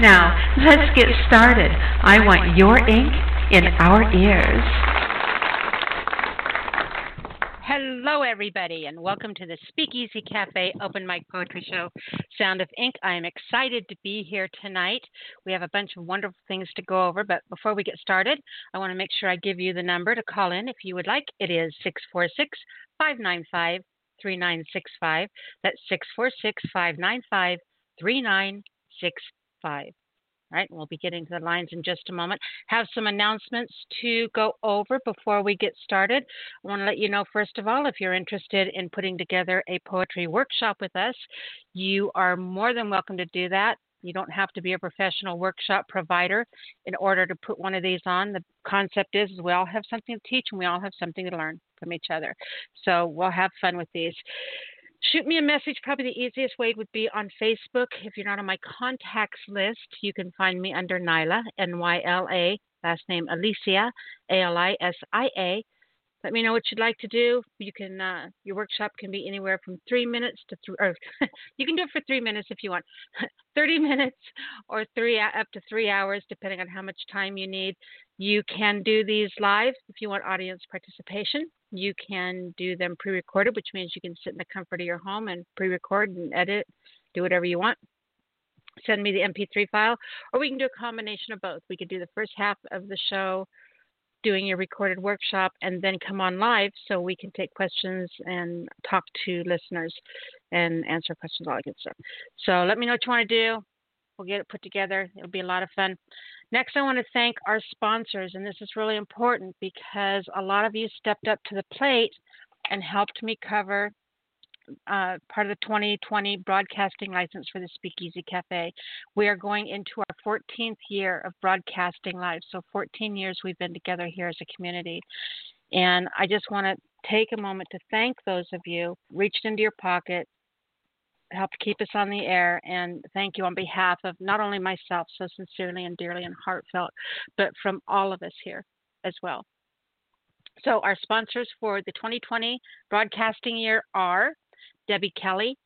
Now, let's get started. I want your ink in our ears. Hello, everybody, and welcome to the Speakeasy Cafe Open Mic Poetry Show, Sound of Ink. I am excited to be here tonight. We have a bunch of wonderful things to go over, but before we get started, I want to make sure I give you the number to call in if you would like. It is 646 595 3965. That's 646 595 3965. All right, we'll be getting to the lines in just a moment. Have some announcements to go over before we get started. I want to let you know, first of all, if you're interested in putting together a poetry workshop with us, you are more than welcome to do that. You don't have to be a professional workshop provider in order to put one of these on. The concept is, is we all have something to teach and we all have something to learn from each other. So we'll have fun with these shoot me a message. Probably the easiest way would be on Facebook. If you're not on my contacts list, you can find me under Nyla, N Y L A, last name Alisia, A L I S I A. Let me know what you'd like to do. You can uh, your workshop can be anywhere from three minutes to three, or you can do it for three minutes if you want, thirty minutes or three up to three hours, depending on how much time you need. You can do these live if you want audience participation. You can do them pre recorded, which means you can sit in the comfort of your home and pre record and edit, do whatever you want. Send me the MP3 file, or we can do a combination of both. We could do the first half of the show doing your recorded workshop and then come on live so we can take questions and talk to listeners and answer questions, all that good stuff. So let me know what you want to do. We'll get it put together. It'll be a lot of fun. Next, I want to thank our sponsors, and this is really important because a lot of you stepped up to the plate and helped me cover uh, part of the 2020 broadcasting license for the Speakeasy Cafe. We are going into our 14th year of broadcasting live, so 14 years we've been together here as a community. And I just want to take a moment to thank those of you reached into your pocket, helped keep us on the air. And thank you on behalf of not only myself, so sincerely and dearly and heartfelt, but from all of us here as well. So, our sponsors for the 2020 broadcasting year are Debbie Kelly,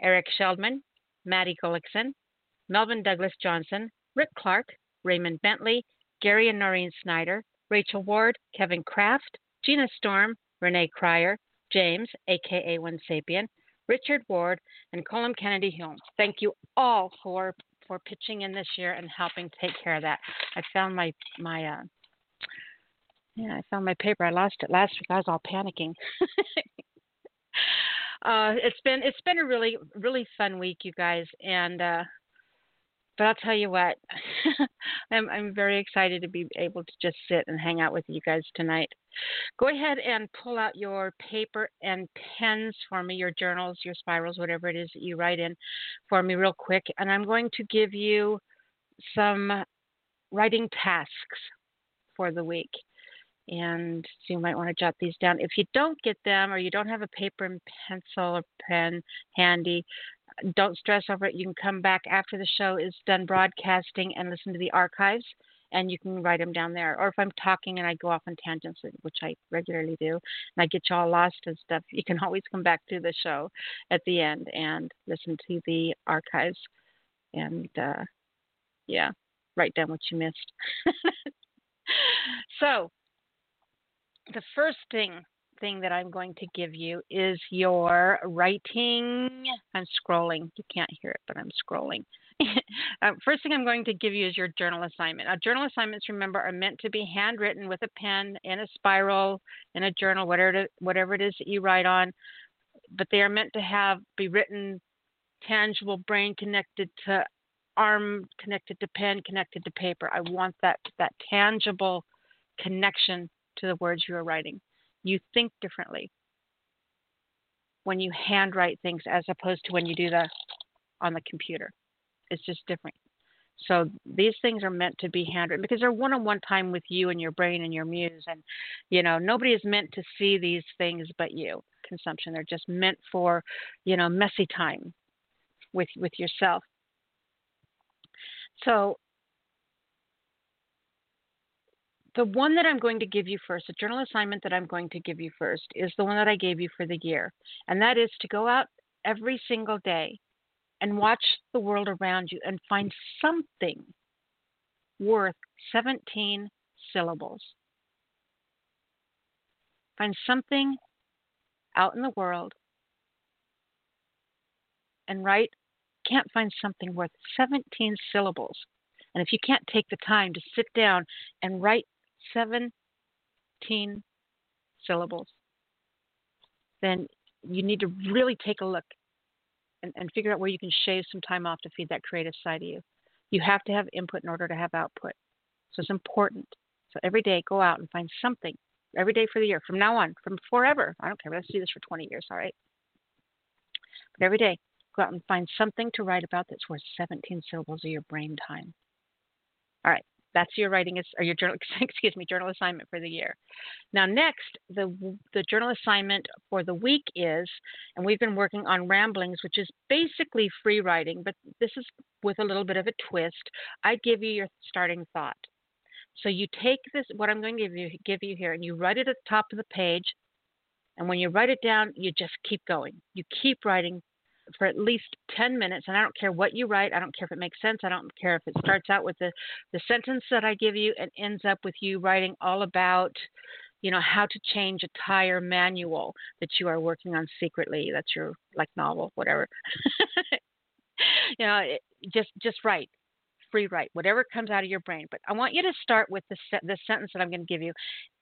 Eric Sheldman, Maddie Gullickson, Melvin Douglas Johnson, Rick Clark, Raymond Bentley, Gary and Noreen Snyder, Rachel Ward, Kevin Kraft, Gina Storm, Renee Cryer, James, aka One Sapien, Richard Ward, and Colin Kennedy Hume. Thank you all for for pitching in this year and helping take care of that. I found my my uh, yeah, I found my paper. I lost it last week. I was all panicking. uh, it's been it's been a really really fun week, you guys, and uh, but I'll tell you what, I'm, I'm very excited to be able to just sit and hang out with you guys tonight. Go ahead and pull out your paper and pens for me, your journals, your spirals, whatever it is that you write in for me, real quick. And I'm going to give you some writing tasks for the week. And so you might want to jot these down. If you don't get them or you don't have a paper and pencil or pen handy, don't stress over it. You can come back after the show is done broadcasting and listen to the archives, and you can write them down there. Or if I'm talking and I go off on tangents, which I regularly do, and I get you all lost and stuff, you can always come back to the show at the end and listen to the archives. And uh, yeah, write down what you missed. so, the first thing thing that I'm going to give you is your writing. I'm scrolling. You can't hear it, but I'm scrolling. uh, first thing I'm going to give you is your journal assignment. Now, journal assignments, remember, are meant to be handwritten with a pen in a spiral in a journal, whatever it, whatever it is that you write on. But they are meant to have be written, tangible, brain connected to arm, connected to pen, connected to paper. I want that that tangible connection to the words you are writing you think differently when you handwrite things as opposed to when you do the on the computer. It's just different. So these things are meant to be handwritten because they're one-on-one time with you and your brain and your muse, and you know nobody is meant to see these things but you. Consumption. They're just meant for, you know, messy time with with yourself. So the one that I'm going to give you first, the journal assignment that I'm going to give you first, is the one that I gave you for the year. And that is to go out every single day and watch the world around you and find something worth 17 syllables. Find something out in the world and write, can't find something worth 17 syllables. And if you can't take the time to sit down and write 17 syllables, then you need to really take a look and, and figure out where you can shave some time off to feed that creative side of you. You have to have input in order to have output. So it's important. So every day, go out and find something. Every day for the year, from now on, from forever. I don't care. Let's do this for 20 years, all right? But every day, go out and find something to write about that's worth 17 syllables of your brain time. All right that's your writing is, or your journal excuse me journal assignment for the year. Now next the the journal assignment for the week is and we've been working on ramblings which is basically free writing but this is with a little bit of a twist. I give you your starting thought. So you take this what i'm going to give you give you here and you write it at the top of the page and when you write it down you just keep going. You keep writing for at least 10 minutes and i don't care what you write i don't care if it makes sense i don't care if it starts out with the, the sentence that i give you and ends up with you writing all about you know how to change a tire manual that you are working on secretly that's your like novel whatever. You know it, just just write free write whatever comes out of your brain but i want you to start with the, se- the sentence that i'm going to give you.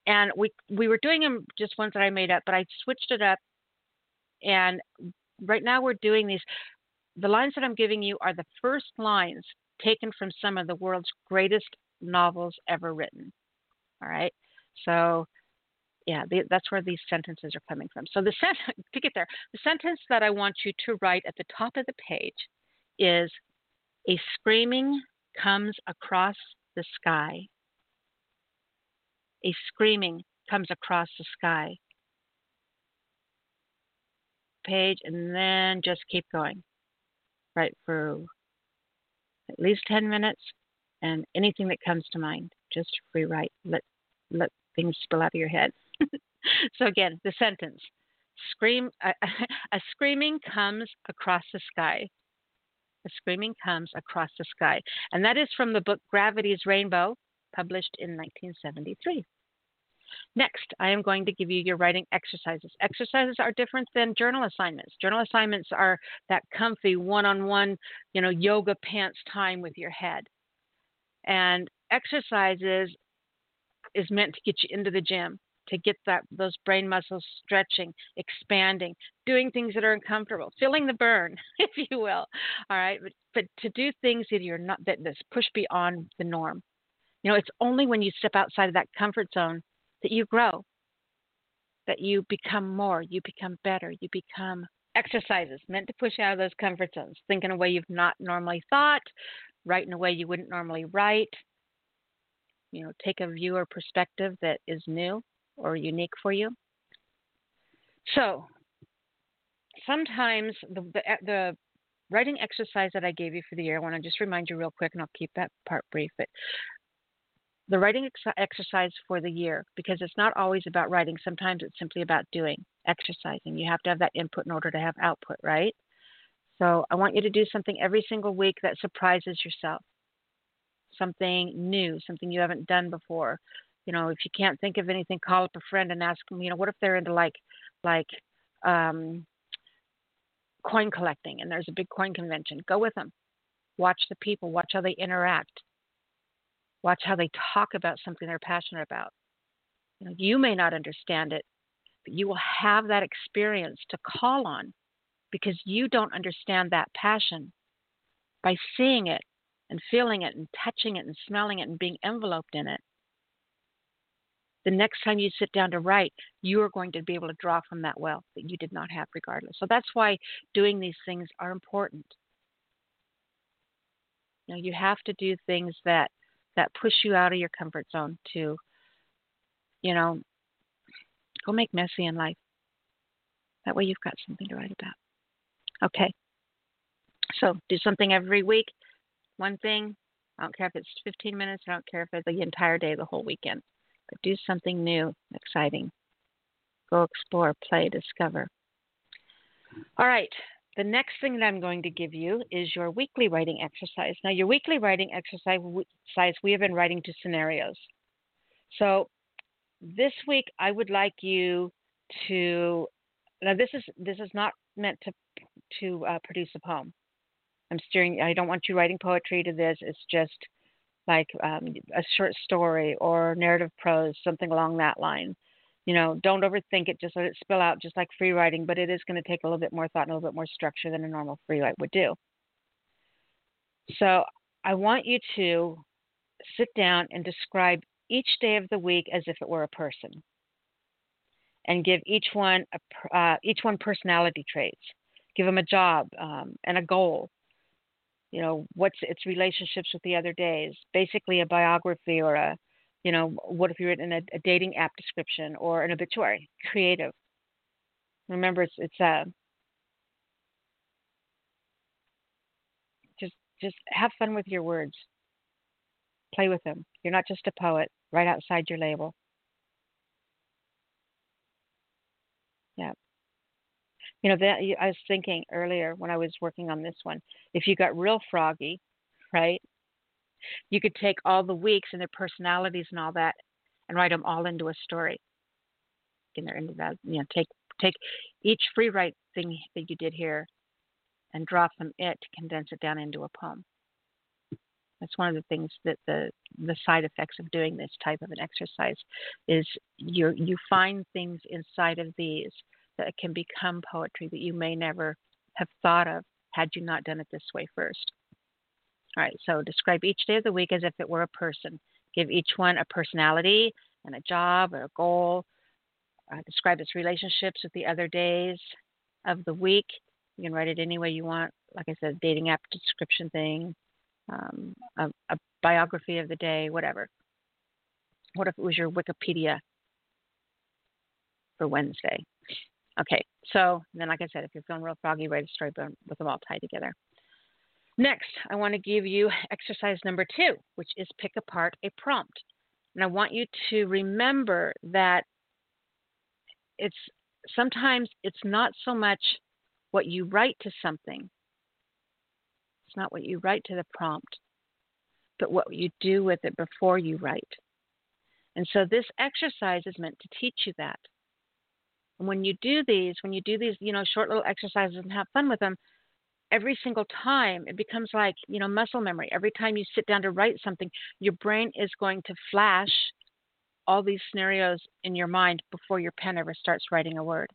And we we were doing them just ones that i made up but i switched it up and right now we're doing these. The lines that I'm giving you are the first lines taken from some of the world's greatest novels ever written. All right. So, yeah, the, that's where these sentences are coming from. So, the sent- to get there, the sentence that I want you to write at the top of the page is A screaming comes across the sky. A screaming comes across the sky page and then just keep going. Right for at least 10 minutes and anything that comes to mind, just free write. Let let things spill out of your head. so again, the sentence: scream. A, a screaming comes across the sky. A screaming comes across the sky, and that is from the book Gravity's Rainbow, published in 1973. Next, I am going to give you your writing exercises. Exercises are different than journal assignments. Journal assignments are that comfy one-on-one, you know, yoga pants time with your head. And exercises is meant to get you into the gym, to get that those brain muscles stretching, expanding, doing things that are uncomfortable, feeling the burn, if you will. All right, but, but to do things that you're not that that's push beyond the norm. You know, it's only when you step outside of that comfort zone that you grow, that you become more, you become better, you become exercises meant to push out of those comfort zones, think in a way you've not normally thought, write in a way you wouldn't normally write, you know, take a view or perspective that is new or unique for you. So, sometimes the, the, the writing exercise that I gave you for the year, I want to just remind you real quick, and I'll keep that part brief. But the writing ex- exercise for the year because it's not always about writing. Sometimes it's simply about doing, exercising. You have to have that input in order to have output, right? So I want you to do something every single week that surprises yourself. Something new, something you haven't done before. You know, if you can't think of anything, call up a friend and ask them, you know, what if they're into like like um coin collecting and there's a big coin convention. Go with them. Watch the people, watch how they interact Watch how they talk about something they're passionate about. You, know, you may not understand it, but you will have that experience to call on because you don't understand that passion. By seeing it and feeling it and touching it and smelling it and being enveloped in it, the next time you sit down to write, you are going to be able to draw from that well that you did not have regardless. So that's why doing these things are important. Know, you have to do things that that push you out of your comfort zone to, you know, go make messy in life. That way you've got something to write about. Okay. So do something every week. One thing. I don't care if it's 15 minutes. I don't care if it's the entire day, the whole weekend. But do something new, exciting. Go explore, play, discover. All right. The next thing that I'm going to give you is your weekly writing exercise. Now, your weekly writing exercise, we have been writing to scenarios. So, this week I would like you to. Now, this is this is not meant to to uh, produce a poem. I'm steering. I don't want you writing poetry to this. It's just like um, a short story or narrative prose, something along that line you know, don't overthink it. Just let it spill out, just like free writing. But it is going to take a little bit more thought and a little bit more structure than a normal free write would do. So I want you to sit down and describe each day of the week as if it were a person, and give each one a, uh, each one personality traits. Give them a job um, and a goal. You know, what's its relationships with the other days? Basically, a biography or a you know, what if you written a, a dating app description or an obituary? Creative. Remember, it's it's uh, just just have fun with your words. Play with them. You're not just a poet. Right outside your label. Yeah. You know that I was thinking earlier when I was working on this one. If you got real froggy, right? You could take all the weeks and their personalities and all that and write them all into a story. And they're into that, you know, take take each free write thing that you did here and draw from it to condense it down into a poem. That's one of the things that the the side effects of doing this type of an exercise is you you find things inside of these that can become poetry that you may never have thought of had you not done it this way first. All right, so describe each day of the week as if it were a person. Give each one a personality and a job or a goal. Uh, describe its relationships with the other days of the week. You can write it any way you want. Like I said, dating app description thing, um, a, a biography of the day, whatever. What if it was your Wikipedia for Wednesday? Okay, so then, like I said, if you're feeling real froggy, write a story but with them all tied together. Next, I want to give you exercise number two, which is pick apart a prompt. And I want you to remember that it's sometimes it's not so much what you write to something, it's not what you write to the prompt, but what you do with it before you write. And so this exercise is meant to teach you that. And when you do these, when you do these, you know, short little exercises and have fun with them, every single time it becomes like you know muscle memory every time you sit down to write something your brain is going to flash all these scenarios in your mind before your pen ever starts writing a word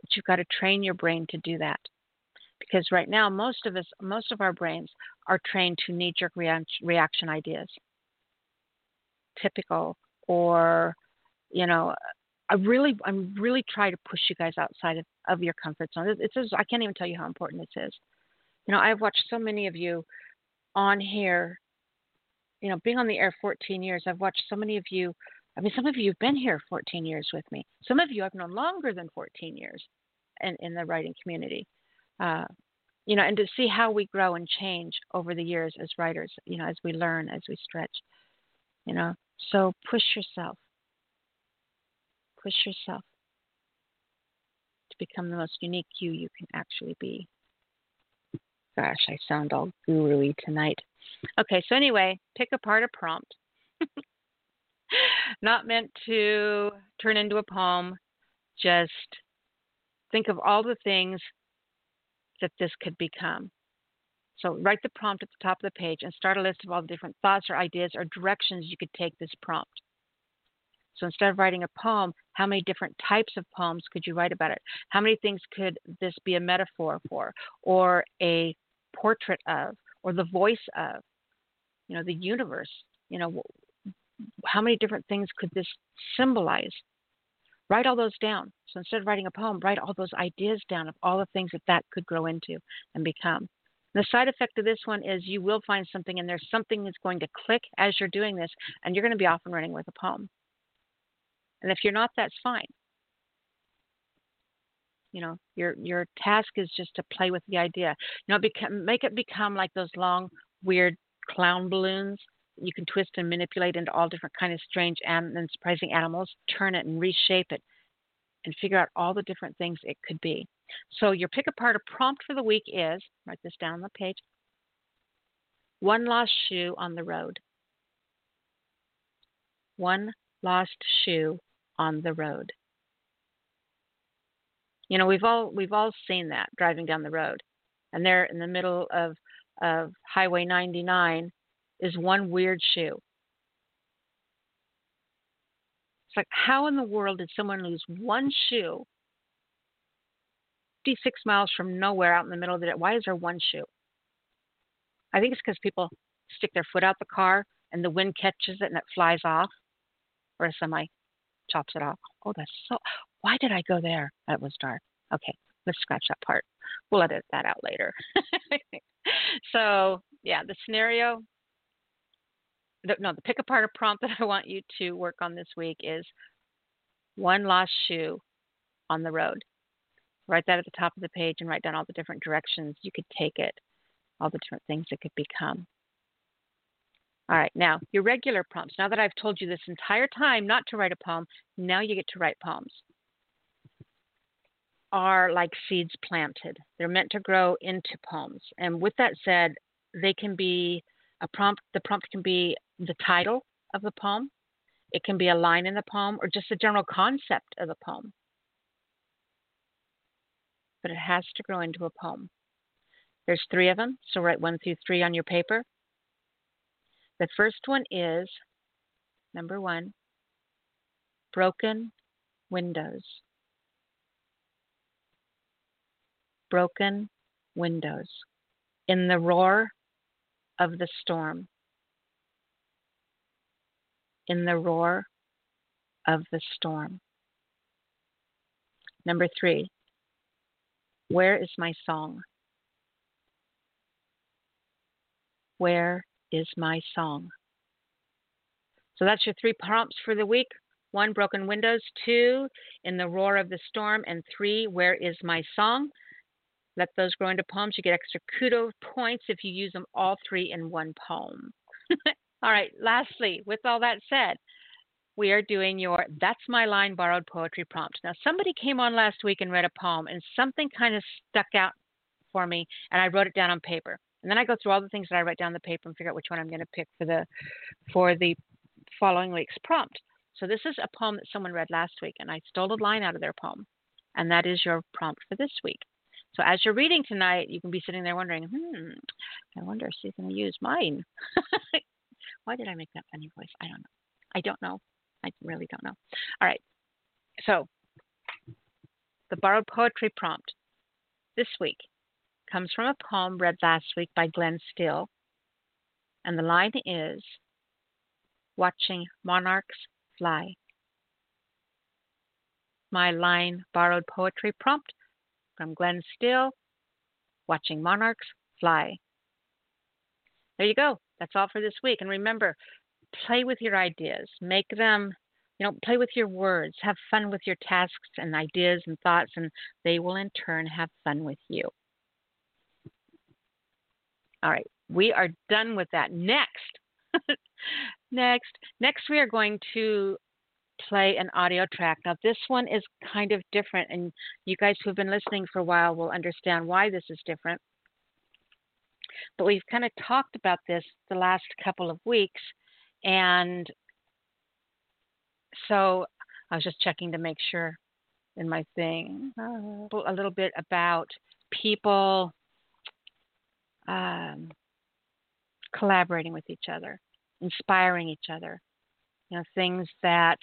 but you've got to train your brain to do that because right now most of us most of our brains are trained to knee jerk reaction ideas typical or you know I really, I'm really trying to push you guys outside of, of your comfort zone. It's, it's, I can't even tell you how important this is. You know, I've watched so many of you on here, you know, being on the air 14 years, I've watched so many of you. I mean, some of you have been here 14 years with me. Some of you I've known longer than 14 years in, in the writing community. Uh, you know, and to see how we grow and change over the years as writers, you know, as we learn, as we stretch, you know. So push yourself. Push yourself to become the most unique you you can actually be. Gosh, I sound all guru tonight. Okay, so anyway, pick apart a prompt. Not meant to turn into a poem, just think of all the things that this could become. So write the prompt at the top of the page and start a list of all the different thoughts or ideas or directions you could take this prompt. So instead of writing a poem, how many different types of poems could you write about it? How many things could this be a metaphor for or a portrait of or the voice of you know the universe you know how many different things could this symbolize write all those down so instead of writing a poem write all those ideas down of all the things that that could grow into and become The side effect of this one is you will find something and there's something that's going to click as you're doing this and you're going to be off and running with a poem. And if you're not, that's fine. You know, your your task is just to play with the idea. You know, become, make it become like those long, weird clown balloons you can twist and manipulate into all different kind of strange and, and surprising animals. Turn it and reshape it, and figure out all the different things it could be. So your pick apart a prompt for the week is write this down on the page. One lost shoe on the road. One lost shoe on the road. You know, we've all we've all seen that driving down the road. And there in the middle of of Highway 99 is one weird shoe. It's like how in the world did someone lose one shoe 56 miles from nowhere out in the middle of the day? Why is there one shoe? I think it's because people stick their foot out the car and the wind catches it and it flies off, or a semi chops it off. Oh, that's so. Why did I go there? It was dark. Okay, let's scratch that part. We'll edit that out later. so, yeah, the scenario. The, no, the pick apart a prompt that I want you to work on this week is one lost shoe on the road. Write that at the top of the page and write down all the different directions you could take it, all the different things it could become. All right, now your regular prompts. Now that I've told you this entire time not to write a poem, now you get to write poems. Are like seeds planted. They're meant to grow into poems. And with that said, they can be a prompt. The prompt can be the title of the poem. It can be a line in the poem or just the general concept of the poem. But it has to grow into a poem. There's three of them, so write one through three on your paper. The first one is number one broken windows. Broken windows. In the roar of the storm. In the roar of the storm. Number three, where is my song? Where is my song. So that's your three prompts for the week. One, broken windows. Two, in the roar of the storm. And three, where is my song? Let those grow into poems. You get extra kudo points if you use them all three in one poem. all right, lastly, with all that said, we are doing your That's My Line Borrowed Poetry prompt. Now, somebody came on last week and read a poem, and something kind of stuck out for me, and I wrote it down on paper. And then I go through all the things that I write down the paper and figure out which one I'm going to pick for the for the following week's prompt. So this is a poem that someone read last week, and I stole a line out of their poem, and that is your prompt for this week. So as you're reading tonight, you can be sitting there wondering, hmm, I wonder if she's going to use mine. Why did I make that funny voice? I don't know. I don't know. I really don't know. All right. So the borrowed poetry prompt this week comes from a poem read last week by Glenn Still. And the line is Watching Monarchs Fly. My line borrowed poetry prompt from Glenn Still Watching Monarchs Fly. There you go. That's all for this week. And remember, play with your ideas. Make them, you know, play with your words. Have fun with your tasks and ideas and thoughts, and they will in turn have fun with you. All right, we are done with that. Next, next, next, we are going to play an audio track. Now, this one is kind of different, and you guys who have been listening for a while will understand why this is different. But we've kind of talked about this the last couple of weeks, and so I was just checking to make sure in my thing a little bit about people um, collaborating with each other, inspiring each other. You know, things that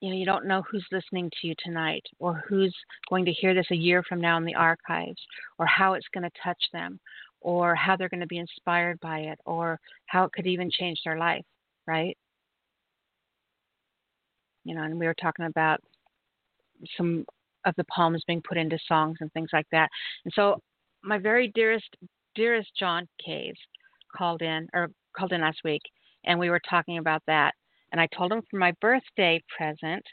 you know you don't know who's listening to you tonight, or who's going to hear this a year from now in the archives, or how it's going to touch them, or how they're going to be inspired by it, or how it could even change their life, right? You know, and we were talking about some of the poems being put into songs and things like that. And so my very dearest, dearest John Caves called in or called in last week, and we were talking about that. And I told him for my birthday present,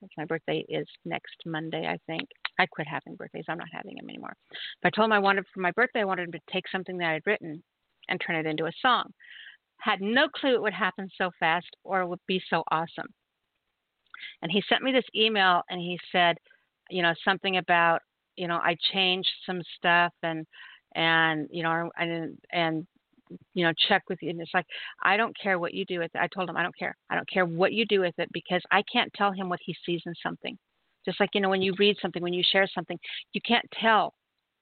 because my birthday is next Monday, I think. I quit having birthdays. I'm not having them anymore. But I told him I wanted for my birthday, I wanted him to take something that I'd written and turn it into a song. Had no clue it would happen so fast or would be so awesome. And he sent me this email and he said, you know, something about, you know, I changed some stuff and and you know and and you know check with you and it's like i don't care what you do with it i told him i don't care. I don't care what you do with it because i can't tell him what he sees in something. Just like you know when you read something when you share something you can't tell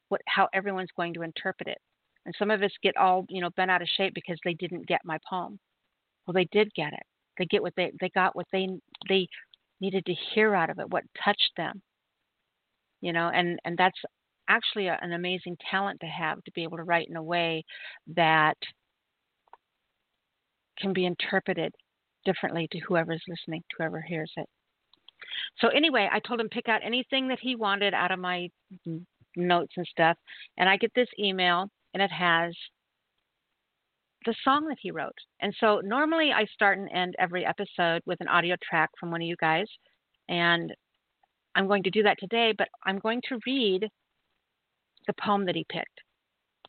what how everyone's going to interpret it. And some of us get all you know bent out of shape because they didn't get my poem well they did get it. They get what they they got what they they needed to hear out of it what touched them you know and and that's actually a, an amazing talent to have to be able to write in a way that can be interpreted differently to whoever's listening, to whoever hears it. So anyway, I told him pick out anything that he wanted out of my notes and stuff, and I get this email and it has the song that he wrote. And so normally I start and end every episode with an audio track from one of you guys, and I'm going to do that today, but I'm going to read the poem that he picked.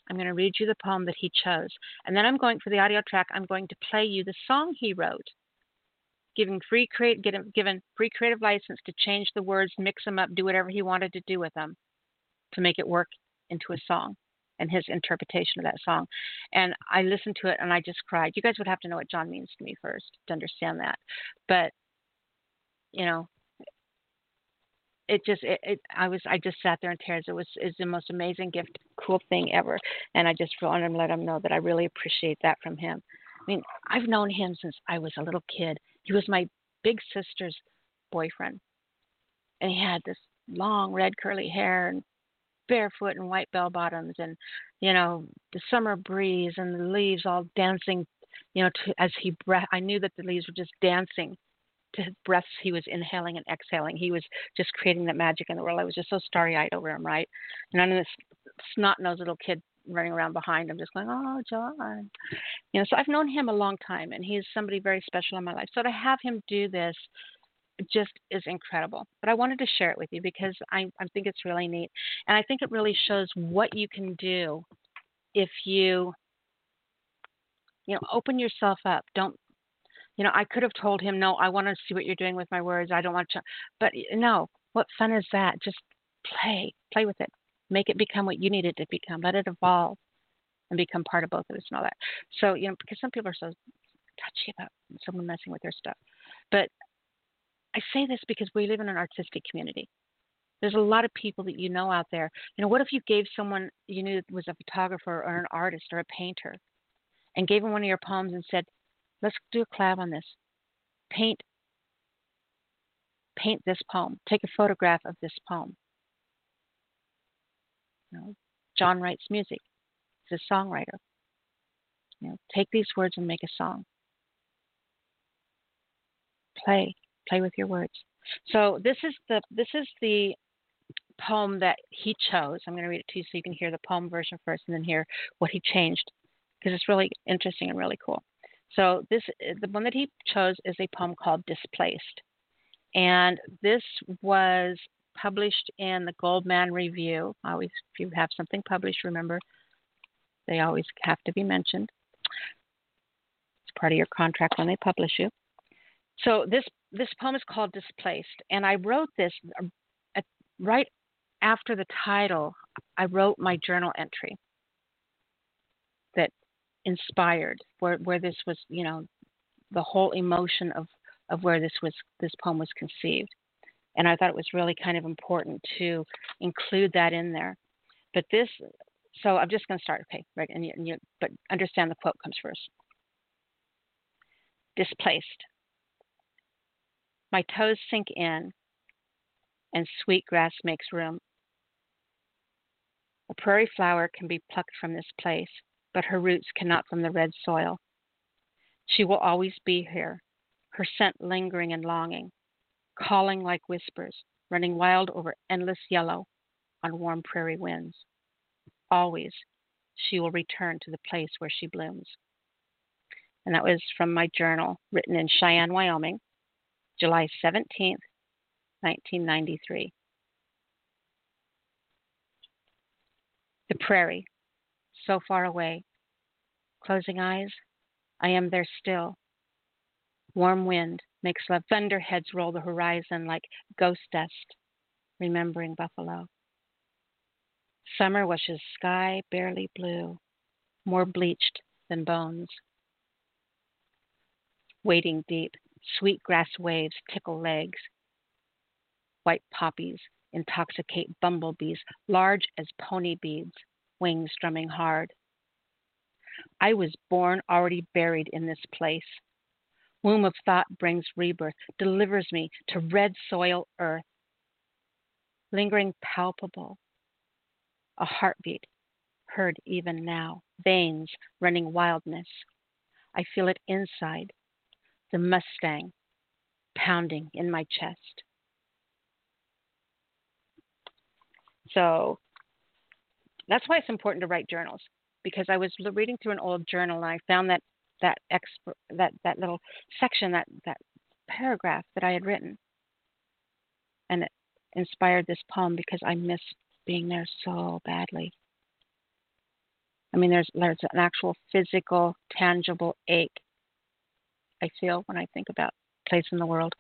I'm going to read you the poem that he chose. And then I'm going, for the audio track, I'm going to play you the song he wrote, giving free create, given free creative license to change the words, mix them up, do whatever he wanted to do with them to make it work into a song and his interpretation of that song. And I listened to it and I just cried. You guys would have to know what John means to me first to understand that. But, you know, it just it, it, I was I just sat there in tears. It was is the most amazing gift, cool thing ever, and I just wanted to let him know that I really appreciate that from him. I mean, I've known him since I was a little kid. He was my big sister's boyfriend, and he had this long red curly hair and barefoot and white bell bottoms, and you know the summer breeze and the leaves all dancing, you know, to, as he breath. I knew that the leaves were just dancing breaths he was inhaling and exhaling. He was just creating that magic in the world. I was just so starry eyed over him, right? And I'm this snot nosed little kid running around behind him, just going, Oh, John. You know, so I've known him a long time and he's somebody very special in my life. So to have him do this just is incredible. But I wanted to share it with you because I, I think it's really neat. And I think it really shows what you can do if you you know open yourself up don't you know, I could have told him, no, I want to see what you're doing with my words. I don't want to, but no, what fun is that? Just play, play with it, make it become what you need it to become. Let it evolve and become part of both of us and all that. So, you know, because some people are so touchy about someone messing with their stuff. But I say this because we live in an artistic community. There's a lot of people that you know out there. You know, what if you gave someone you knew was a photographer or an artist or a painter and gave them one of your poems and said, Let's do a collab on this. Paint paint this poem. Take a photograph of this poem. You know, John writes music. He's a songwriter. You know, take these words and make a song. Play, play with your words. So this is the this is the poem that he chose. I'm going to read it to you so you can hear the poem version first, and then hear what he changed because it's really interesting and really cool. So this the one that he chose is a poem called Displaced. And this was published in the Goldman Review. Always if you have something published, remember they always have to be mentioned. It's part of your contract when they publish you. So this this poem is called Displaced, and I wrote this uh, right after the title. I wrote my journal entry inspired, where where this was, you know, the whole emotion of of where this was this poem was conceived, and I thought it was really kind of important to include that in there. But this, so I'm just going to start. Okay, right, and you, and you, but understand the quote comes first. Displaced. My toes sink in, and sweet grass makes room. A prairie flower can be plucked from this place, but her roots cannot from the red soil. She will always be here, her scent lingering and longing, calling like whispers, running wild over endless yellow on warm prairie winds. always she will return to the place where she blooms. And that was from my journal written in Cheyenne, Wyoming, July 17th, 1993. The prairie, so far away. Closing eyes, I am there still. Warm wind makes lavender heads roll the horizon like ghost dust, remembering buffalo. Summer washes sky barely blue, more bleached than bones. Wading deep, sweet grass waves tickle legs. White poppies intoxicate bumblebees, large as pony beads, wings drumming hard. I was born already buried in this place. Womb of thought brings rebirth, delivers me to red soil earth. Lingering palpable, a heartbeat heard even now, veins running wildness. I feel it inside, the Mustang pounding in my chest. So that's why it's important to write journals because I was reading through an old journal and I found that that exp- that that little section that that paragraph that I had written and it inspired this poem because I miss being there so badly. I mean, there's there's an actual physical, tangible ache I feel when I think about place in the world.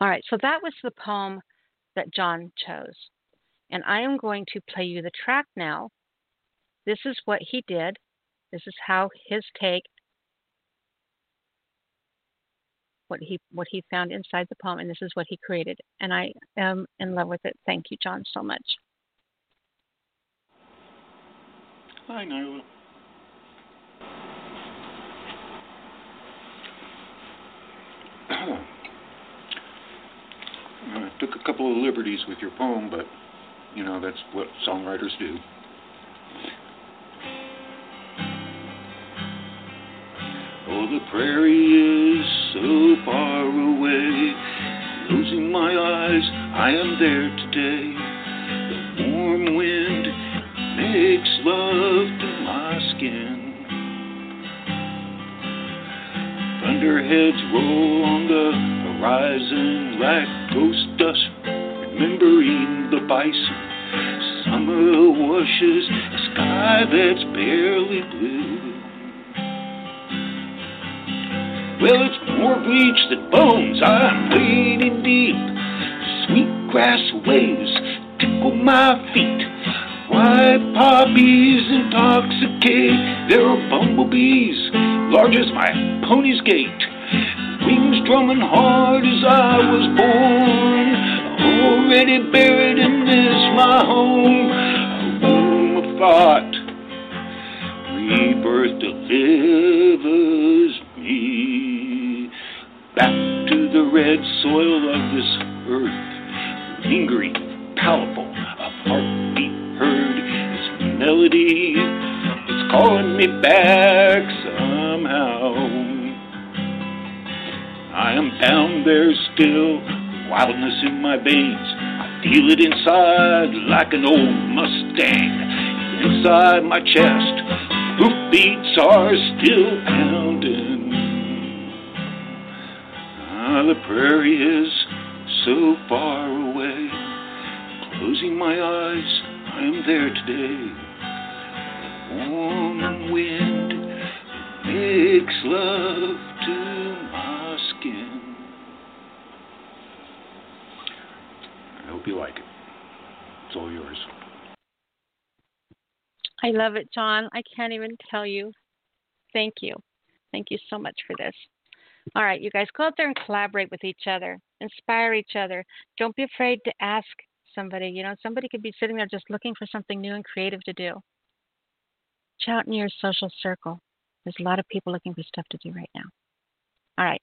All right, so that was the poem that John chose. And I am going to play you the track now. This is what he did. This is how his take what he what he found inside the poem and this is what he created. And I am in love with it. Thank you, John, so much. Hi, Nyla. I took a couple of liberties with your poem, but you know that's what songwriters do. Oh, the prairie is so far away. Closing my eyes, I am there today. The warm wind makes love to my skin. Thunderheads roll on the horizon like ghost dust, remembering the bison. Summer washes a sky that's barely blue. Well, it's more bleach than bones. I'm wading deep. Sweet grass waves tickle my feet. White poppies intoxicate. There are bumblebees, large as my pony's gait wings drumming hard as I was born. Already buried in this my home, a womb of thought. Rebirth delivers red soil of this earth, lingering, palpable, a heartbeat heard. Its melody, it's calling me back somehow. I am down there still, wildness in my veins. I feel it inside like an old Mustang. Inside my chest, hoofbeats are still. Prairie is so far away. Closing my eyes, I am there today. Warm wind makes love to my skin. I hope you like it. It's all yours. I love it, John. I can't even tell you. Thank you. Thank you so much for this. All right, you guys go out there and collaborate with each other, inspire each other. Don't be afraid to ask somebody. You know, somebody could be sitting there just looking for something new and creative to do. Out in your social circle. There's a lot of people looking for stuff to do right now. All right.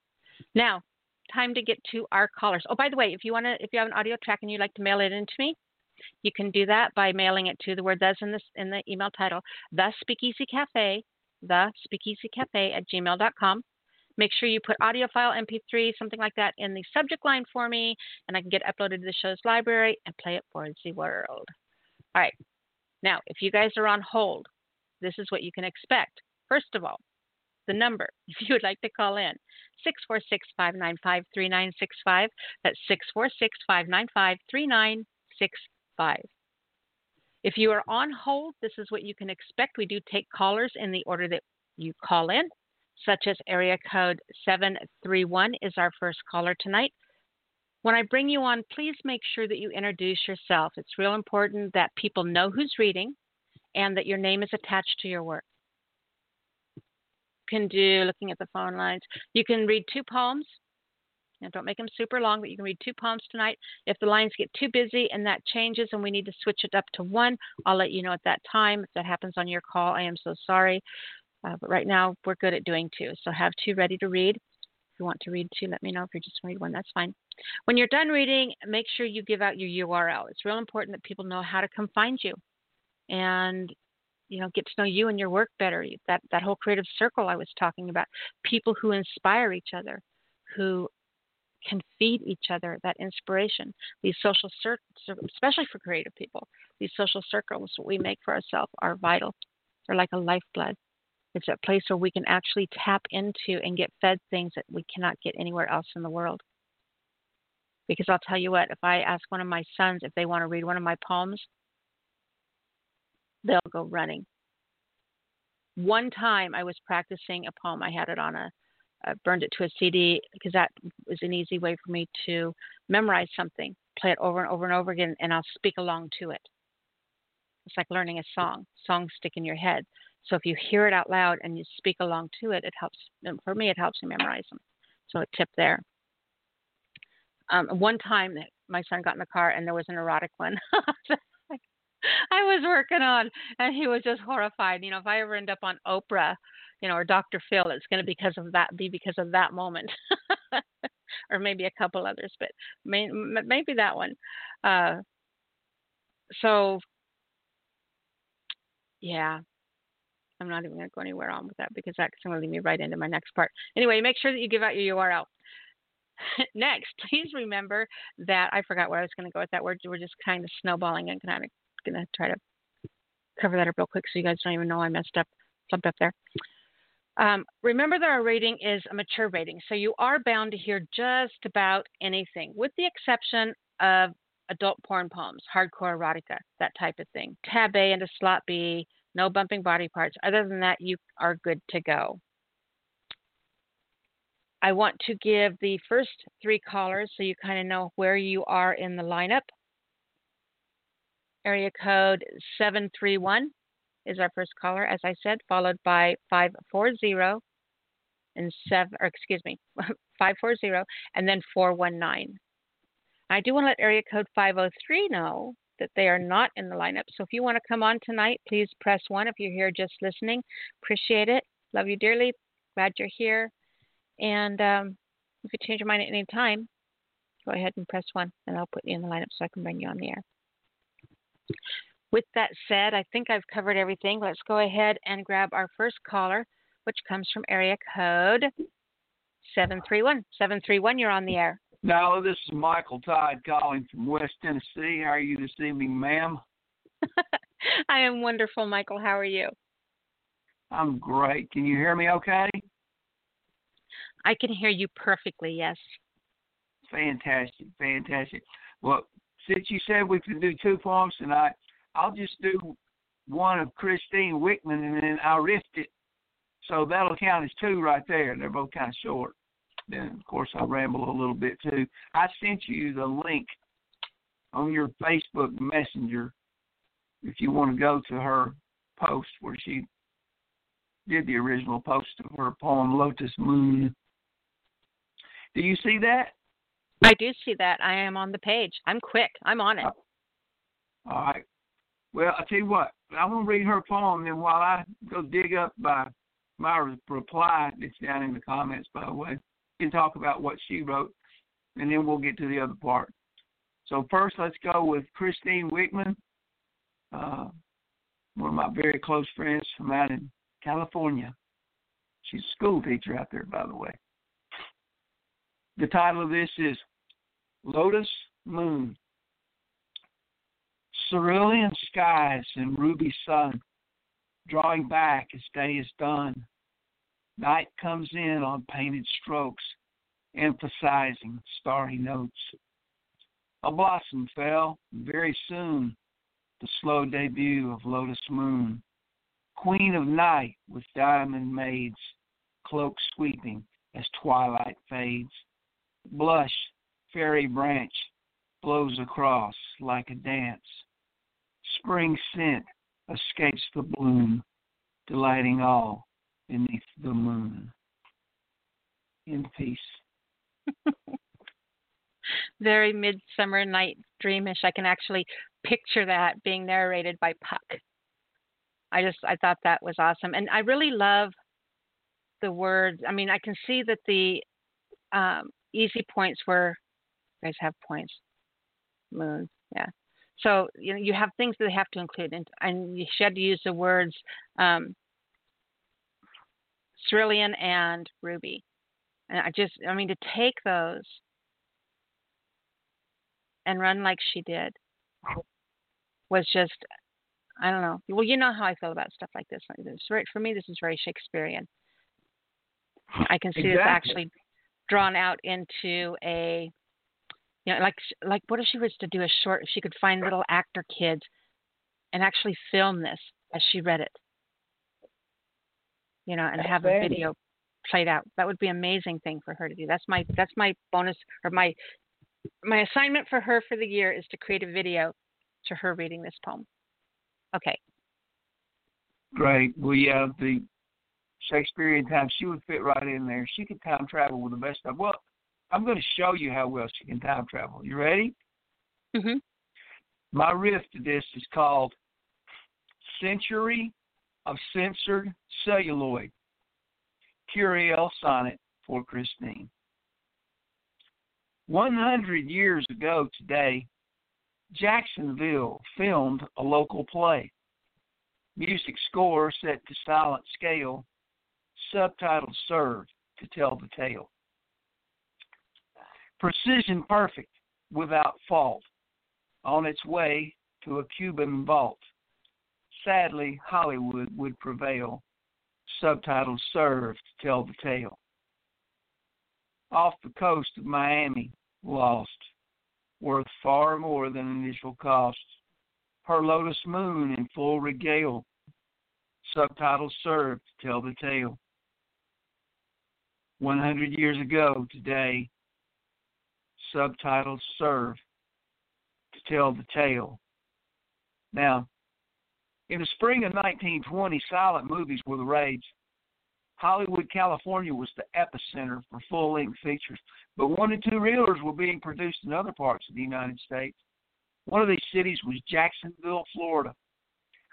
Now, time to get to our callers. Oh, by the way, if you want to, if you have an audio track and you'd like to mail it in to me, you can do that by mailing it to the word "thus" in, this, in the email title, The Speakeasy Cafe, The Speakeasy Cafe at gmail.com. Make sure you put audio file, MP3, something like that in the subject line for me, and I can get uploaded to the show's library and play it for the world. All right. Now, if you guys are on hold, this is what you can expect. First of all, the number, if you would like to call in, 646 595 3965. That's 646 595 3965. If you are on hold, this is what you can expect. We do take callers in the order that you call in, such as area code 731 is our first caller tonight. When I bring you on, please make sure that you introduce yourself. It's real important that people know who's reading and that your name is attached to your work. You can do looking at the phone lines. You can read two poems. Now, don't make them super long, but you can read two poems tonight. If the lines get too busy and that changes and we need to switch it up to one, I'll let you know at that time. If that happens on your call, I am so sorry. Uh, but right now, we're good at doing two. So have two ready to read. If you want to read two, let me know. If you just read one, that's fine. When you're done reading, make sure you give out your URL. It's real important that people know how to come find you and you know get to know you and your work better. That that whole creative circle I was talking about. People who inspire each other, who can feed each other that inspiration. These social circles, especially for creative people, these social circles we make for ourselves are vital. They're like a lifeblood. It's a place where we can actually tap into and get fed things that we cannot get anywhere else in the world. Because I'll tell you what, if I ask one of my sons if they want to read one of my poems, they'll go running. One time I was practicing a poem, I had it on a, I burned it to a CD because that was an easy way for me to memorize something, play it over and over and over again, and I'll speak along to it. It's like learning a song. Songs stick in your head. So if you hear it out loud and you speak along to it, it helps. For me, it helps me memorize them. So a tip there. Um, one time, that my son got in the car and there was an erotic one. I was working on, and he was just horrified. You know, if I ever end up on Oprah, you know, or Dr. Phil, it's going to be because of that, be because of that moment, or maybe a couple others, but may, maybe that one. Uh, so, yeah, I'm not even going to go anywhere on with that because that's going to lead me right into my next part. Anyway, make sure that you give out your URL. Next, please remember that I forgot where I was going to go with that word. We're just kind of snowballing and kind of going to try to cover that up real quick so you guys don't even know I messed up, jumped up there. Um, remember that our rating is a mature rating, so you are bound to hear just about anything, with the exception of adult porn poems, hardcore erotica, that type of thing. Tab A into slot B, no bumping body parts. Other than that, you are good to go. I want to give the first three callers so you kind of know where you are in the lineup. Area code 731 is our first caller, as I said, followed by 540 and seven, or excuse me, 540 and then 419. I do want to let area code 503 know that they are not in the lineup. So if you want to come on tonight, please press one. If you're here just listening, appreciate it. Love you dearly. Glad you're here. And um, you change your mind at any time, go ahead and press one, and I'll put you in the lineup so I can bring you on the air. With that said, I think I've covered everything. Let's go ahead and grab our first caller, which comes from area code 731. 731, you're on the air. No, this is Michael Todd calling from West Tennessee. How are you this evening, ma'am? I am wonderful, Michael. How are you? I'm great. Can you hear me okay? I can hear you perfectly, yes. Fantastic, fantastic. Well, since you said we could do two poems tonight, I'll just do one of Christine Wichman and then I'll riff it. So that'll count as two right there. They're both kind of short. Then, of course, I ramble a little bit too. I sent you the link on your Facebook Messenger if you want to go to her post where she did the original post of her poem Lotus Moon. Do you see that? I do see that. I am on the page. I'm quick. I'm on it. Uh, all right. Well, I tell you what. I'm gonna read her poem, and while I go dig up by my reply, it's down in the comments, by the way, and talk about what she wrote, and then we'll get to the other part. So first, let's go with Christine Wichman, uh, one of my very close friends from out in California. She's a school teacher out there, by the way. The title of this is Lotus Moon. Cerulean skies and ruby sun, drawing back as day is done. Night comes in on painted strokes, emphasizing starry notes. A blossom fell, very soon, the slow debut of Lotus Moon, queen of night with diamond maids, cloak sweeping as twilight fades. Blush, fairy branch, blows across like a dance. Spring scent escapes the bloom, delighting all beneath the moon. In peace. Very midsummer night dreamish. I can actually picture that being narrated by Puck. I just I thought that was awesome, and I really love the words. I mean, I can see that the um, easy points were guys have points. Moon, yeah. So you know you have things that they have to include, and, and you should use the words um, Cerulean and Ruby. And I just, I mean, to take those and run like she did was just, I don't know. Well, you know how I feel about stuff like this. right for me. This is very Shakespearean. I can see exactly. this actually drawn out into a, you know, like like what if she was to do a short? If she could find little actor kids and actually film this as she read it, you know, and have a video played out. That would be an amazing thing for her to do. That's my that's my bonus or my my assignment for her for the year is to create a video to her reading this poem. Okay. Great. Well, yeah, the Shakespearean time, she would fit right in there. She could time travel with the best of. Well, I'm going to show you how well she can time travel. You ready? Mhm. My riff to this is called "Century of Censored Celluloid." Curiel sonnet for Christine. 100 years ago today, Jacksonville filmed a local play. Music score set to silent scale, subtitles served to tell the tale. Precision perfect, without fault, on its way to a Cuban vault. Sadly, Hollywood would prevail, subtitles served to tell the tale. Off the coast of Miami, lost, worth far more than initial cost. Her lotus moon in full regale, subtitles served to tell the tale. 100 years ago today, subtitles serve to tell the tale. Now, in the spring of 1920, silent movies were the rage. Hollywood, California was the epicenter for full length features, but one and two reelers were being produced in other parts of the United States. One of these cities was Jacksonville, Florida.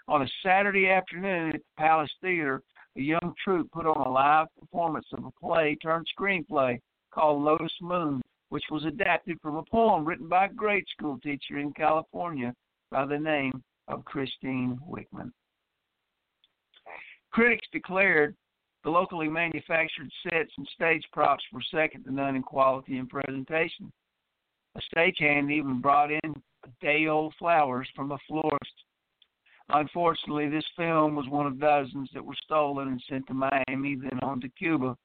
On a Saturday afternoon at the Palace Theater, a young troupe put on a live performance of a play turned screenplay called Lotus Moon, which was adapted from a poem written by a grade school teacher in California by the name of Christine Wichman. Critics declared the locally manufactured sets and stage props were second to none in quality and presentation. A stagehand even brought in day old flowers from a florist. Unfortunately, this film was one of dozens that were stolen and sent to Miami, then on to Cuba.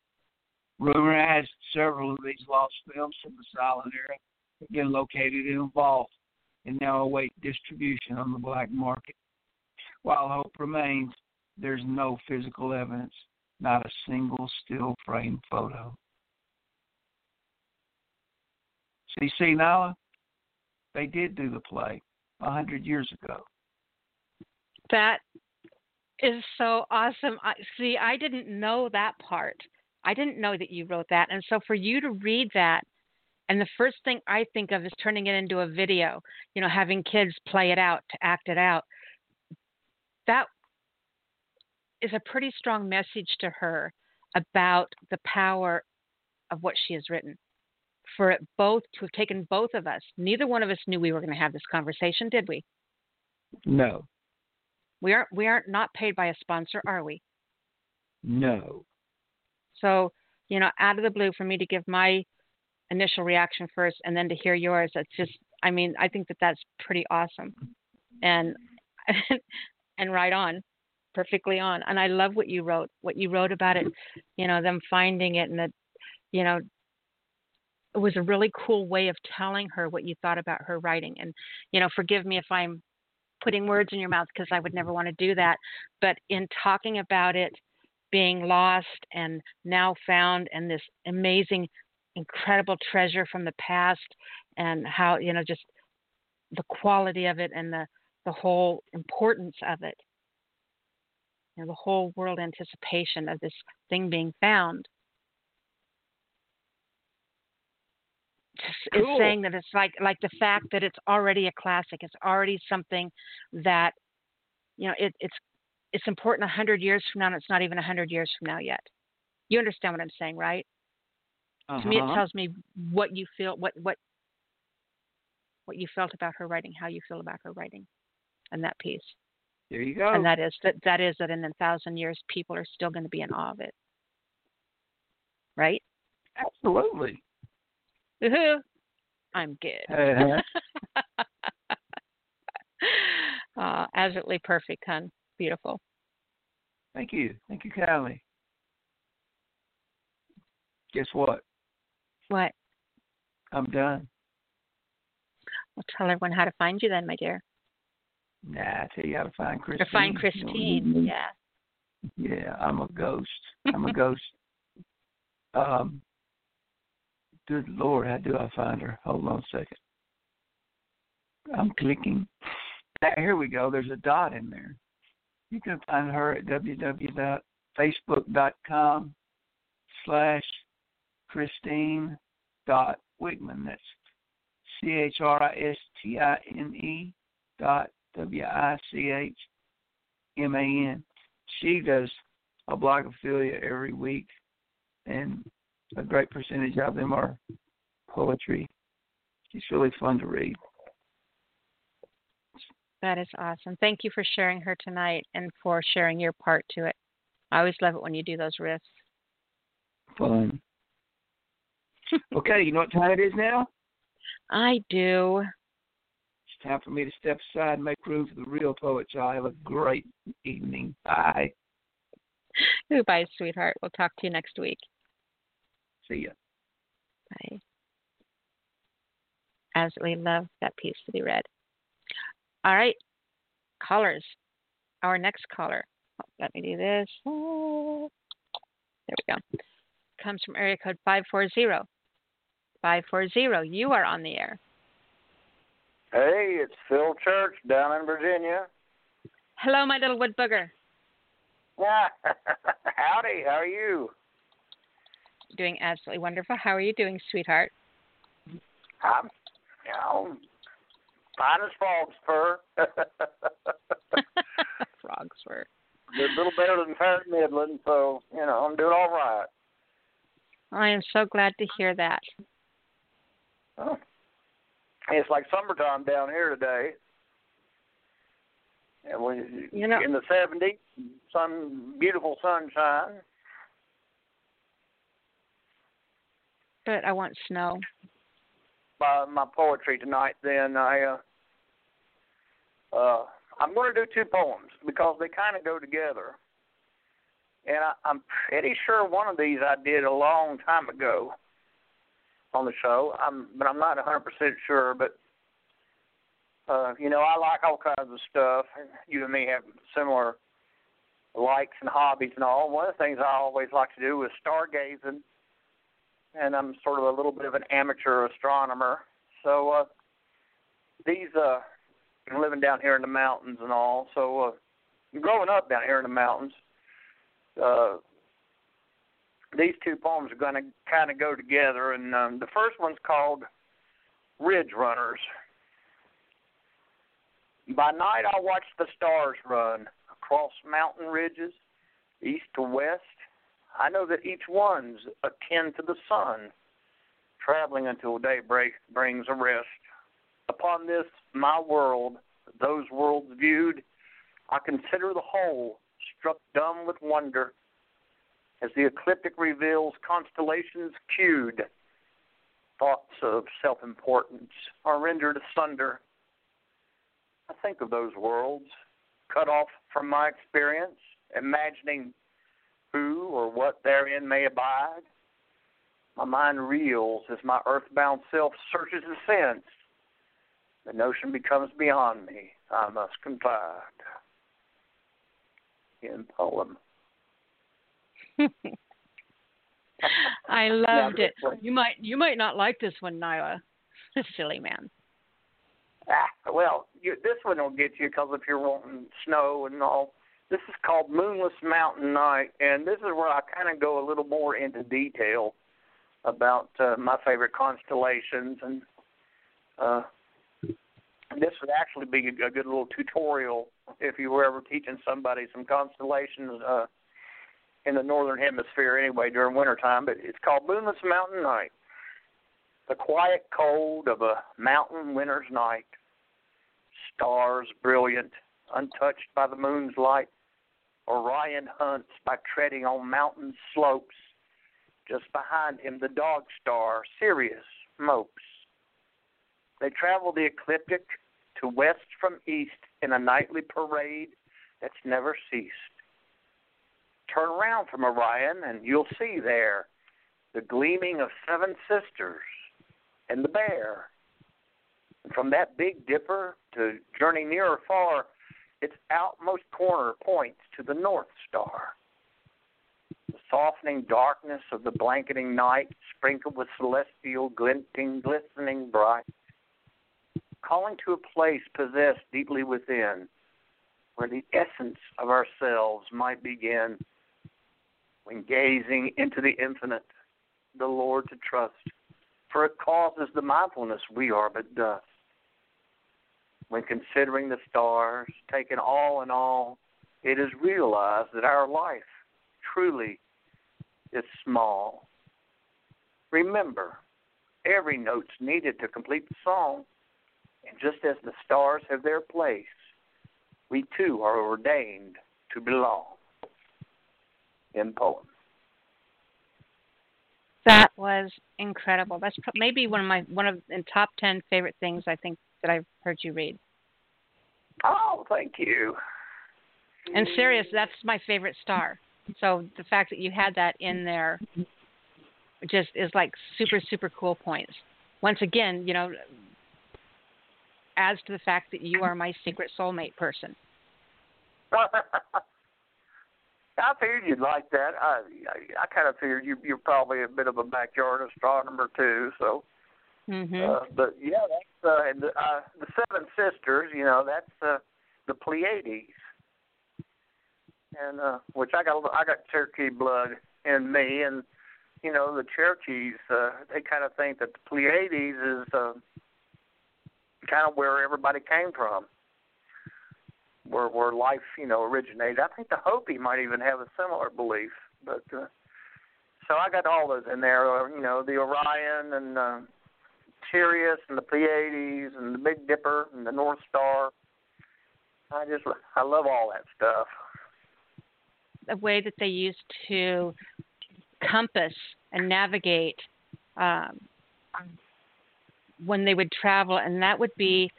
Rumor has several of these lost films from the silent era have been located in a vault and now await distribution on the black market. While hope remains, there's no physical evidence, not a single still frame photo. See, see, Nyla, they did do the play a hundred years ago. That is so awesome. I, see, I didn't know that part. I didn't know that you wrote that, and so for you to read that and the first thing I think of is turning it into a video, you know, having kids play it out to act it out. That is a pretty strong message to her about the power of what she has written. For it both to have taken both of us, neither one of us knew we were going to have this conversation, did we? No. We aren't we aren't not paid by a sponsor, are we? No. So, you know, out of the blue for me to give my initial reaction first and then to hear yours that's just i mean i think that that's pretty awesome and and right on, perfectly on. And I love what you wrote. What you wrote about it, you know, them finding it and that, you know, it was a really cool way of telling her what you thought about her writing. And you know, forgive me if I'm putting words in your mouth because I would never want to do that. But in talking about it being lost and now found and this amazing incredible treasure from the past and how you know just the quality of it and the the whole importance of it. You know the whole world anticipation of this thing being found. Cool. is saying that it's like like the fact that it's already a classic. It's already something that you know it, it's it's important a hundred years from now and it's not even a hundred years from now yet. You understand what i'm saying right uh-huh. to me it tells me what you feel what what what you felt about her writing how you feel about her writing and that piece. There you go. and that is that that is that in a thousand years people are still going to be in awe of it. Right? Absolutely. Woohoo. i'm good. Uh-huh. uh, absolutely perfect hun. Beautiful. Thank you. Thank you Callie. guess what what i'm done I'll tell everyone how to find you then, my dear. Nah, I tell you how to find Christine. Or find Christine, yeah. Yeah, I'm a ghost. I'm a ghost. Um, good Lord, how do I find her? Hold on a second. I'm clicking. Here we go. There's a dot in there. You can find her at www.facebook.com slash Christine dot Wichman. That's C H R I S T I N E dot W I C H M A N. She does a blog affiliate every week, and a great percentage of them are poetry. She's really fun to read. That is awesome. Thank you for sharing her tonight and for sharing your part to it. I always love it when you do those riffs. Fun. Okay, you know what time it is now? I do. It's time for me to step aside and make room for the real poet. Y'all have a great evening. Bye. Goodbye, sweetheart. We'll talk to you next week. See ya. Bye. Absolutely love that piece to be read. All right, callers. Our next caller. Oh, let me do this. There we go. Comes from area code 540. 540. You are on the air. Hey, it's Phil Church down in Virginia. Hello, my little wood booger. Howdy, how are you? Doing absolutely wonderful. How are you doing, sweetheart? I'm, you know, fine as frog's fur. frog's fur. A little better than fair Midland, so, you know, I'm doing all right. I am so glad to hear that. Oh. It's like summertime down here today. And when you know, in the seventies, sun, beautiful sunshine. But I want snow. My my poetry tonight. Then I uh, uh, I'm going to do two poems because they kind of go together. And I, I'm pretty sure one of these I did a long time ago on the show. I'm, but I'm not 100% sure. But uh, you know, I like all kinds of stuff. You and me have similar likes and hobbies and all. One of the things I always like to do is stargazing, and I'm sort of a little bit of an amateur astronomer. So uh, these, uh, living down here in the mountains and all. So uh, growing up down here in the mountains. Uh, these two poems are going to kind of go together. And um, the first one's called Ridge Runners. By night, I watch the stars run across mountain ridges, east to west. I know that each one's akin to the sun, traveling until daybreak brings a rest. Upon this, my world, those worlds viewed, I consider the whole, struck dumb with wonder as the ecliptic reveals constellations cued. Thoughts of self importance are rendered asunder. I think of those worlds, cut off from my experience, imagining who or what therein may abide. My mind reels as my earthbound self searches the sense. The notion becomes beyond me. I must confide. In poem. I loved Yeah, it. one- You might you might not like this one, Nyla. Silly man. Ah, well, you, this one will get you because if you're wanting snow and all. This is called Moonless Mountain Night, and this is where I kind of go a little more into detail about uh, my favorite constellations, and uh, this would actually be a, a good little tutorial if you were ever teaching somebody some constellations uh, in the northern hemisphere anyway during wintertime. But it's called Moonless Mountain Night. The quiet cold of a mountain winter's night. Stars brilliant, untouched by the moon's light. Orion hunts by treading on mountain slopes. Just behind him, the dog star, Sirius, mopes. They travel the ecliptic to west from east in a nightly parade that's never ceased. Turn around from Orion, and you'll see there the gleaming of seven sisters and the bear. And from that Big Dipper to journey near or far, its outmost corner points to the North Star. The softening darkness of the blanketing night, sprinkled with celestial glinting, glistening bright, calling to a place possessed deeply within, where the essence of ourselves might begin. When gazing into the infinite, the Lord to trust, for it causes the mindfulness we are but dust when considering the stars, taken all in all, it is realized that our life truly is small. Remember, every note's needed to complete the song, and just as the stars have their place, we too are ordained to belong. In poem. That was incredible. That's maybe one of my one of in top ten favorite things I think that I've heard you read. Oh, thank you. And Sirius, that's my favorite star. So the fact that you had that in there just is like super super cool points. Once again, you know, adds to the fact that you are my secret soulmate person. I figured you'd like that. I I, I kind of figured you you're probably a bit of a backyard astronomer too. So, Mhm. uh, but yeah, that's uh, and the, uh, the seven sisters. You know, that's uh, the Pleiades, and uh, which I got I got Cherokee blood in me, and you know the Cherokees uh, they kind of think that the Pleiades is uh, kind of where everybody came from where where life you know originated. I think the Hopi might even have a similar belief, but uh, so I got all those in there. Uh, you know, the Orion and uh, Sirius and the Pleiades and the Big Dipper and the North Star. I just I love all that stuff. The way that they used to compass and navigate um, when they would travel, and that would be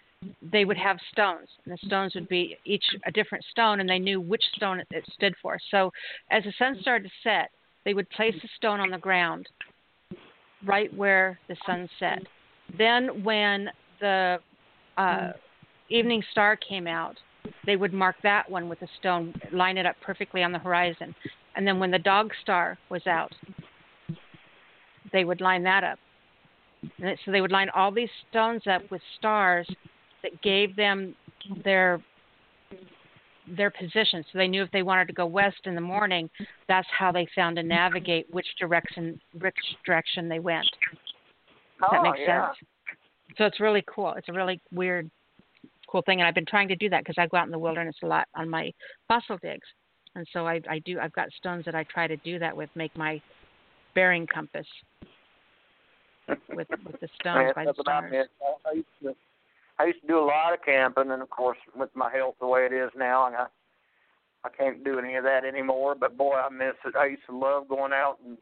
they would have stones, and the stones would be each a different stone, and they knew which stone it, stood for. So, as the sun started to set, they would place a stone on the ground, right where the sun set. Then, when the uh, evening star came out, they would mark that one with a stone, line it up perfectly on the horizon. And then, when the dog star was out, they would line that up. So they would line all these stones up with stars that gave them their their position. So they knew if they wanted to go west in the morning, that's how they found to navigate which direction which direction they went. Does that oh, make yeah. sense? So it's really cool. It's a really weird, cool thing, and I've been trying to do that because I go out in the wilderness a lot on my fossil digs, and so I, I do. I've got stones that I try to do that with, make my bearing compass with with the stones by the stars. it. I used to I used to do a lot of camping, and of course, with my health the way it is now, and I I can't do any of that anymore. But boy, I miss it. I used to love going out and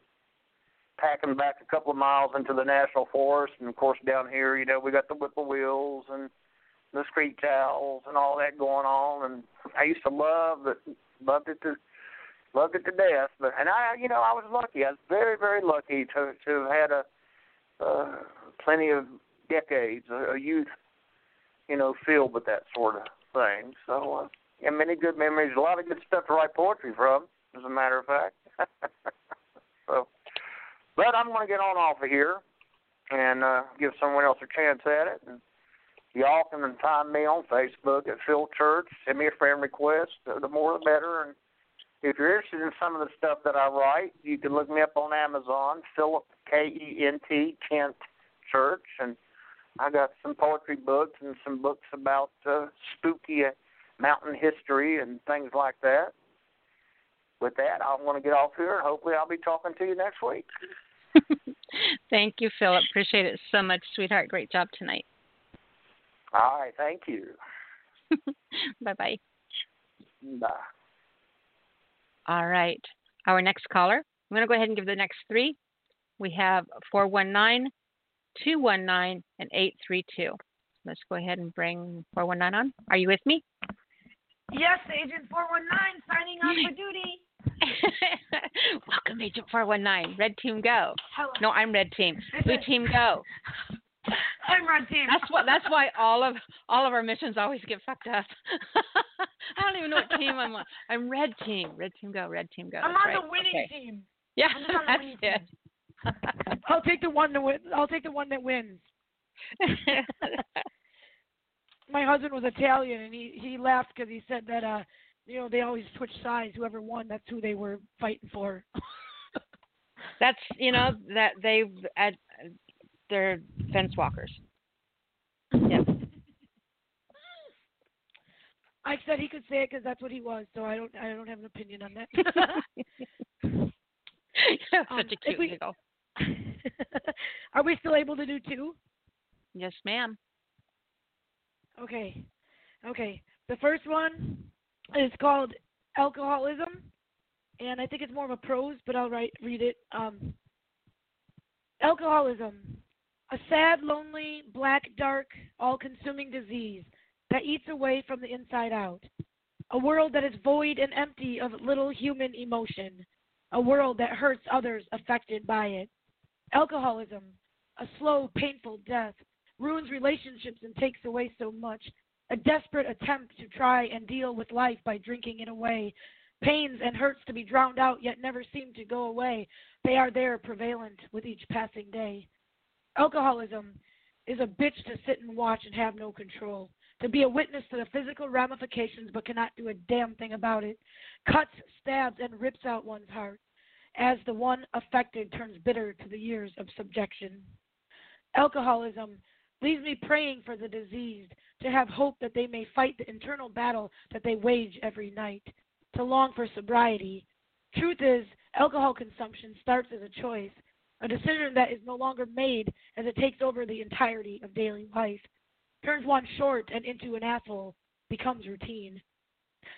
packing back a couple of miles into the national forest, and of course down here, you know, we got the whippoorwills and the screech owls and all that going on, and I used to love it, loved it to loved it to death. But and I, you know, I was lucky. I was very, very lucky to to have had a uh, plenty of decades, a youth, you know, filled with that sort of thing. So, uh, and many good memories, a lot of good stuff to write poetry from, as a matter of fact. so, but I'm going to get on off of here and uh, give someone else a chance at it. And y'all can find me on Facebook at Phil Church. Send me a friend request. The more the better. And if you're interested in some of the stuff that I write, you can look me up on Amazon, Philip K E N T Kent Church, and I got some poetry books and some books about uh, spooky mountain history and things like that. With that, I want to get off here, hopefully, I'll be talking to you next week. thank you, Philip. Appreciate it so much, sweetheart. Great job tonight. All right, thank you. bye bye. Bye. All right. Our next caller, I'm going to go ahead and give the next three. We have 419, 219, and 832. Let's go ahead and bring 419 on. Are you with me? Yes, Agent 419, signing on for duty. Welcome, Agent 419. Red team, go. Hello. No, I'm red team. Blue team, go. I'm red team. That's what. That's why all of all of our missions always get fucked up. I don't even know what team I'm on. I'm red team. Red team, go. Red team, go. I'm That's on right. the winning okay. team. Yeah, I'm on the that's it. I'll take the one that win. I'll take the one that wins. My husband was Italian, and he he laughed because he said that uh, you know, they always switch sides. Whoever won, that's who they were fighting for. That's you know that they uh, they're fence walkers. Yep. I said he could say it because that's what he was, so I don't I don't have an opinion on that. Such Um, a cute we- giggle. Are we still able to do two? Yes, ma'am. Okay. Okay. The first one is called alcoholism, and I think it's more of a prose, but I'll write read it. Um, alcoholism, a sad, lonely, black, dark, all-consuming disease that eats away from the inside out. A world that is void and empty of little human emotion. A world that hurts others affected by it. Alcoholism, a slow, painful death, ruins relationships and takes away so much. A desperate attempt to try and deal with life by drinking it away. Pains and hurts to be drowned out yet never seem to go away. They are there prevalent with each passing day. Alcoholism is a bitch to sit and watch and have no control. To be a witness to the physical ramifications but cannot do a damn thing about it. Cuts, stabs, and rips out one's heart as the one affected turns bitter to the years of subjection. Alcoholism leaves me praying for the diseased to have hope that they may fight the internal battle that they wage every night, to long for sobriety. Truth is, alcohol consumption starts as a choice, a decision that is no longer made as it takes over the entirety of daily life, turns one short and into an asshole, becomes routine.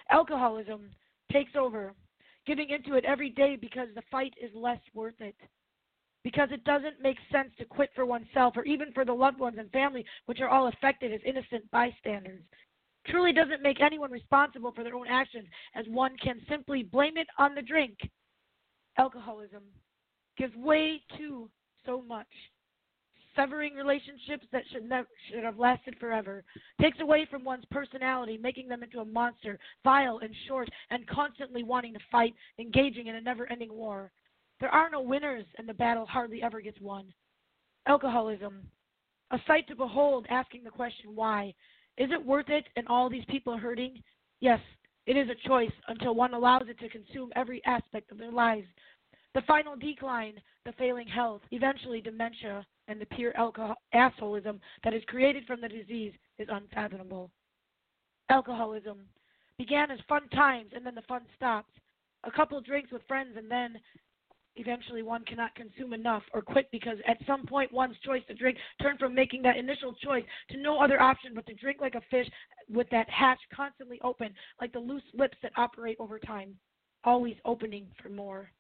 Alcoholism takes over, giving into it every day because the fight is less worth it because it doesn't make sense to quit for oneself or even for the loved ones and family, which are all affected as innocent bystanders. Truly doesn't make anyone responsible for their own actions, as one can simply blame it on the drink. Alcoholism gives way to so much. Severing relationships that should never should have lasted forever takes away from one's personality, making them into a monster, vile and short, and constantly wanting to fight, engaging in a never-ending war. There are no winners, and the battle hardly ever gets won. Alcoholism, a sight to behold, asking the question why. Is it worth it and all these people hurting? Yes, it is a choice until one allows it to consume every aspect of their lives. The final decline, the failing health, eventually dementia, and the pure alcohol- assholism that is created from the disease is unfathomable. Alcoholism began as fun times, and then the fun stops. A couple drinks with friends, and then eventually one cannot consume enough or quit because at some point one's choice to drink turned from making that initial choice to no other option but to drink like a fish with that hatch constantly open like the loose lips that operate over time always opening for more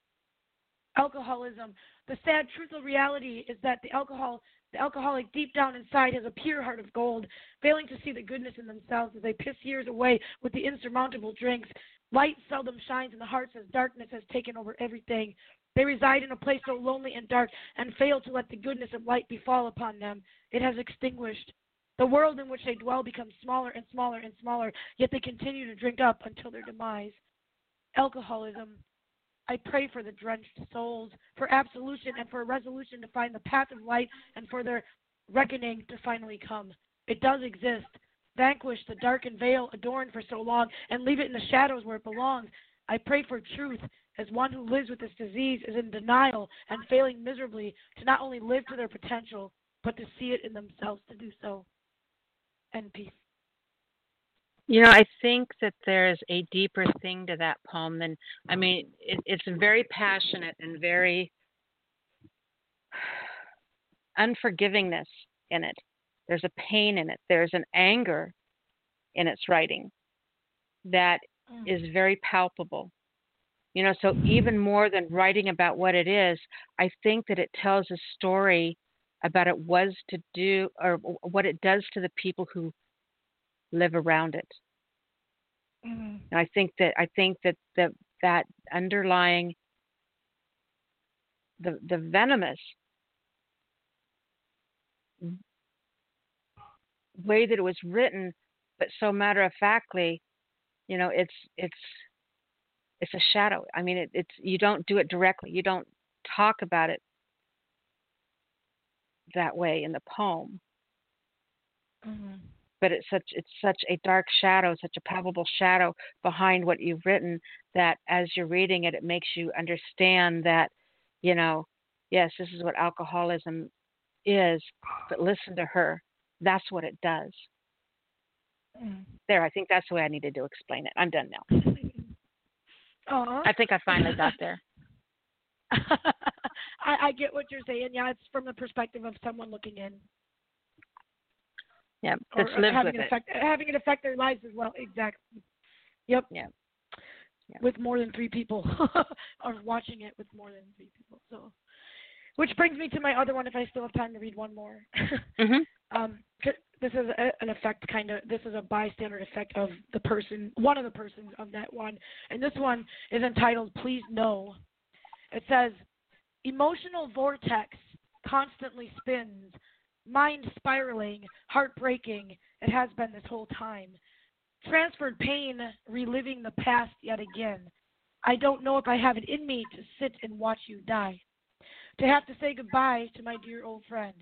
alcoholism. The sad truth of reality is that the alcohol the alcoholic deep down inside has a pure heart of gold, failing to see the goodness in themselves as they piss years away with the insurmountable drinks. Light seldom shines in the hearts as darkness has taken over everything. They reside in a place so lonely and dark and fail to let the goodness of light befall upon them. It has extinguished. The world in which they dwell becomes smaller and smaller and smaller, yet they continue to drink up until their demise. Alcoholism. I pray for the drenched souls, for absolution and for a resolution to find the path of light and for their reckoning to finally come. It does exist. Vanquish the darkened veil adorned for so long and leave it in the shadows where it belongs. I pray for truth as one who lives with this disease is in denial and failing miserably to not only live to their potential, but to see it in themselves to do so. And peace. You know, I think that there's a deeper thing to that poem than, I mean, it, it's very passionate and very unforgivingness in it. There's a pain in it. There's an anger in its writing that Mm. very palpable. You know, so even more than writing about what it is, I think that it tells a story about it was to do or what it does to the people who live around it. Mhm. And I think that I think that the, that underlying the the venomous way that it was written, but so matter of factly, you know, it's it's it's a shadow. I mean, it, it's you don't do it directly. You don't talk about it that way in the poem Mhm. But it's such it's such a dark shadow, such a palpable shadow behind what you've written that as you're reading it, it makes you understand that, you know, yes, this is what alcoholism is, but listen to her. That's what it does. Mhm. There, I think that's the way I needed to explain it. I'm done now. Aw. I think I finally got there. I, I get what you're saying. Yeah, it's from the perspective of someone looking in. Yeah, or that's lived having with it it. affect having it affect their lives as well. Exactly. Yep. Yeah. With more than three people, or watching it with more than three people. So, which brings me to my other one. If I still have time to read one more. hmm um, this is a, an effect, kind of. This is a bystander effect of the person, one of the persons of that one, and this one is entitled "Please No." It says, "Emotional vortex constantly spins, mind spiraling, heart breaking. It has been this whole time. Transferred pain, reliving the past yet again. I don't know if I have it in me to sit and watch you die. To have to say goodbye to my dear old friend.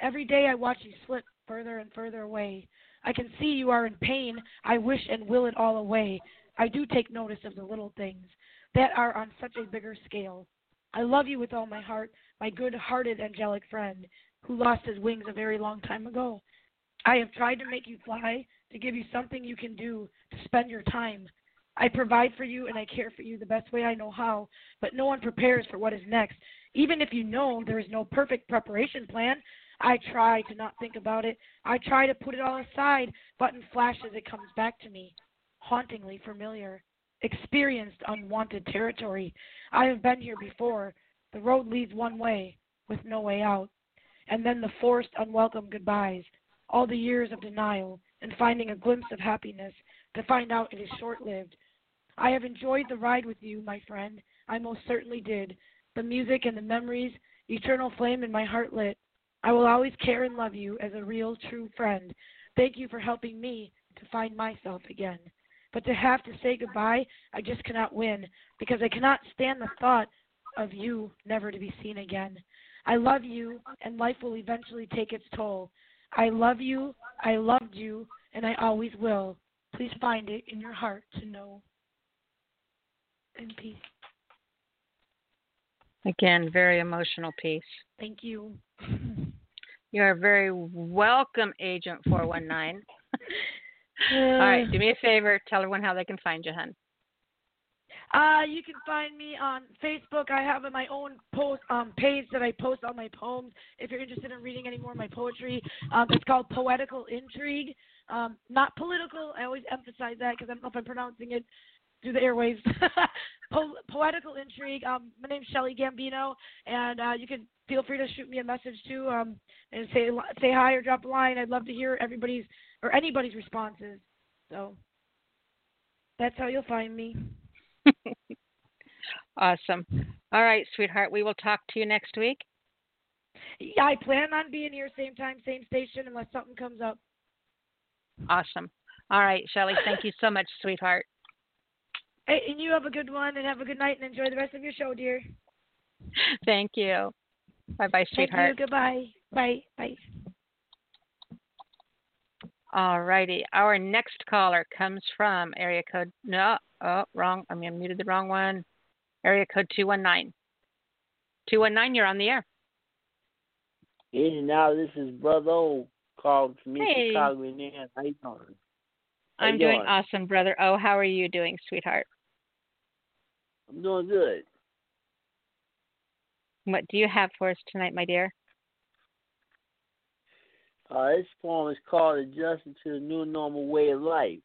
Every day I watch you slip further and further away. I can see you are in pain. I wish and will it all away. I do take notice of the little things that are on such a bigger scale. I love you with all my heart, my good hearted angelic friend who lost his wings a very long time ago. I have tried to make you fly, to give you something you can do, to spend your time. I provide for you and I care for you the best way I know how, but no one prepares for what is next. Even if you know there is no perfect preparation plan, I try to not think about it. I try to put it all aside, but in flashes it comes back to me, hauntingly familiar, experienced unwanted territory. I have been here before. The road leads one way, with no way out. And then the forced, unwelcome goodbyes, all the years of denial, and finding a glimpse of happiness to find out it is short lived. I have enjoyed the ride with you, my friend. I most certainly did. The music and the memories, eternal flame in my heart lit. I will always care and love you as a real, true friend. Thank you for helping me to find myself again. But to have to say goodbye, I just cannot win because I cannot stand the thought of you never to be seen again. I love you, and life will eventually take its toll. I love you, I loved you, and I always will. Please find it in your heart to know. In peace. Again, very emotional piece. Thank you. You're very welcome, Agent 419. Uh, All right, do me a favor. Tell everyone how they can find you, hun. Uh, you can find me on Facebook. I have my own post um, page that I post all my poems. If you're interested in reading any more of my poetry, um, it's called Poetical Intrigue. Um, not political. I always emphasize that because I don't know if I'm pronouncing it through the airwaves. po- poetical intrigue. Um, my name's Shelly Gambino, and uh, you can feel free to shoot me a message too, um, and say say hi or drop a line. I'd love to hear everybody's or anybody's responses. So that's how you'll find me. Awesome. All right, sweetheart. We will talk to you next week. Yeah, I plan on being here same time, same station, unless something comes up. Awesome. All right, Shelly. Thank you so much, sweetheart. Hey, and you have a good one, and have a good night, and enjoy the rest of your show, dear. Thank you. Bye, bye, sweetheart. Thank you. Goodbye. Bye. Bye. All righty. Our next caller comes from area code. No, oh, wrong. I mean, I muted the wrong one. Area code 219. 219, you're on the air. Hey, now this is Brother O called from Hey. Chicago, Indiana. How you doing? How I'm you doing doing? awesome, brother. Oh, how are you doing, sweetheart? I'm doing good. What do you have for us tonight, my dear? Uh, this poem is called Adjusting to the New Normal Way of Life.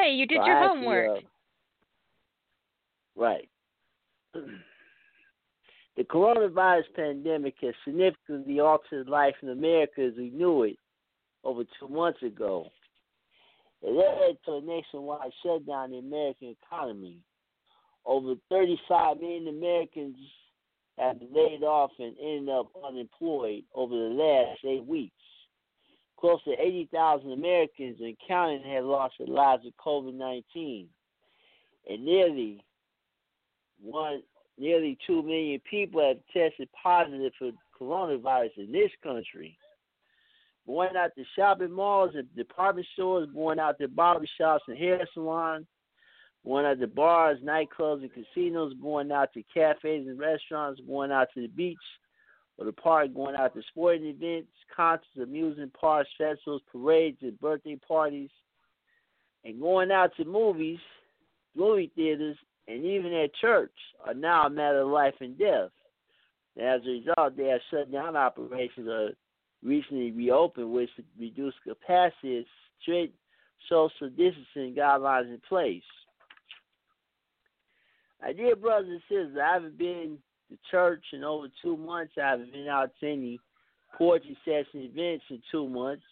Hey, you did So your homework. uh, right. the coronavirus pandemic has significantly altered life in America as we knew it over two months ago. It led to a nationwide shutdown in the American economy. Over 35 million Americans have been laid off and ended up unemployed over the last eight weeks. Close to 80,000 Americans and counting have lost their lives to COVID 19. And nearly one nearly two million people have tested positive for coronavirus in this country. Going out to shopping malls and department stores, going out to barber shops and hair salons, going out to bars, nightclubs, and casinos, going out to cafes and restaurants, going out to the beach the park, going out to sporting events, concerts, amusement parks, festivals, parades, and birthday parties, and going out to movies, movie theaters, and even at church are now a matter of life and death. And as a result, they have shut down operations or recently reopened, which reduced capacity and strict social distancing guidelines in place. My dear brothers and sisters, I haven't been to church in over two months. I haven't been out to any poetry session events in two months.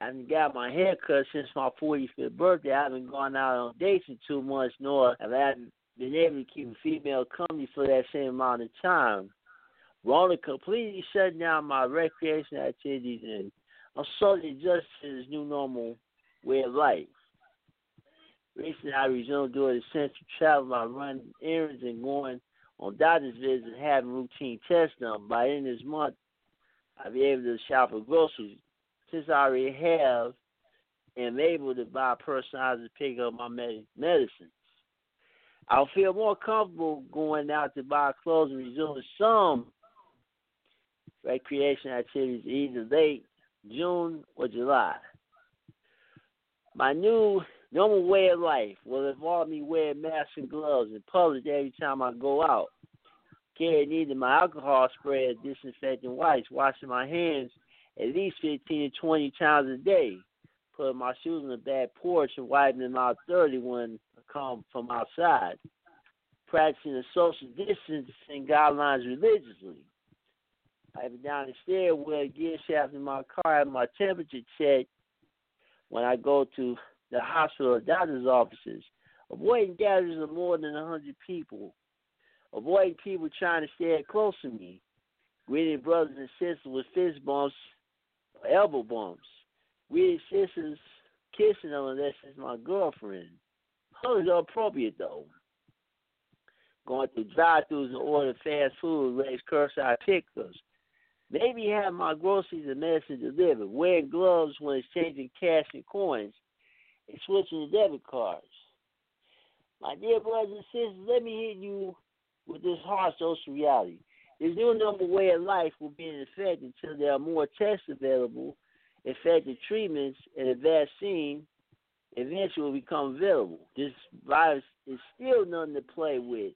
I haven't got my hair cut since my 45th birthday. I haven't gone out on dates in two months, nor have I been able to keep a female company for that same amount of time. Rona completely shut down my recreation activities and I'm slowly adjusting to this new normal way of life. Recently, I resumed doing essential travel by running errands and going on doctor's visits having routine tests done. By the end of this month, I'll be able to shop for groceries since I already have am able to buy personalized and pick up my med- medicines. I'll feel more comfortable going out to buy clothes and resuming some recreation activities either late June or July. My new normal way of life will involve me wearing masks and gloves in public every time I go out. Carrying either my alcohol spray or disinfectant wipes, washing my hands at least 15 to 20 times a day, putting my shoes on the back porch and wiping them out thoroughly when I come from outside, practicing the social distancing guidelines religiously. I have down the stairwell, gear shaft in my car, have my temperature checked when I go to the hospital doctor's offices. Avoiding gatherings of more than 100 people. Avoiding people trying to stay close to me. Greeting brothers and sisters with fist bumps elbow bumps. Greeting sisters kissing them unless it's my girlfriend. Hugs are appropriate though. Going through drive-thrus and ordering fast food, raise curbside pickups. Maybe have my groceries and medicine delivered. Wearing gloves when exchanging cash and coins. And switching to debit cards. My dear brothers and sisters, let me hit you with this hard social reality. This new normal way of life will be in effect until there are more tests available, effective treatments, and a vaccine eventually will become available. This virus is still nothing to play with.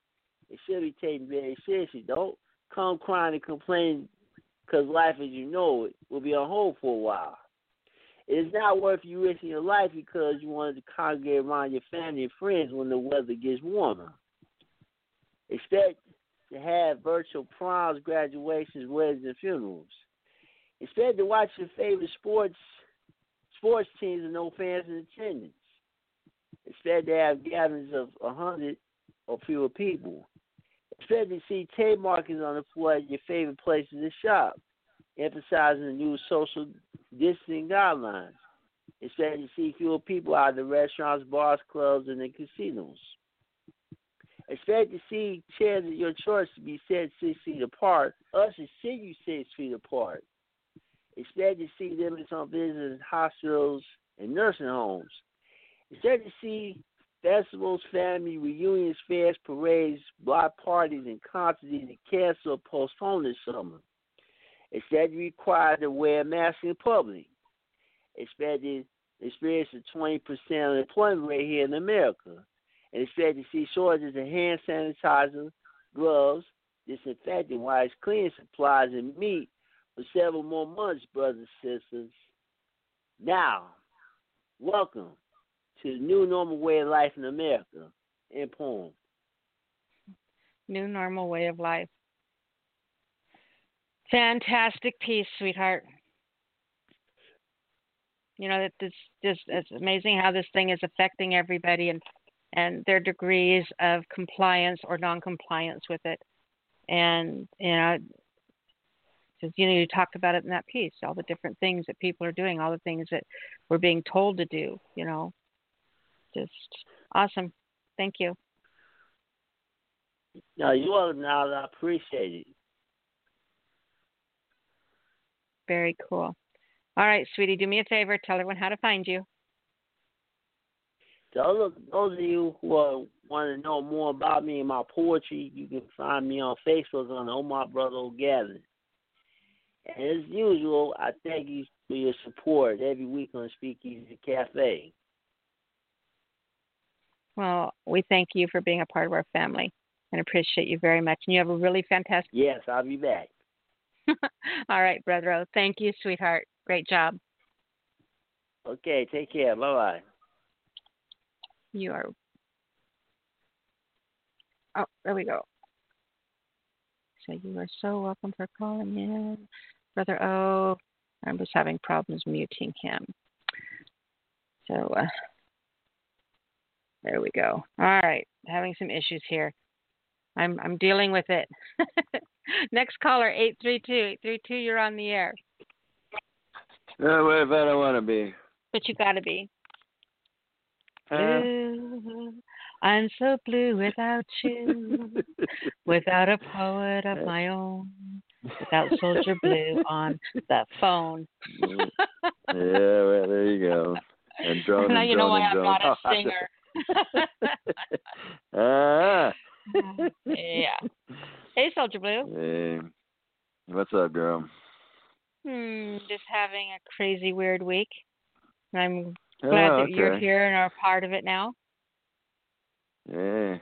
It should be taken very seriously. Don't come crying and complaining because life as you know it will be on hold for a while. It is not worth you risking your life because you wanted to congregate around your family and friends when the weather gets warmer. Expect to have virtual proms, graduations, weddings, and funerals. Expect to watch your favorite sports sports teams and no fans in attendance. Expect to have gatherings of a hundred or fewer people. Expect to see tape markings on the floor at your favorite places to shop, emphasizing the new social distancing guidelines. Expect to see fewer people out of the restaurants, bars, clubs, and the casinos. Expect to see chairs of your choice to be set six feet apart. Ushers sit you six feet apart. Expect to see limits on visitors in hospitals and nursing homes. Expect to see festivals, family reunions, fairs, parades, block parties, and concerts either cancel or postpone this summer. Be required to wear a mask in public. Expect to experience a 20% unemployment rate here in America and expect to see shortages in hand sanitizer, gloves, disinfectant wipes, cleaning supplies, and meat for several more months, brothers and sisters. Now, welcome to the new normal way of life in America in poem. New normal way of life. Fantastic piece, sweetheart. You know, it's just it's amazing how this thing is affecting everybody and and their degrees of compliance or non-compliance with it. And you know, you know you talked about it in that piece, all the different things that people are doing, all the things that we're being told to do. You know, just awesome. Thank you. No, you are now. I appreciate it. Very cool. All right, sweetie, do me a favor. Tell everyone how to find you. Those, those of you who are, want to know more about me and my poetry, you can find me on Facebook on Omar Brother O'Gavin. And as usual, I thank you for your support every week on Speakeasy Cafe. Well, we thank you for being a part of our family and appreciate you very much. And you have a really fantastic. Yes, I'll be back. All right, brother. O. Thank you, sweetheart. Great job. Okay, take care. Bye bye. You are. Oh, there we go. So you are so welcome for calling in, Brother O. I'm just having problems muting him. So uh, there we go. All right, having some issues here. I'm I'm dealing with it. Next caller, eight three two eight three two. You're on the air. No, what if I don't want to be? But you got to be. Huh? Blue, I'm so blue without you, without a poet of my own, without Soldier Blue on the phone. yeah, well, there you go. And drone now and you know why I'm drone. not a singer. ah. yeah. Hey, Soldier Blue. Hey, what's up, girl? Hmm, just having a crazy, weird week. I'm glad oh, that you're here and are a part of it now. Yeah.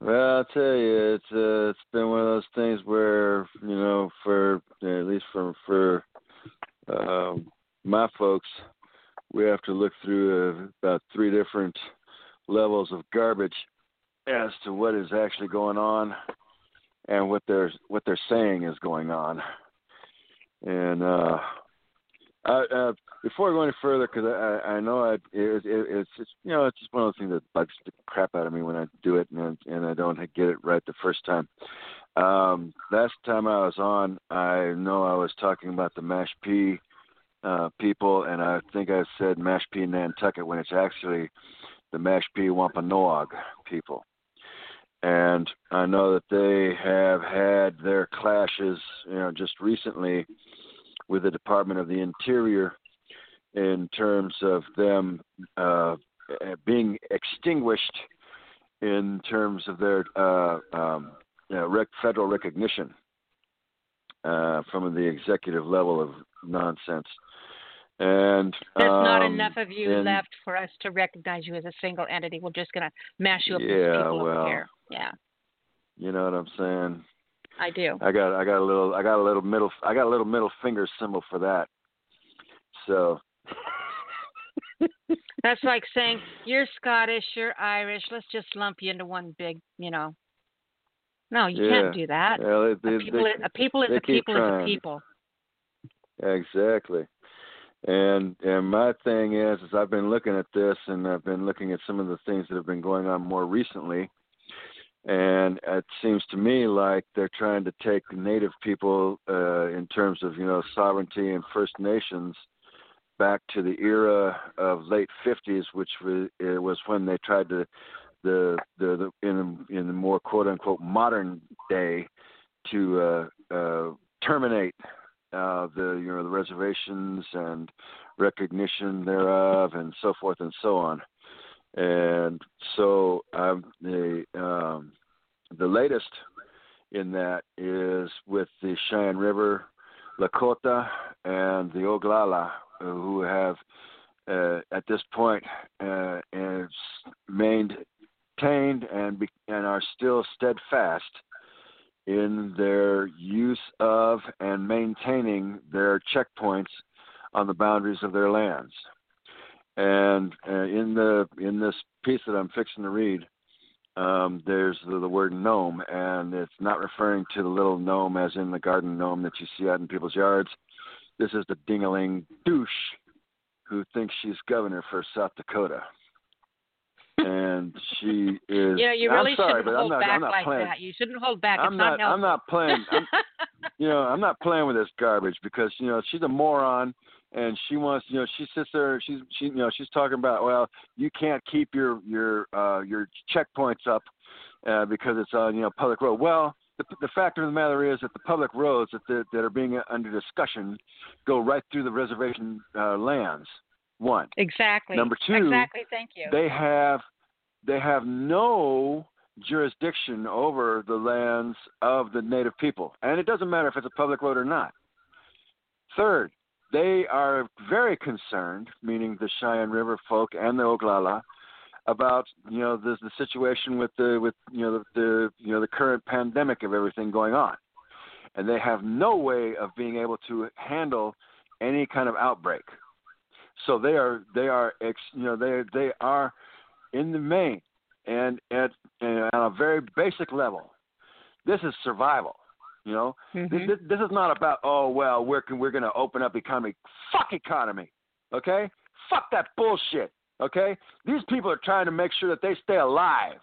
Well, I'll tell you, it's uh, it's been one of those things where you know, for at least for for um, my folks, we have to look through uh, about three different levels of garbage as to what is actually going on and what they're what they're saying is going on. And uh, I, uh, before I go any further, because I, I know I, it, it, it's just you know it's just one of those things that bugs the crap out of me when I do it and and I don't get it right the first time. Um, last time I was on, I know I was talking about the mash P uh, people, and I think I said Mashpee Nantucket when it's actually the mash P Wampanoag people. And I know that they have had their clashes, you know, just recently with the Department of the Interior in terms of them uh, being extinguished in terms of their uh, um, you know, rec- federal recognition uh, from the executive level of nonsense. And There's not um, enough of you and- left for us to recognize you as a single entity. We're just going to mash you up with Yeah, people well, over here. Yeah, You know what I'm saying? I do. I got I got a little I got a little middle I got a little middle finger symbol for that. So That's like saying you're Scottish, you're Irish. Let's just lump you into one big, you know. No, you Yeah. can't do that. Well, they, a people, they, is, a people is a people is a people. Exactly. And and my thing is is I've been looking at this and I've been looking at some of the things that have been going on more recently. And it seems to me like they're trying to take native people uh in terms of, you know, sovereignty and First Nations back to the era of late 50s which was was when they tried to the the, the in in the more quote unquote modern day to uh uh terminate uh, the you know the reservations and recognition thereof and so forth and so on. And so um, the um, the latest in that is with the Cheyenne River, Lakota, and the Oglala, uh, who have uh, at this point uh, maintained and be, and are still steadfast in their use of and maintaining their checkpoints on the boundaries of their lands. And uh, in the in this piece that I'm fixing to read, um, there's the, the word gnome, and it's not referring to the little gnome as in the garden gnome that you see out in people's yards. This is the dingaling douche who thinks she's governor for South Dakota. And she is. You know, you really sorry, shouldn't but hold I'm not, back I'm not like playing. that. You shouldn't hold back. I'm it's not. not I'm not playing. I'm, you know, I'm not playing with this garbage because you know she's a moron, and she wants. You know, she sits there. She's she. You know, she's talking about well, you can't keep your your uh your checkpoints up uh, because it's on you know public road. Well. The, the fact of the matter is that the public roads that, that, that are being under discussion go right through the reservation uh, lands. One. exactly. Number two, Exactly. Thank you. they have they have no jurisdiction over the lands of the native people and it doesn't matter if it's a public road or not third they are very concerned meaning the cheyenne river folk and the oglala about you know the the situation with the with you know the, the you know the current pandemic of everything going on and they have no way of being able to handle any kind of outbreak so they are they are ex, you know they they are in the main and at and on a very basic level. This is survival. You know, Mhm. this, this, this is not about oh well we're we're going to open up economy. Fuck economy. Okay, fuck that bullshit. Okay, these people are trying to make sure that they stay alive.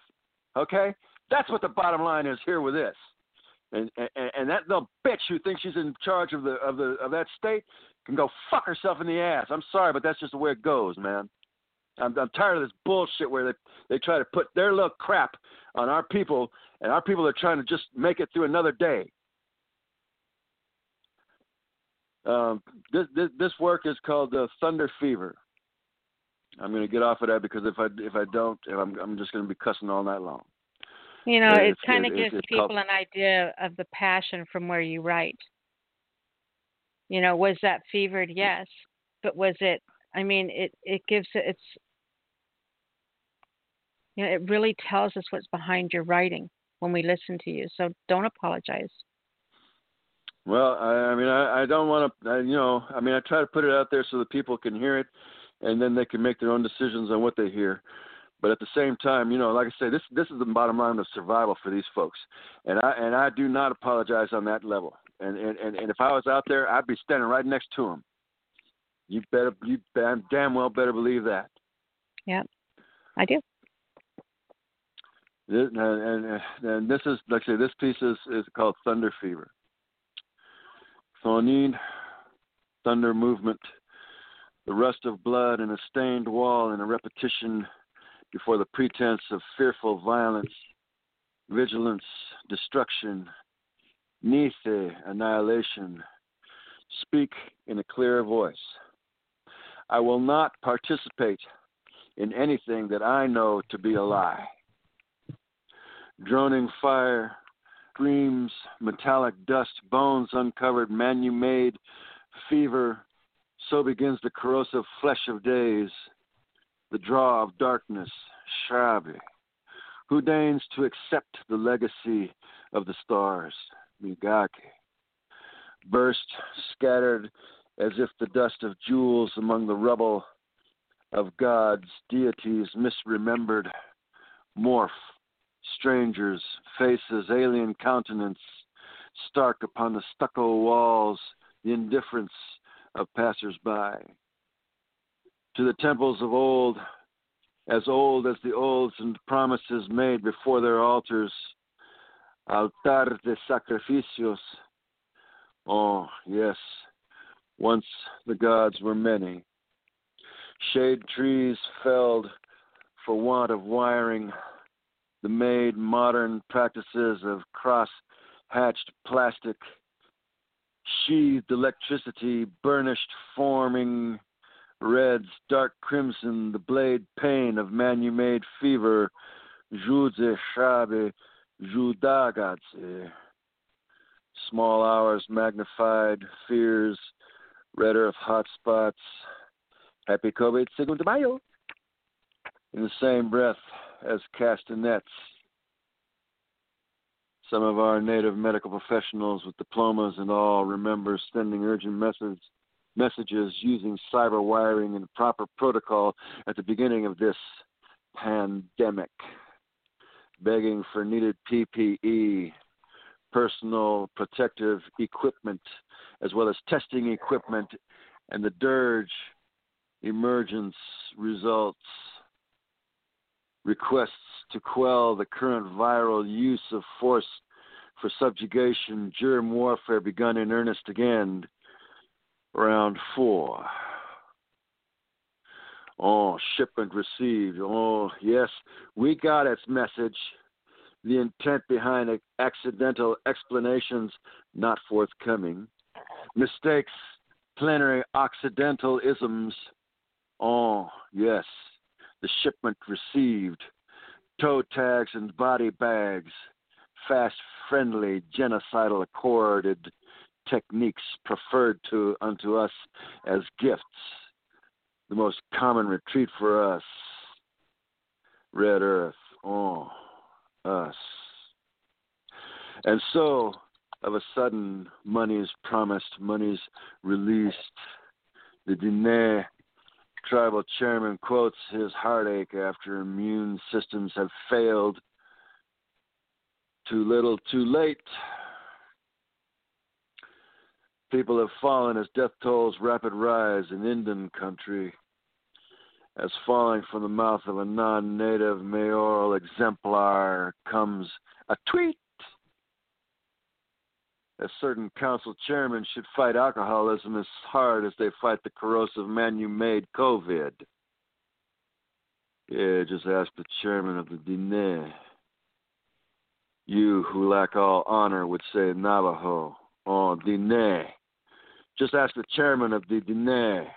Okay, that's what the bottom line is here with this. And and, and that little bitch who thinks she's in charge of the of the of that state can go fuck herself in the ass. I'm sorry, but that's just the way it goes, man. I'm, I'm tired of this bullshit where they they try to put their little crap on our people, and our people are trying to just make it through another day. Um, this, this this work is called uh, Thunder Fever. I'm going to get off of that because if I if I don't, I'm I'm just going to be cussing all night long. You know, it kind of gives it's people called- an idea of the passion from where you write. You know, was that fevered? Yes, but was it? I mean, it it gives. It's you know, it really tells us what's behind your writing when we listen to you. So don't apologize. Well, I, I mean, I, I don't want to, you know, I mean, I try to put it out there so that people can hear it, and then they can make their own decisions on what they hear. But at the same time, you know, like I say, this this is the bottom line of survival for these folks, and I and I do not apologize on that level. And and and, and if I was out there, I'd be standing right next to him. You better, you damn, damn well better believe that. Yeah, I do. This, and, and and this is like I say, this piece is is called Thunder Fever. Thonin, thunder movement, the rust of blood in a stained wall and a repetition before the pretense of fearful violence, vigilance, destruction, Nithe, annihilation. Speak in a clear voice. I will not participate in anything that I know to be a lie. Droning fire, screams, metallic dust, bones uncovered, manu-made, fever. So begins the corrosive flesh of days, the draw of darkness, Shrabi. Who deigns to accept the legacy of the stars, Migake? Burst, scattered as if the dust of jewels among the rubble, of gods, deities misremembered, morph, strangers, faces, alien countenance, stark upon the stucco walls, the indifference of passers-by. To the temples of old, as old as the oaths and promises made before their altars, altar de sacrificios. Oh, yes, once the gods were many. Shade trees felled for want of wiring, the made modern practices of cross hatched plastic, sheathed electricity, burnished forming reds, dark crimson, the blade pain of manu-made fever, Judze Shabe, Judagatze. Small hours magnified, fears, red earth hot spots. Happy COVID Segundo Mayo. In the same breath as castanets. Some of our native medical professionals with diplomas and all remember sending urgent messages using cyber wiring and proper protocol at the beginning of this pandemic, begging for needed PPE, personal protective equipment, as well as testing equipment, and the dirge emergence results. Requests to quell the current viral use of force for subjugation, germ warfare begun in earnest again round four. Oh, shipment received. Oh, yes, we got its message. The intent behind accidental explanations not forthcoming. Mistakes, plenary occidental isms. Oh, yes, the shipment received. Toe tags and body bags. Fast, friendly, genocidal accorded techniques preferred to unto us as gifts, the most common retreat for us. Red Earth, oh, us. And so, of a sudden, money is promised, money's released. The Diné tribal chairman quotes his heartache after immune systems have failed. Too little, too late. People have fallen as death tolls rapid rise in Indian country, as falling from the mouth of a non native mayoral exemplar comes a tweet. A certain council chairman should fight alcoholism as hard as they fight the corrosive man you made COVID. Yeah, just ask the chairman of the Diné. You who lack all honor would say Navajo. Oh, Diné. Just ask the chairman of the Diné,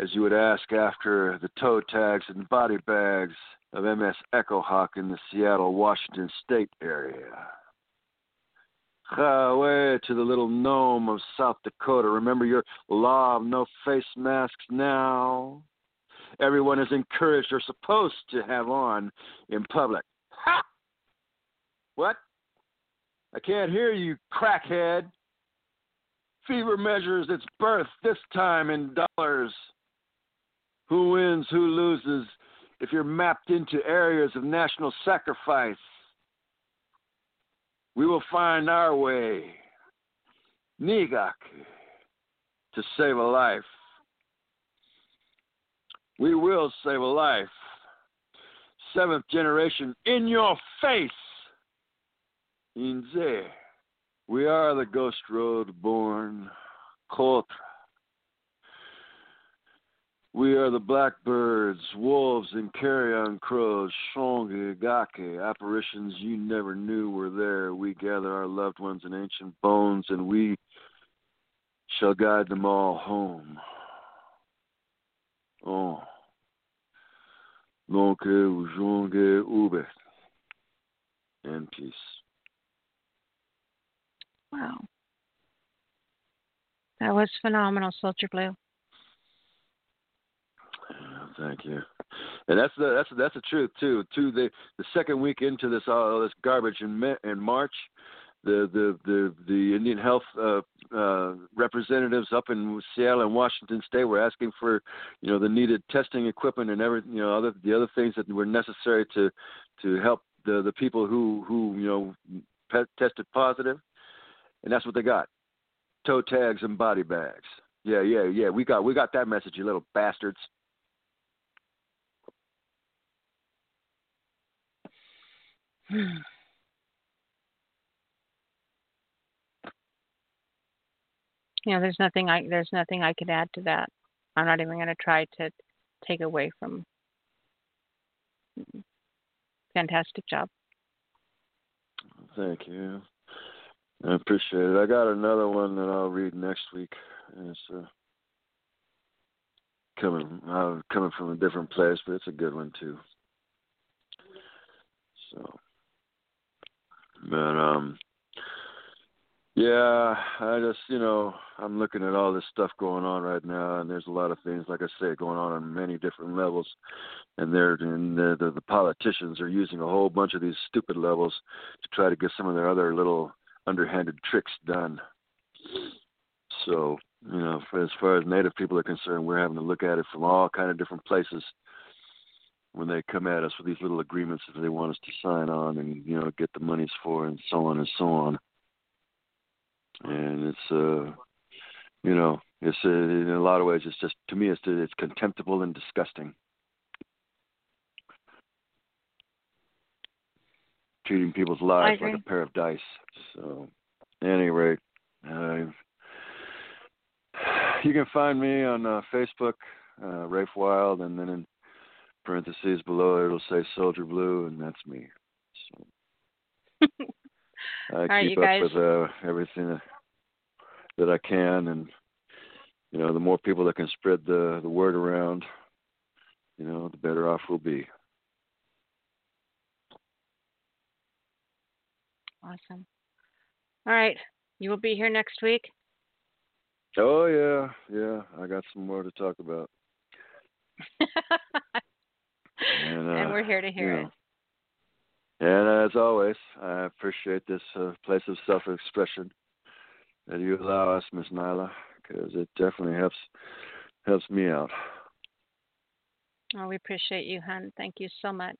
as you would ask after the toe tags and body bags of MS Echo Hawk in the Seattle, Washington state area. Way to the little gnome of South Dakota. Remember your law of no face masks now. Everyone is encouraged or supposed to have on in public. Ha! What? I can't hear you, crackhead. Fever measures its birth, this time in dollars. Who wins, who loses, if you're mapped into areas of national sacrifice? We will find our way, Nigak, to save a life. We will save a life. Seventh generation in your face. Inze. We are the Ghost Road born Kotra. We are the blackbirds, wolves, and carrion crows, Shongi, Gake, apparitions you never knew were there. We gather our loved ones in ancient bones, and we shall guide them all home. Oh. Lonke, Ujonge, Ube. And peace. Wow. That was phenomenal, Soldier Blue. Thank you. And that's the that's that's the truth too. To the the second week into this all this garbage in in March, the the the, the Indian health uh, uh, representatives up in Seattle and Washington State were asking for you know the needed testing equipment and every you know other the other things that were necessary to to help the the people who who you know pe- tested positive, and that's what they got: toe tags and body bags. Yeah, yeah, yeah. We got we got that message, you little bastards. Yeah, there's nothing I there's nothing I could add to that. I'm not even going to try to take away from. Fantastic job. Thank you. I appreciate it. I got another one that I'll read next week. It's uh, coming uh, coming from a different place, but it's a good one too. So, but um, yeah, I just you know I'm looking at all this stuff going on right now, and there's a lot of things, like I say, going on on many different levels, and they're and the, the the politicians are using a whole bunch of these stupid levels to try to get some of their other little underhanded tricks done. So you know, for, as far as Native people are concerned, we're having to look at it from all kind of different places when they come at us with these little agreements that they want us to sign on and you know get the monies for and so on and so on. And it's uh you know it's uh, in a lot of ways it's just to me it's it's contemptible and disgusting. Treating people's lives like a pair of dice. So at any rate uh, you can find me on uh, facebook uh rafe wild and then in parentheses below it'll say soldier blue and that's me so I right, keep up guys. with uh, everything that, that I can, and you know, the more people that can spread the the word around, you know, the better off we'll be. Awesome. All right, you will be here next week. Oh yeah, yeah, I got some more to talk about. and, uh, and we're here to hear you it. And as always, I appreciate this uh, place of self-expression that you allow us, Miss Nyla, because it definitely helps helps me out. Oh, we appreciate you, hon. Thank you so much.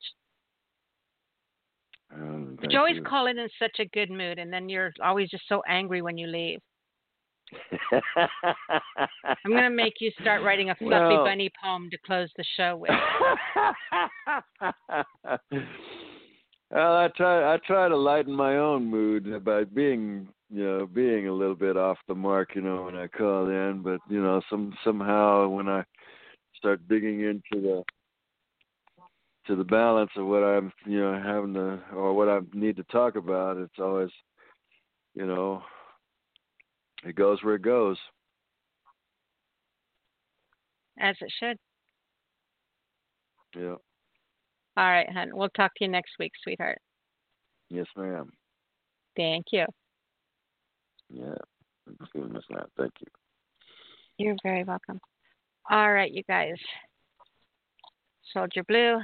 Um, you always you. call in in such a good mood, and then you're always just so angry when you leave. I'm gonna make you start writing a fluffy Well- bunny poem to close the show with. well, I try I try to lighten my own mood by being you know being a little bit off the mark, you know, when I call in. But you know, some somehow when I start digging into the to the balance of what I'm you know having to or what I need to talk about, it's always you know it goes where it goes. As it should. Yeah. All right, hon. We'll talk to you next week, sweetheart. Yes, ma'am. Thank you. Yeah. Miss. Thank you. You're very welcome. All right, you guys. Soldier Blue.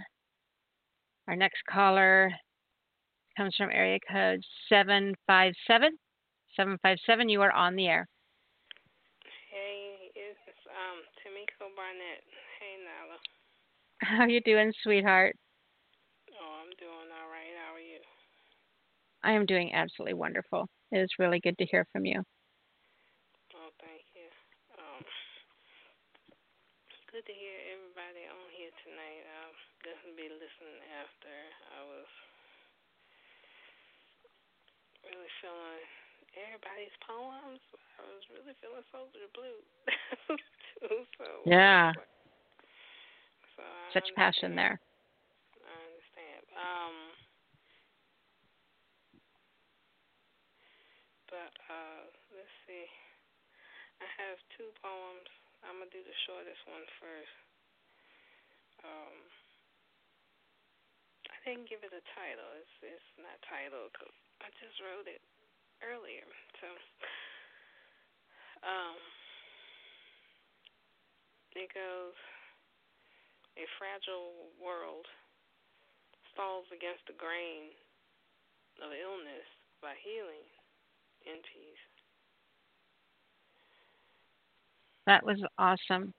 Our next caller comes from area code 757. 757, you are on the air. Hey, it's um Tameko Barnett. Hey, Nyla. How you doing, sweetheart? Oh, I'm doing all right. How are you? I am doing absolutely wonderful. It is really good to hear from you. Oh, thank you. Um, good to hear everybody on here tonight. I'll definitely be listening after. I was really feeling everybody's poems. I was really feeling Soldier Blue too. So Yeah. So Such passion there. I understand. Um, but uh, let's see. I have two poems. I'm gonna do the shortest one first. Um, I didn't give it a title. It's it's not titled 'cause I just wrote it earlier. So, um, it goes. A fragile world falls against the grain of illness by healing in peace. That was awesome.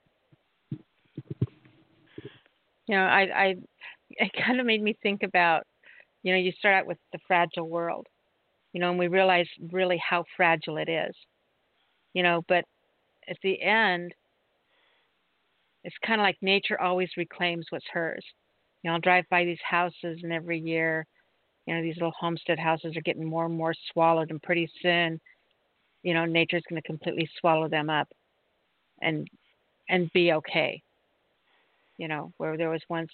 You know, I, I, it kind of made me think about, you know, you start out with the fragile world, you know, and we realize really how fragile it is, you know, but at the end, it's kind of like nature always reclaims what's hers. You know, I'll drive by these houses, and every year, you know, these little homestead houses are getting more and more swallowed, and pretty soon, you know, nature's going to completely swallow them up, and and be okay. You know, where there was once,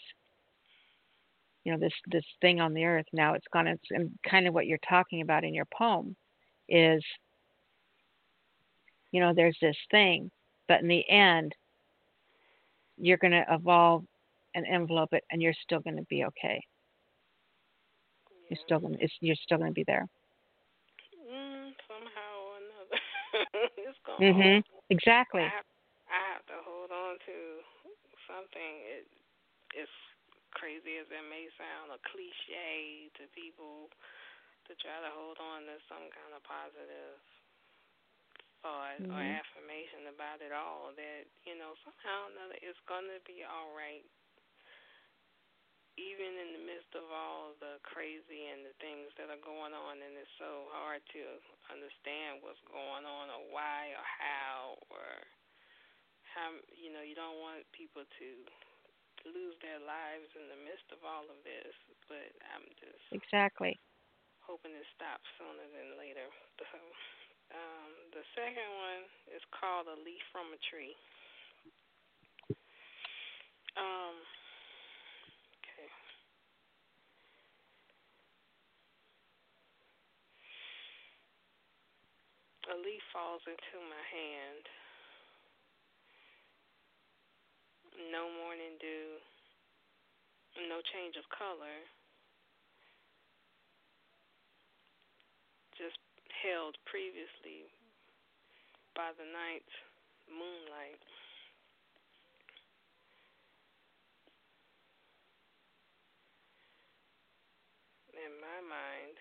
you know, this this thing on the earth, now it's gone. It's and kind of what you're talking about in your poem, is, you know, there's this thing, but in the end, you're going to evolve and envelope it, and you're still going to be okay. You're still going. To, you're still going to be there. Mm, somehow or another, it's going. Mhm. Exactly. I have, I have to hold on to something. Crazy as it may sound, a cliche to people to try to hold on to some kind of positive thought or Mhm. affirmation about it all that you know somehow or another it's going to be all right even in the midst of all the crazy and the things that are going on and it's so hard to understand what's going on or why or how or how you know you don't want people to lose their lives in the midst of all of this but i'm just Exactly. hoping it stops sooner than later so um, the second one is called A Leaf from a Tree. Um, okay. A leaf falls into my hand. No morning dew. No change of color. Just held previously by the night's moonlight. And my mind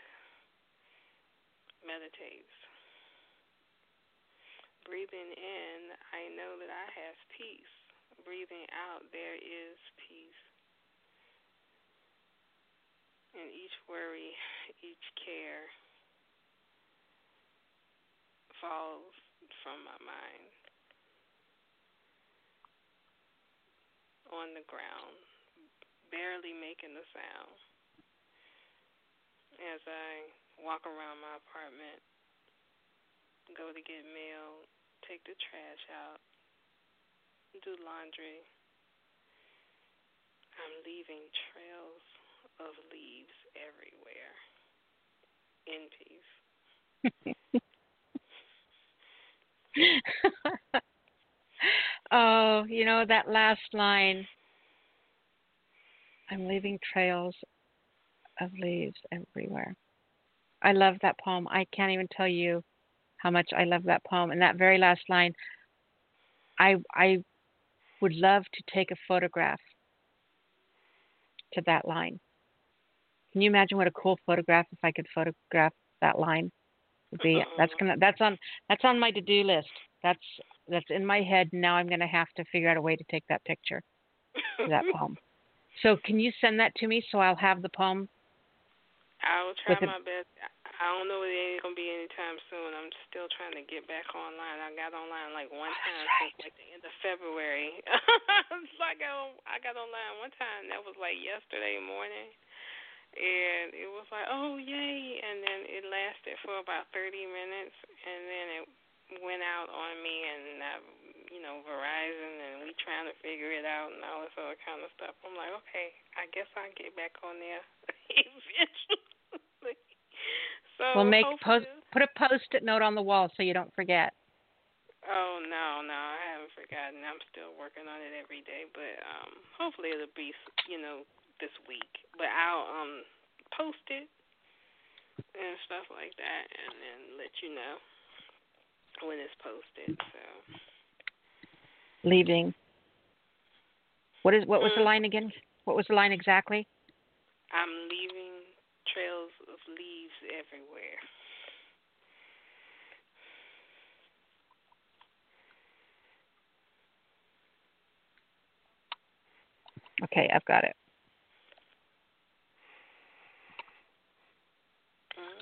meditates. Breathing in, I know that I have peace. Breathing out, there is peace. And each worry, each care, falls from my mind on the ground, barely making a sound. As I walk around my apartment, go to get mail, take the trash out, do laundry, I'm leaving trails of leaves everywhere in peace. oh, you know that last line. I'm leaving trails of leaves everywhere. I love that poem. I can't even tell you how much I love that poem. And that very last line, I I would love to take a photograph to that line. Can you imagine what a cool photograph if I could photograph that line? Would be mm-hmm. that's gonna that's on that's on my to do list. That's that's in my head. Now I'm gonna have to figure out a way to take that picture that poem. So can you send that to me so I'll have the poem? I will try my best. I don't know if it ain't gonna be anytime soon. I'm still trying to get back online. I got online like one time since like the end of February. so I got on, I got online one time. That was like yesterday morning, and it was like, oh yay! And then it lasted for about 30 minutes, and then it went out on me, and I, you know, Verizon, and we trying to figure it out and all this other kind of stuff. I'm like, okay, I guess I'll get back on there eventually. So We'll make post put a post-it note on the wall so you don't forget. Oh no, no, I haven't forgotten. I'm still working on it every day, but um hopefully it'll be, you know, this week. But I'll um post it and stuff like that and then let you know when it's posted. So Leaving. What is what was the Mm. line again? What was the line exactly? I'm leaving trails leaves everywhere. Okay, I've got it.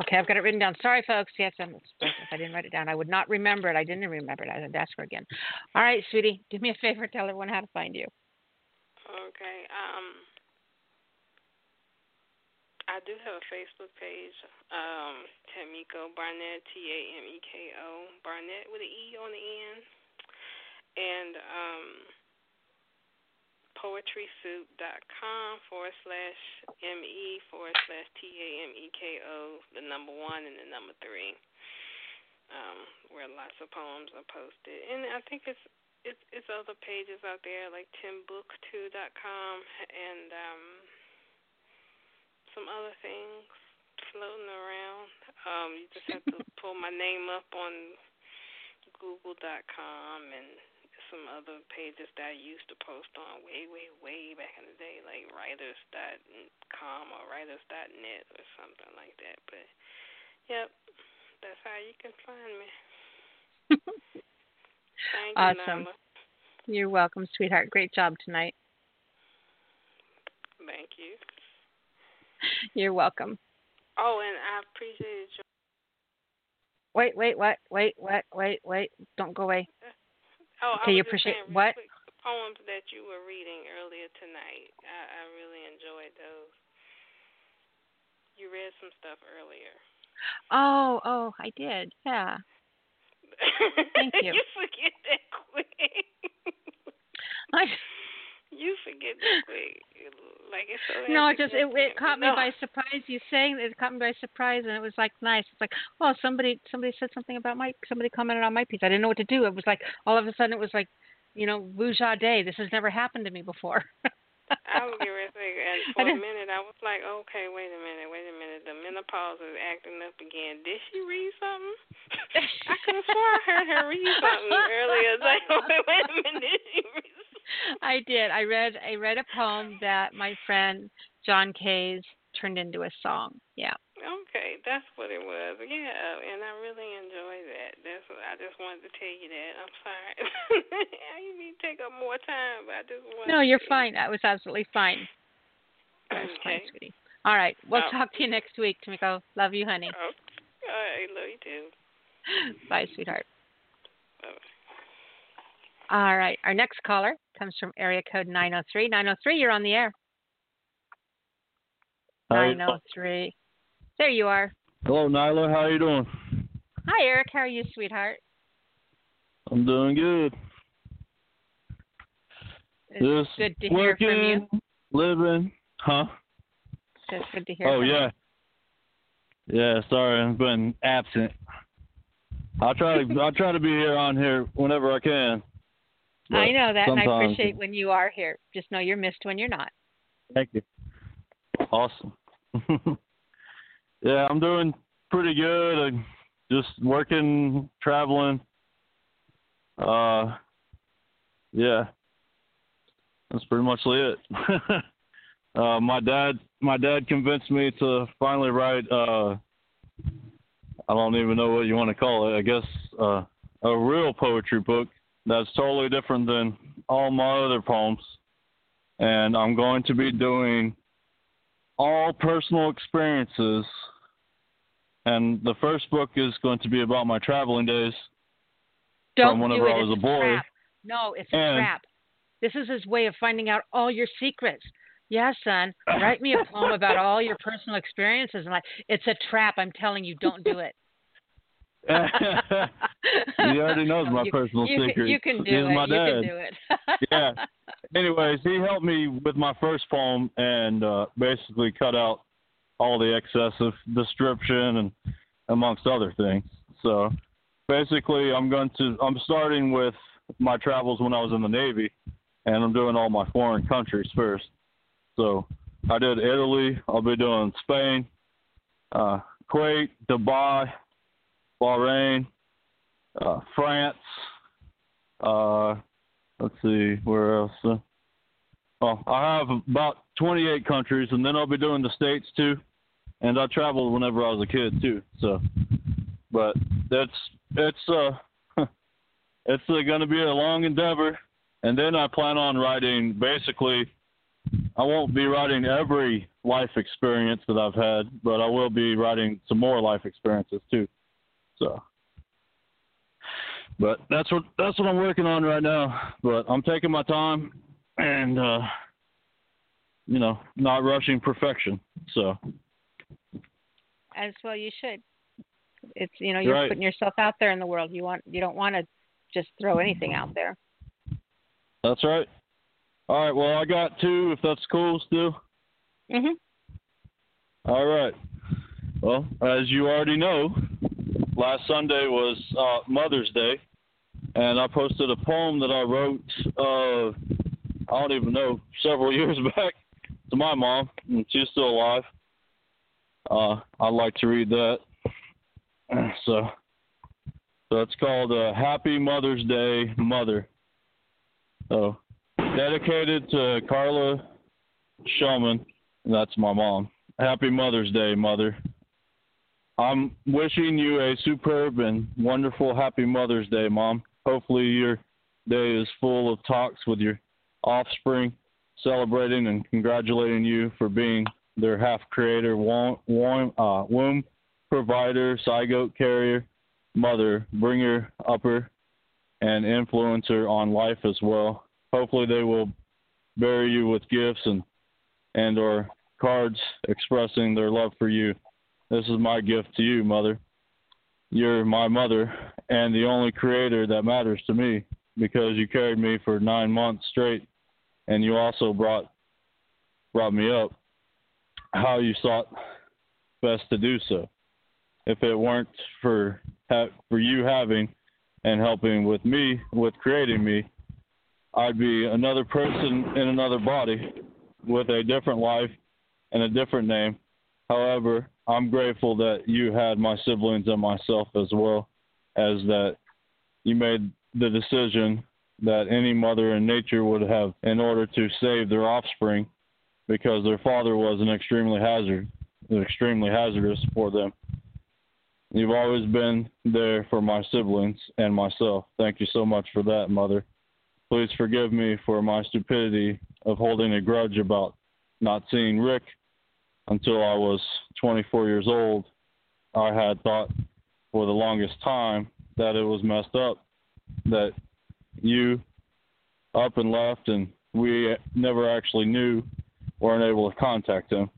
Okay, I've got it written down. Sorry, folks. Yes, I'm, if I didn't write it down, I would not remember it. I didn't remember it. I had to ask her again. All right, sweetie, do me a favor. Tell everyone how to find you. Okay. Um, I do have a Facebook page, um, Tameko Barnett, T A M E K O Barnett with an E on the end, and um, poetrysoup.com forward slash M E forward slash T A M E K O, the number one and the number three, um, where lots of poems are posted. And I think it's it's it's other pages out there like timbuktu.com and um some other things floating around. Um, you just have to pull my name up on Google.com and some other pages that I used to post on way, way, way back in the day, like writers.com or writers.net or something like that. But, yep, that's how you can find me. Thank awesome. you. You're welcome, sweetheart. Great job tonight. Thank you. You're welcome. Oh, and I appreciate you. Wait, wait, what? Wait, what? Wait, wait. Don't go away. Oh, okay, I you appreciate what? the poems that you were reading earlier tonight. I, I really enjoyed those. You read some stuff earlier. Oh, oh, I did. Yeah. Thank you. you forget that quick. I, you forget quick. Like it's so. no, it just it, it caught me no. by surprise. You saying it caught me by surprise, and it was like nice. It's like, well, somebody somebody said something about my somebody commented on my piece. I didn't know what to do. It was like all of a sudden it was like, you know, Wuja Day. This has never happened to me before. I was getting ready to say, and for a minute, I was like, okay, wait a minute, wait a minute. The menopause is acting up again. Did she read something? I could have sworn I heard her read something earlier. It's like, wait, wait a minute, did she read I did. I read I read a poem that my friend John Kays turned into a song. Yeah. Okay, that's what it was. Yeah, and I really enjoyed that. That's what I just wanted to tell you that. I'm sorry. I didn't to take up more time, but I just wanted. No, you're to fine. That was absolutely fine. That was fine, Okay. sweetie. All right. We'll Oh. talk to you next week, Tameko. Love you, honey. Oh, all right, love you too. Bye, sweetheart. Bye. All right. Our next caller comes from area code 903. 903, you're on the air. Hi. 903. There you are. Hello, Nyla. How you doing? Hi, Eric. How are you, sweetheart? I'm doing good. It's Just good to hear from you. working, living, huh? It's good to hear Oh from you. yeah. Yeah. Sorry, I've been absent. I try to I try to be here on here whenever I can. I know that, and I appreciate when you are here. Just know you're missed when you're not. Thank you. Awesome. yeah, I'm doing pretty good. I'm just working, traveling. Uh, yeah, that's pretty much it. uh, my dad, my dad convinced me to finally write. Uh, I don't even know what you want to call it. I guess uh, a real poetry book that's totally different than all my other poems and I'm going to be doing all personal experiences. And the first book is going to be about my traveling days Don't from whenever do it. I was it's a boy. Trap. No, it's a And- trap. This is his way of finding out all your secrets. Yeah, son, write me a poem about all your personal experiences. And like, it's a trap. I'm telling you, don't do it. He already knows my You- personal you, can- secrets. You can do He's it. my you dad. can do it. yeah. Anyways, he helped me with my first poem and uh, basically cut out all the excessive description and amongst other things. So basically, I'm going to I'm starting with my travels when I was in the Navy, and I'm doing all my foreign countries first. So I did Italy. I'll be doing Spain, uh, Kuwait, Dubai, Bahrain, uh, France. Uh, let's see where else. Uh, well, I have about 28 countries, and then I'll be doing the states too. And I traveled whenever I was a kid too. So, but that's it's uh it's uh, going to be a long endeavor. And then I plan on writing basically I won't be writing every life experience that I've had, but I will be writing some more life experiences too. So, but that's what that's what I'm working on right now. But I'm taking my time and uh, you know not rushing perfection. So, as well, you should. It's you know you're Right. putting yourself out there in the world. You want you don't want to just throw anything out there. that's right. All right. Well, I got two. If that's cool, still. Mhm. All right. Well, as you already know, last Sunday was uh, Mother's Day, and I posted a poem that I wrote. Uh, I don't even know several years back to my mom, and she's still alive. Uh, I'd like to read that. So, so it's called uh, "Happy Mother's Day, Mother." So, dedicated to Carla Shulman. That's my mom. Happy Mother's Day, Mother. I'm wishing you a superb and wonderful Happy Mother's Day, Mom. Hopefully, your day is full of talks with your offspring, celebrating and congratulating you for being their half creator, womb, uh, womb provider, zygote carrier, mother, bringer, upper, and influencer on life as well. Hopefully, they will bury you with gifts and and or cards expressing their love for you. This is my gift to you, mother. You're my mother and the only creator that matters to me because you carried me for 9 months straight and you also brought brought me up how you sought best to do so. If it weren't for for you having and helping with me with creating me, I'd be another person in another body with a different life and a different name. However, I'm grateful that you had my siblings and myself as well as that you made the decision that any mother in nature would have in order to save their offspring because their father was an extremely hazard extremely hazardous for them. You've always been there for my siblings and myself. Thank you so much for that, mother. Please forgive me for my stupidity of holding a grudge about not seeing Rick until I was 24 years old. I had thought for the longest time that it was messed up that you up and left and we never actually knew weren't able to contact him.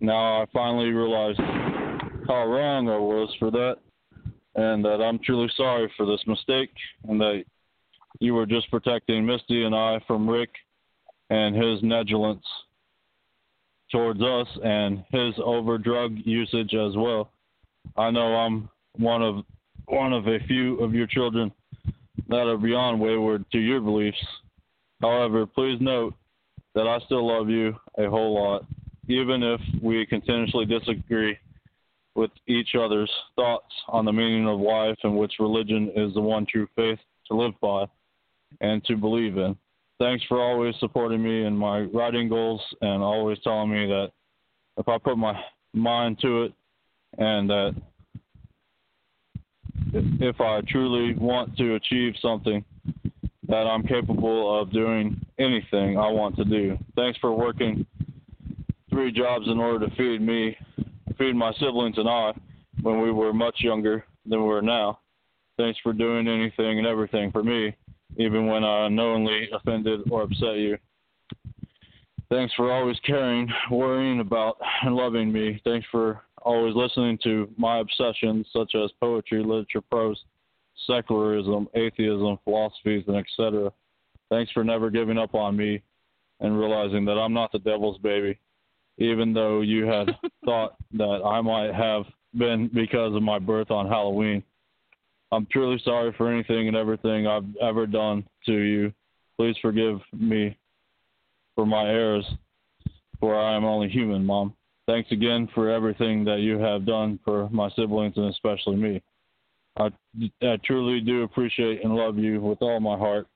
Now I finally realized how wrong I was for that and that I'm truly sorry for this mistake and that you were just protecting Misty and I from Rick and his negligence towards us and his over drug usage as well. I know I'm one of one of a few of your children that are beyond wayward to your beliefs. However, please note that I still love you a whole lot, even if we continuously disagree with each other's thoughts on the meaning of life and which religion is the one true faith to live by and to believe in. Thanks for always supporting me in my writing goals and always telling me that if I put my mind to it and that if I truly want to achieve something, that I'm capable of doing anything I want to do. Thanks for working three jobs in order to feed me, feed my siblings and I when we were much younger than we are now. Thanks for doing anything and everything for me, even when I unknowingly offended or upset you. Thanks for always caring, worrying about, and loving me. Thanks for always listening to my obsessions such as poetry, literature, prose, secularism, atheism, philosophies, and etc. Thanks for never giving up on me and realizing that I'm not the devil's baby, even though you had thought that I might have been because of my birth on Halloween. I'm truly sorry for anything and everything I've ever done to you. Please forgive me for my errors, for I am only human, Mom. Thanks again for everything that you have done for my siblings and especially me. I, I truly do appreciate and love you with all my heart.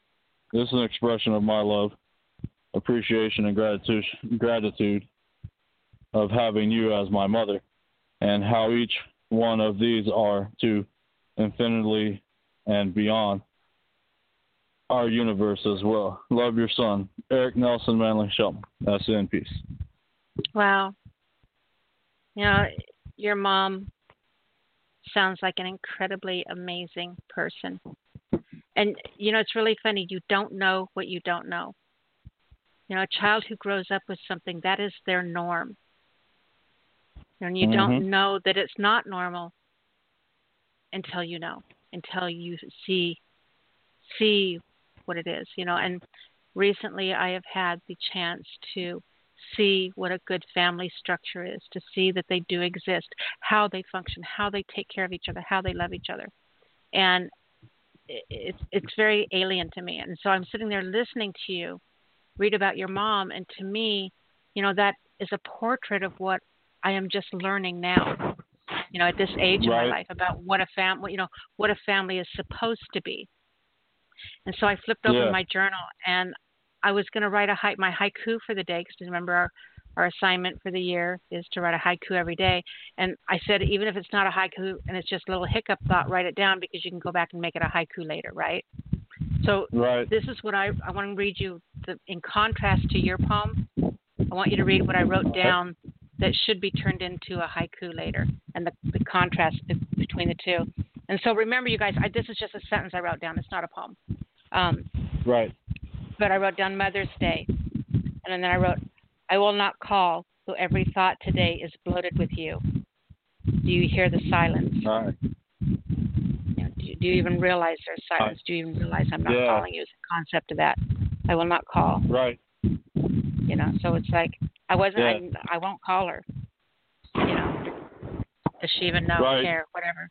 This is an expression of my love, appreciation, and gratitude, gratitude of having you as my mother, and how each one of these are to infinitely and beyond. our universe as well. Love your son, Eric Nelson Manley Shelton. That's in peace. Wow. You know, your mom sounds like an incredibly amazing person. And, you know, it's really funny. You don't know what you don't know. You know, a child who grows up with something, that is their norm. And you Mhm. don't know that it's not normal until you know, until you see see what it is, you know. And recently I have had the chance to see what a good family structure is, to see that they do exist, how they function, how they take care of each other, how they love each other. And it's it's very alien to me. And so I'm sitting there listening to you read about your mom and to me, you know, that is a portrait of what I am just learning now. You know, at this age of my life about what a fam what you know, what a family is supposed to be. And so I flipped over Yeah. my journal and I was going to write a my haiku for the day because remember our our assignment for the year is to write a haiku every day. And I said even if it's not a haiku and it's just a little hiccup thought, write it down because you can go back and make it a haiku later, right? So Right. this is what I I want to read you the, in contrast to your poem. I want you to read what I wrote down that should be turned into a haiku later, and the, the contrast between the two. And so remember, you guys, I, this is just a sentence I wrote down. It's not a poem. Um, Right. but I wrote down Mother's Day, and then I wrote, I will not call, though every thought today is bloated with you. Do you hear the silence? All right. You know, do, you, do you even realize there's silence? Do you even realize I'm not Yeah. calling you? It's a concept of that? I will not call. Right. You know, so it's like I wasn't. Yeah. I, I won't call her. You know, does she even know? Right. Care? Whatever.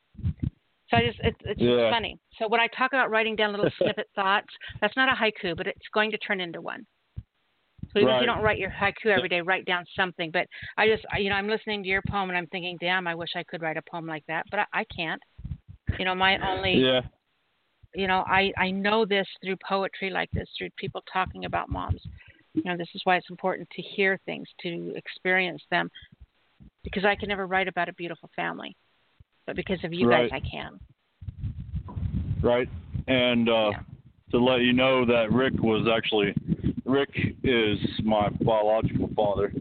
So I just it's it's Yeah. funny. So when I talk about writing down little snippet thoughts, that's not a haiku, but it's going to turn into one. So even if you don't write your haiku every day, write down something. But I just, you know, I'm listening to your poem and I'm thinking, damn, I wish I could write a poem like that, but I, I can't. You know, my only, Yeah. you know, I I know this through poetry like this, through people talking about moms. You know, this is why it's important to hear things, to experience them, because I can never write about a beautiful family, but because of you Right. guys, I can. right? And uh, Yeah. to let you know that Rick was actually Rick is my biological father,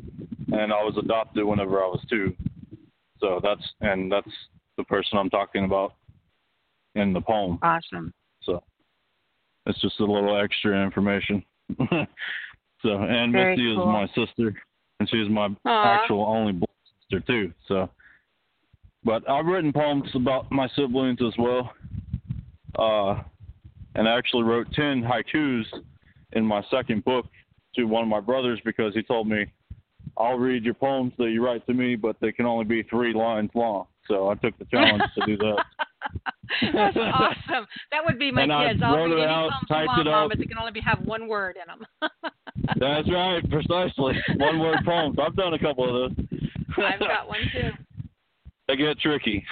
and I was adopted whenever I was two. So that's and that's the person I'm talking about in the poem. Awesome. So it's just a little extra information. so and Very Missy cool. is my sister, and she's my Aw. actual only sister too. So, but I've written poems about my siblings as well, uh, and I actually wrote ten haikus in my second book to one of my brothers because he told me I'll read your poems that you write to me, but they can only be three lines long. So I took the challenge to do that. That's awesome. That would be my And kids. I'll wrote read it any out, poems you typed Mom, but they can only be, have one word in them. That's right, precisely. One word poems. I've done a couple of those. I've got one too. they get tricky.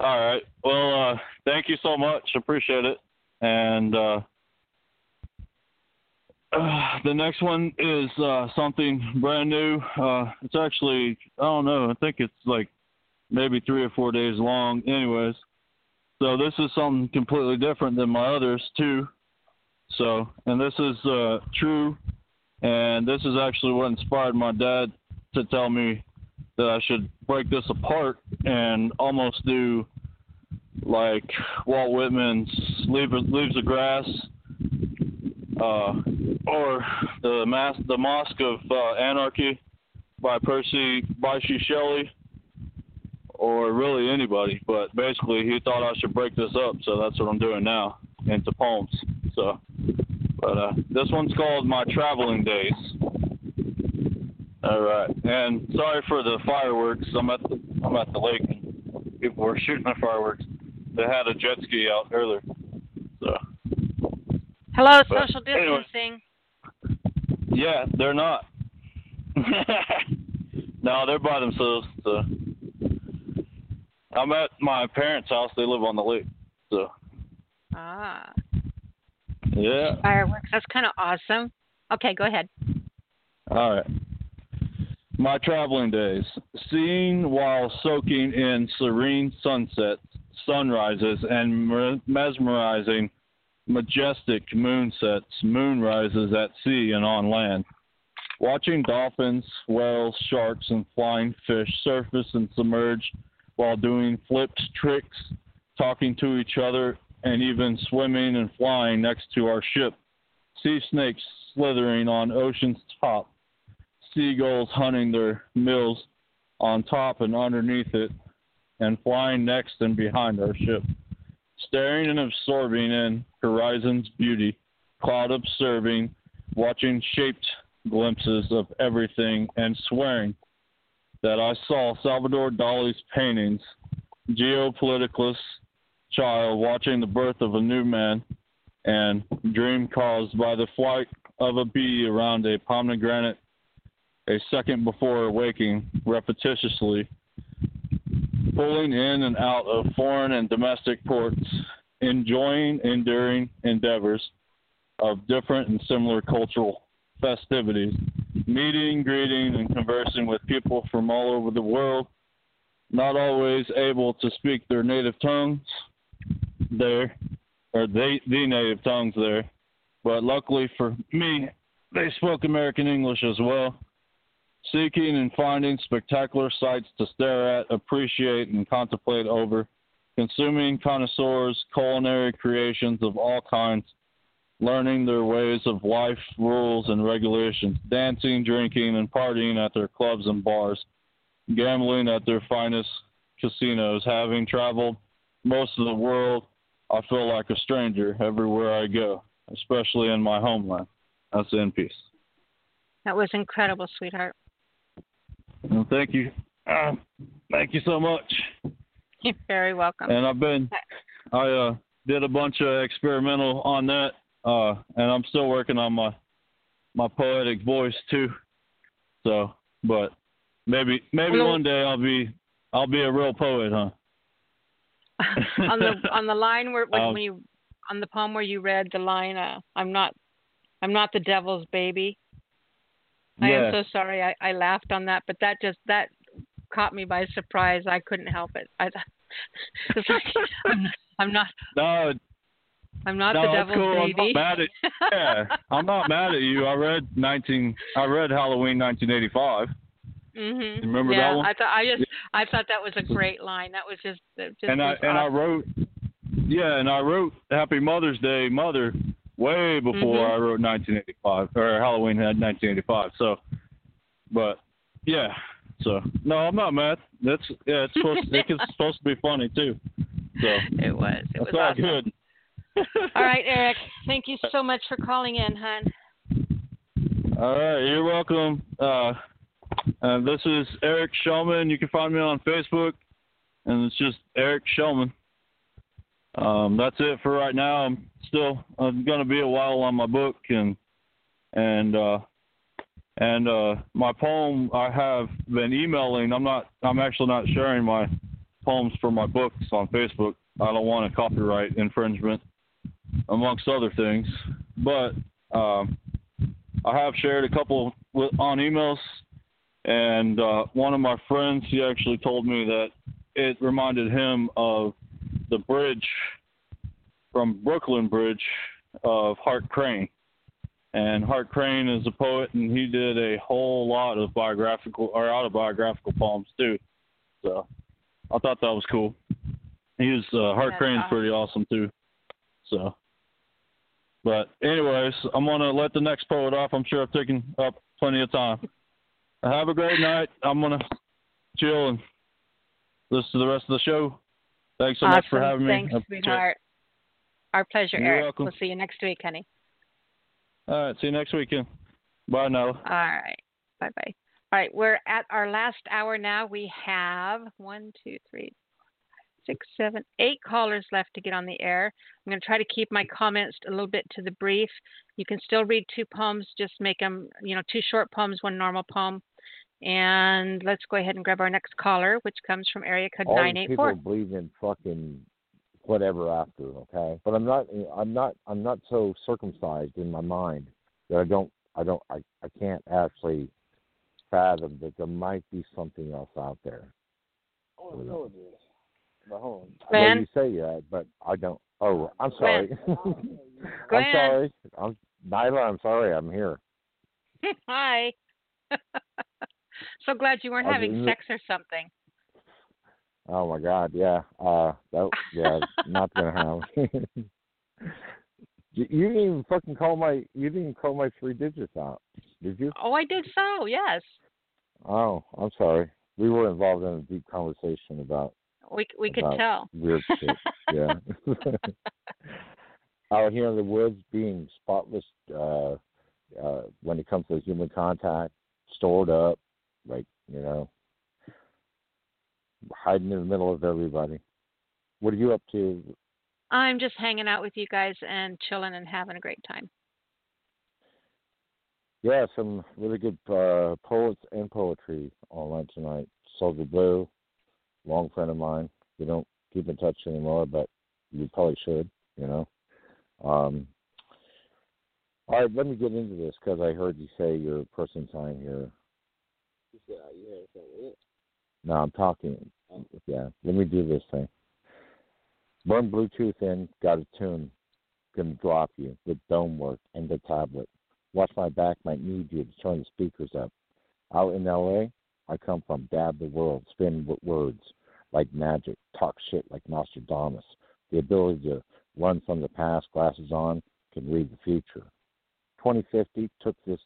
All right. Well, uh, thank you so much. Appreciate it. And uh, uh, the next one is uh, something brand new. Uh, it's actually, I don't know, I think it's like maybe three or four days long, anyways. So this is something completely different than my others, too. So, and this is uh, true. And this is actually what inspired my dad to tell me that I should break this apart and almost do like Walt Whitman's Leave, Leaves of Grass uh, or the Mas- the Masque of uh, Anarchy by Percy Bysshe Shelley or really anybody. But basically, he thought I should break this up, so that's what I'm doing now into poems. So, but uh, this one's called My Traveling Days. All right, and sorry for the fireworks. I'm at the I'm at the lake. and People were shooting the fireworks. They had a jet ski out earlier. So Hello, But social anyway. distancing. yeah, they're not. no, they're by themselves. So I'm at my parents' house. They live on the lake. So Ah, yeah. fireworks. That's kind of awesome. Okay, go ahead. All right. My traveling days. Seeing while soaking in serene sunsets, sunrises, and mesmerizing majestic moonsets, moonrises at sea and on land. Watching dolphins, whales, sharks, and flying fish surface and submerge while doing flips, tricks, talking to each other, and even swimming and flying next to our ship. Sea snakes slithering on ocean's top. Seagulls hunting their meals on top and underneath it, and flying next and behind our ship. Staring and absorbing in horizon's beauty, cloud observing, watching shaped glimpses of everything, and swearing that I saw Salvador Dali's paintings, geopoliticalist child watching the birth of a new man, and dream caused by the flight of a bee around a pomegranate a second before waking repetitiously, pulling in and out of foreign and domestic ports, enjoying enduring endeavors of different and similar cultural festivities, meeting, greeting, and conversing with people from all over the world, not always able to speak their native tongues there, or they, the native tongues there, but luckily for me, they spoke American English as well. Seeking and finding spectacular sights to stare at, appreciate, and contemplate over, consuming connoisseurs, culinary creations of all kinds, learning their ways of life, rules, and regulations, dancing, drinking, and partying at their clubs and bars, gambling at their finest casinos. Having traveled most of the world, I feel like a stranger everywhere I go, especially in my homeland. That's in peace. That was incredible, sweetheart. Well, thank you. Uh, thank you so much. You're very welcome. And I've been, I uh, did a bunch of experimental on that, uh, and I'm still working on my my poetic voice too. So, but maybe maybe Well- one day I'll be I'll be a real poet, huh? on the on the line where when, Um, when you on the poem where you read the line, uh, "I'm not, I'm not the devil's baby." I Yeah. am so sorry. I, I laughed on that, but that just that caught me by surprise. I couldn't help it. I, it's like, I'm not, I'm not, No, I'm not no, the devil's cool. I'm baby. not mad at yeah, I'm not mad at you. I read 19. I read Halloween 1985. Mhm. Remember yeah, that one? I thought I just I thought that was a great line. That was just just and I was and I wrote yeah, and I wrote Happy Mother's Day, Mother, way before Mhm. I wrote 1985 or Halloween had 1985. So, but yeah, so no, I'm not mad. That's yeah, it's supposed to, it's supposed to be funny too. So It was. It was awesome. good. All right, Eric. Thank you so much for calling in, hon. All right, you're welcome. Uh, uh, this is Eric Shellman. You can find me on Facebook, and it's just Eric Shellman. Um, that's it for right now. I'm still I'm gonna be a while on my book and and uh, and uh, my poem I have been emailing. I'm not. I'm actually not sharing my poems for my books on Facebook. I don't want a copyright infringement, amongst other things. But um, I have shared a couple with, on emails, and uh, one of my friends he actually told me that it reminded him of the bridge from Brooklyn Bridge of Hart Crane. And Hart Crane is a poet, and he did a whole lot of biographical or autobiographical poems too. So I thought that was cool. He was uh, Hart That's Crane's awesome. pretty awesome too. So, but anyways, I'm gonna let the next poet off. I'm sure I've taken up plenty of time. Have a great night. I'm gonna chill and listen to the rest of the show. Thanks so awesome. much for having me. Thanks, I appreciate it. sweetheart. Our pleasure, You're Eric. welcome. We'll see you next week, honey. All right, see you next weekend. Bye now. All right. Bye bye. All right. We're at our last hour now. We have one, two, three, six, seven, eight callers left to get on the air. I'm going to try to keep my comments a little bit to the brief. You can still read two poems, just make them, you know, two short poems, one normal poem. And let's go ahead and grab our next caller, which comes from area code all nine these eight people believe in fucking whatever after, okay? But I'm not I'm not I'm not so circumcised in my mind that I don't I don't I, I can't actually fathom that there might be something else out there. Oh, I know it is. I know you say that, but I don't oh I'm sorry. Glenn. I'm sorry. I'm Nyla. I'm sorry. I'm here. Hi. so glad you weren't I having didn't- sex or something. Oh my God. Yeah. Uh. That. Yeah. not gonna happen. you, you didn't even fucking call my. You didn't even call my three digits out. Did you? Oh, I did so. Yes. Oh, I'm sorry. We were involved in a deep conversation about We we could tell. weird shit. Yeah. Out here in the woods, being spotless uh, uh, when it comes to human contact, stored up, like you know, hiding in the middle of everybody. What are you up to? I'm just hanging out with you guys and chilling and having a great time. Yeah, some really good uh, poets and poetry online tonight. Soldier Blue, long friend of mine. We don't keep in touch anymore, but you probably should, you know. Um, all right, let me get into this because I heard you say you're a person sign here. No, I'm talking. Yeah, let me do this thing. Run Bluetooth in, got a tune. Gonna drop you with dome work and the tablet. Watch my back, might need you to turn the speakers up. Out in LA, I come from dab the world, spin words like magic, talk shit like Nostradamus. The ability to run from the past, glasses on, can read the future. 2050 took this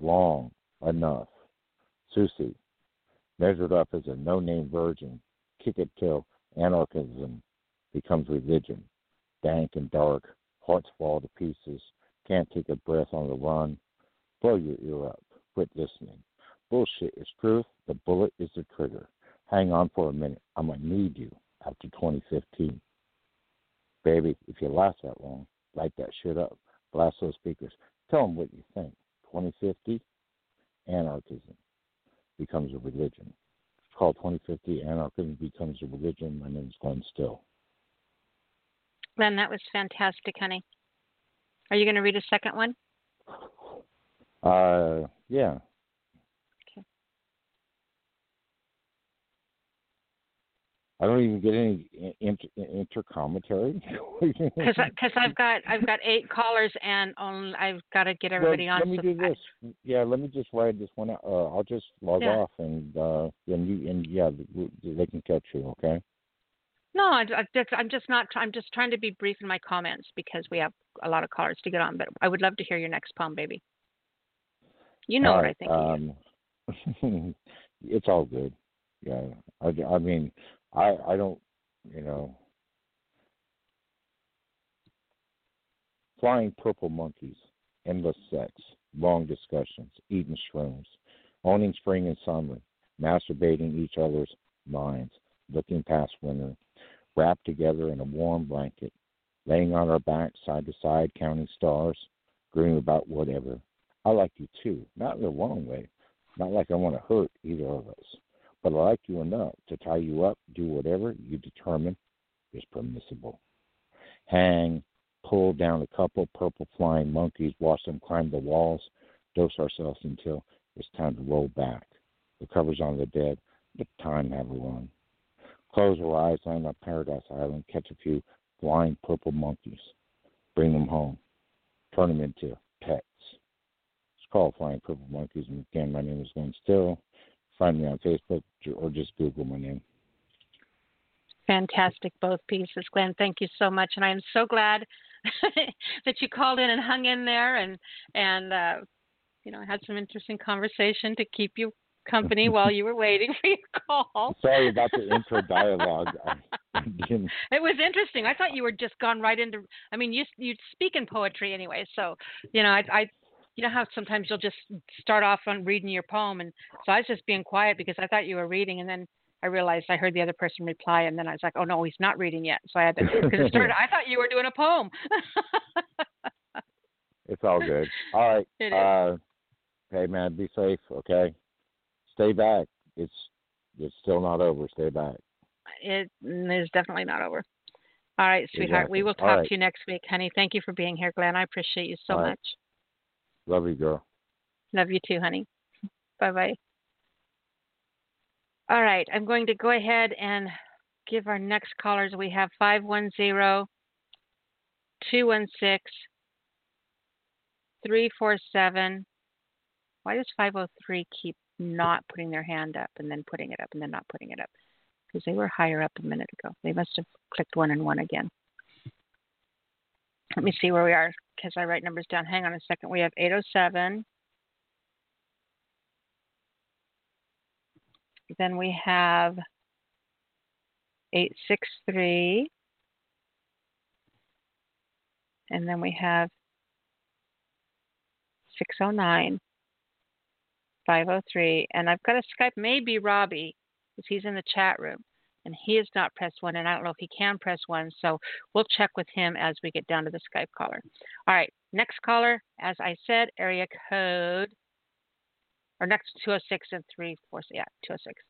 long enough. Susie, measured up as a no name virgin, kick it till anarchism becomes religion. Dank and dark, hearts fall to pieces, can't take a breath on the run. Blow your ear up, quit listening. Bullshit is truth, the bullet is the trigger. Hang on for a minute, I'm gonna need you after 2015. Baby, if you last that long, light that shit up. Blast those speakers. Tell them what you think. 2050, anarchism becomes a religion. It's called 2050, anarchism becomes a religion. My name's Glenn Still. Glenn, that was fantastic, honey. Are you going to read a second one? Uh, yeah. I don't even get any inter, inter commentary. Because I've got I've got eight callers and only I've got to get everybody on. Let me do this. Yeah, let me just write this one out. Uh, I'll just log Yeah. off and uh, and you and yeah, they can catch you. Okay. No, I, I'm just not. I'm just trying to be brief in my comments because we have a lot of callers to get on. But I would love to hear your next poem, baby. You know All what I think. Um, it's all good. Yeah, I, I mean, I I don't, you know, flying purple monkeys, endless sex, long discussions, eating shrooms, owning spring and summer, masturbating each other's minds, looking past winter, wrapped together in a warm blanket, laying on our backs side to side, counting stars, agreeing about whatever. I like you too, not in the wrong way, not like I want to hurt either of us, but I like you enough to tie you up, do whatever you determine is permissible. Hang, pull down a couple purple flying monkeys, watch them climb the walls, dose ourselves until it's time to roll back. The covers on the dead, the time have run. Close our eyes, land on Paradise Island, catch a few flying purple monkeys, bring them home, turn them into pets. It's called Flying Purple Monkeys. And again, my name is Glenn Still. Find me on Facebook or just Google my name. Fantastic, both pieces, Glenn. Thank you so much, and I am so glad that you called in and hung in there, and and uh, you know had some interesting conversation to keep you company while you were waiting for your call. Sorry about the intro dialogue. It was interesting. I thought you were just gone right into. I mean, you you speak in poetry anyway, so you know I. I you know how sometimes you'll just start off on reading your poem, and so I was just being quiet because I thought you were reading, and then I realized I heard the other person reply, and then I was like, oh no, he's not reading yet. So I had to because it started. I thought you were doing a poem. It's all good. All right. It is. Uh, hey man, be safe. Okay. Stay back. It's it's still not over. Stay back. it is definitely not over. All right, sweetheart. We will talk right. to you next week, honey. Thank you for being here, Glenn. I appreciate you so right. much. Love you, girl. Love you too, honey. Bye bye. All right, I'm going to go ahead and give our next callers. We have 510 216 347. Why does 503 keep not putting their hand up and then putting it up and then not putting it up? Because they were higher up a minute ago. They must have clicked one and one again. Let me see where we are because I write numbers down. Hang on a second. We have 807. Then we have 863. And then we have 609, 503. And I've got a Skype, maybe Robbie, because he's in the chat room. And he has not pressed one, and I don't know if he can press one. So we'll check with him as we get down to the Skype caller. All right, next caller, as I said, area code, or next 206 and 346. Yeah, 206.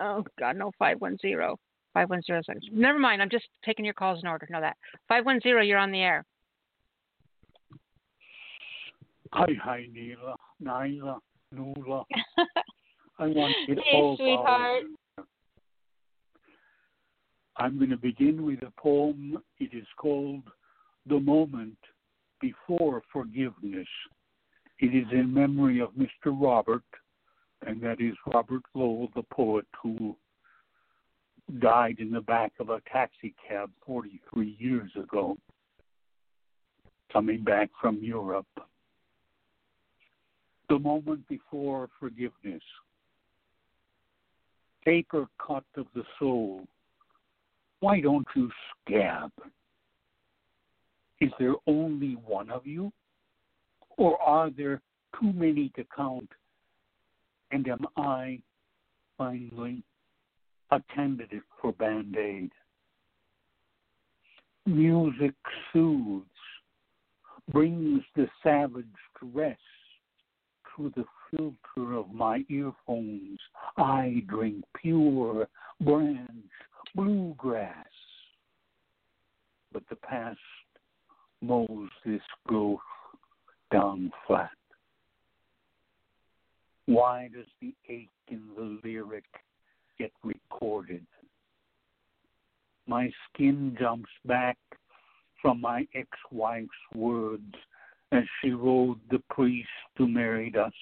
Oh, God, no, 510. 510. Never mind, I'm just taking your calls in order. Know that. 510, you're on the air. Hi, hi, Neela, Nyla, Nula. I want it hey, all sweetheart. I'm going to begin with a poem. It is called The Moment Before Forgiveness. It is in memory of Mr. Robert, and that is Robert Lowell, the poet who died in the back of a taxi cab 43 years ago, coming back from Europe. The moment before forgiveness. Paper cut of the soul. Why don't you scab? Is there only one of you? Or are there too many to count? And am I, finally, a candidate for Band Aid? Music soothes, brings the savage to rest. Through the filter of my earphones, I drink pure branch bluegrass. But the past mows this growth down flat. Why does the ache in the lyric get recorded? My skin jumps back from my ex wife's words as she rode the priest who married us.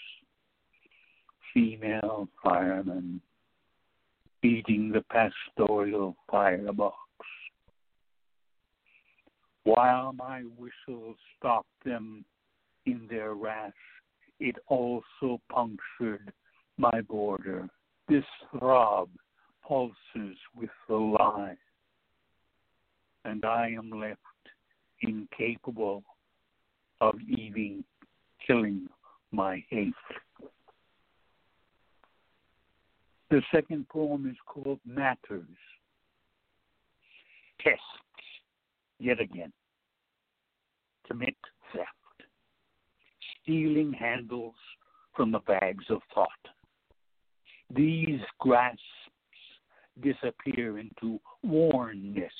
Female fireman eating the pastoral firebox. While my whistle stopped them in their wrath, it also punctured my border. This throb pulses with the lie, and I am left incapable of even killing my hate. The second poem is called Matters. Tests, yet again. Commit theft. Stealing handles from the bags of thought. These grasps disappear into wornness,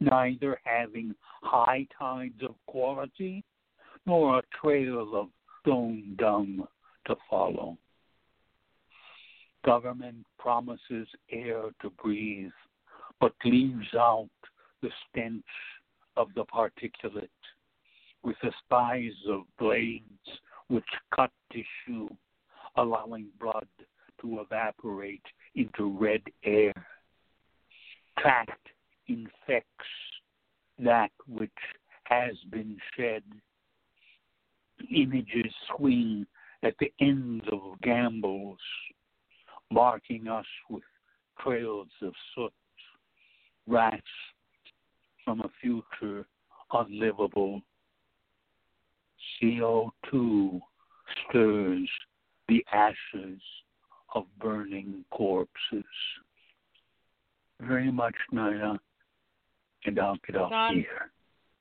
neither having high tides of quality nor a trail of stone dung to follow. Government promises air to breathe, but leaves out the stench of the particulate with the spies of blades which cut tissue, allowing blood to evaporate into red air. Tract infects that which has been shed. Images swing at the ends of gambles, marking us with trails of soot, rats from a future unlivable. CO2 stirs the ashes of burning corpses. Very much, Nina, and I'll get off Don, here.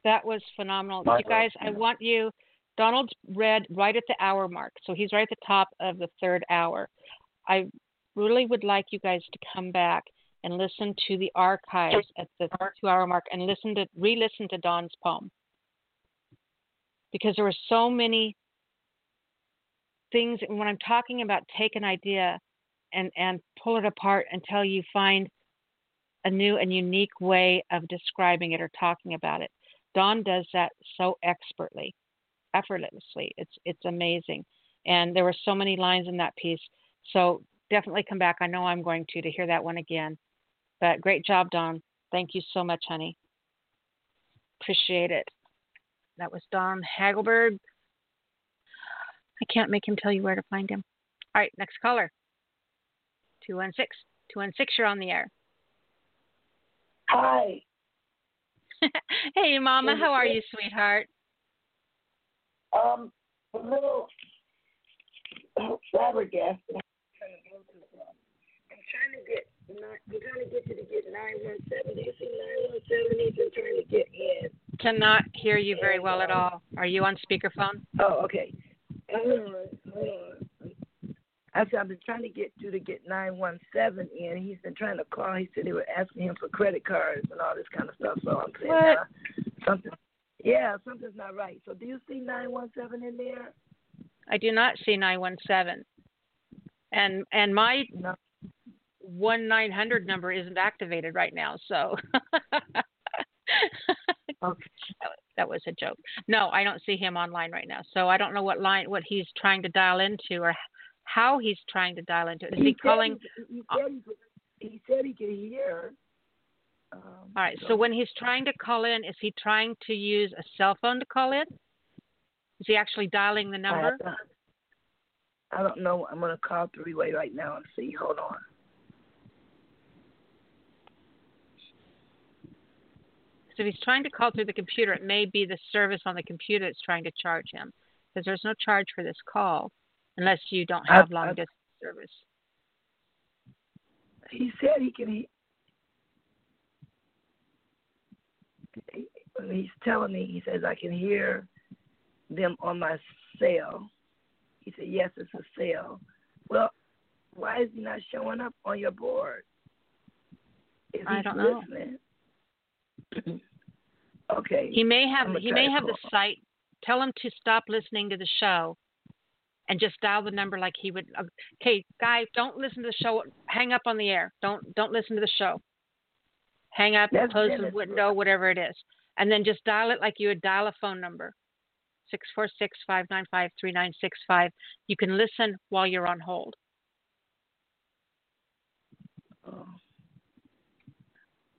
That was phenomenal. My you guys, I want you. Donald's read right at the hour mark, so he's right at the top of the third hour. I really would like you guys to come back and listen to the archives at the two-hour mark and listen to re-listen to Don's poem because there were so many things. And when I'm talking about take an idea and and pull it apart until you find a new and unique way of describing it or talking about it. Don does that so expertly. effortlessly. It's it's amazing, and there were so many lines in that piece. So definitely come back. I know I'm going to to hear that one again. But great job, Don. Thank you so much, honey. Appreciate it. That was Don Hagelberg. I can't make him tell you where to find him. All right, next caller. 216. 216, you're on the air. Hi. hey, Mama. How are you, sweetheart? Um, a little flabbergasted. I'm trying to get I'm trying to get you to get nine one seven. Do You see nine one seven? He's been trying to get in. Cannot hear you very well at all. Are you on speakerphone? Oh, okay. Hold on, hold on. I said I've been trying to get you to get nine one seven in. He's been trying to call. He said they were asking him for credit cards and all this kind of stuff. So I'm saying What? uh, something. Yeah, something's not right. So do you see nine one seven in there? I do not see 917. And and my one nine hundred number isn't activated right now, so Okay. that was- a joke. No, I don't see him online right now, so I don't know what line what he's trying to dial into or how he's trying to dial into. Is he, said calling? He, he said he, he said he could hear. Um, All right. So when he's trying to call in, is he trying to use a cell phone to call in? Is he actually dialing the number? I don't know. I'm gonna call three way right now and see. Hold on. So if he's trying to call through the computer, it may be the service on the computer that's trying to charge him, because there's no charge for this call unless you don't I- have long I- distance service. He said he can. He, he, he's telling me, he says I can hear them on my cell. He said, "Yes, it's a sale. Well, why is he not showing up on your board? If I don't know. listening. okay. He may have he may have the site. Tell him to stop listening to the show, and just dial the number like he would. Uh, okay, guy, don't listen to the show. Hang up on the air. Don't don't listen to the show. Hang up, That's close the window, whatever it is, and then just dial it like you would dial a phone number. Six four six five nine five three nine six five. You can listen while you're on hold. Oh.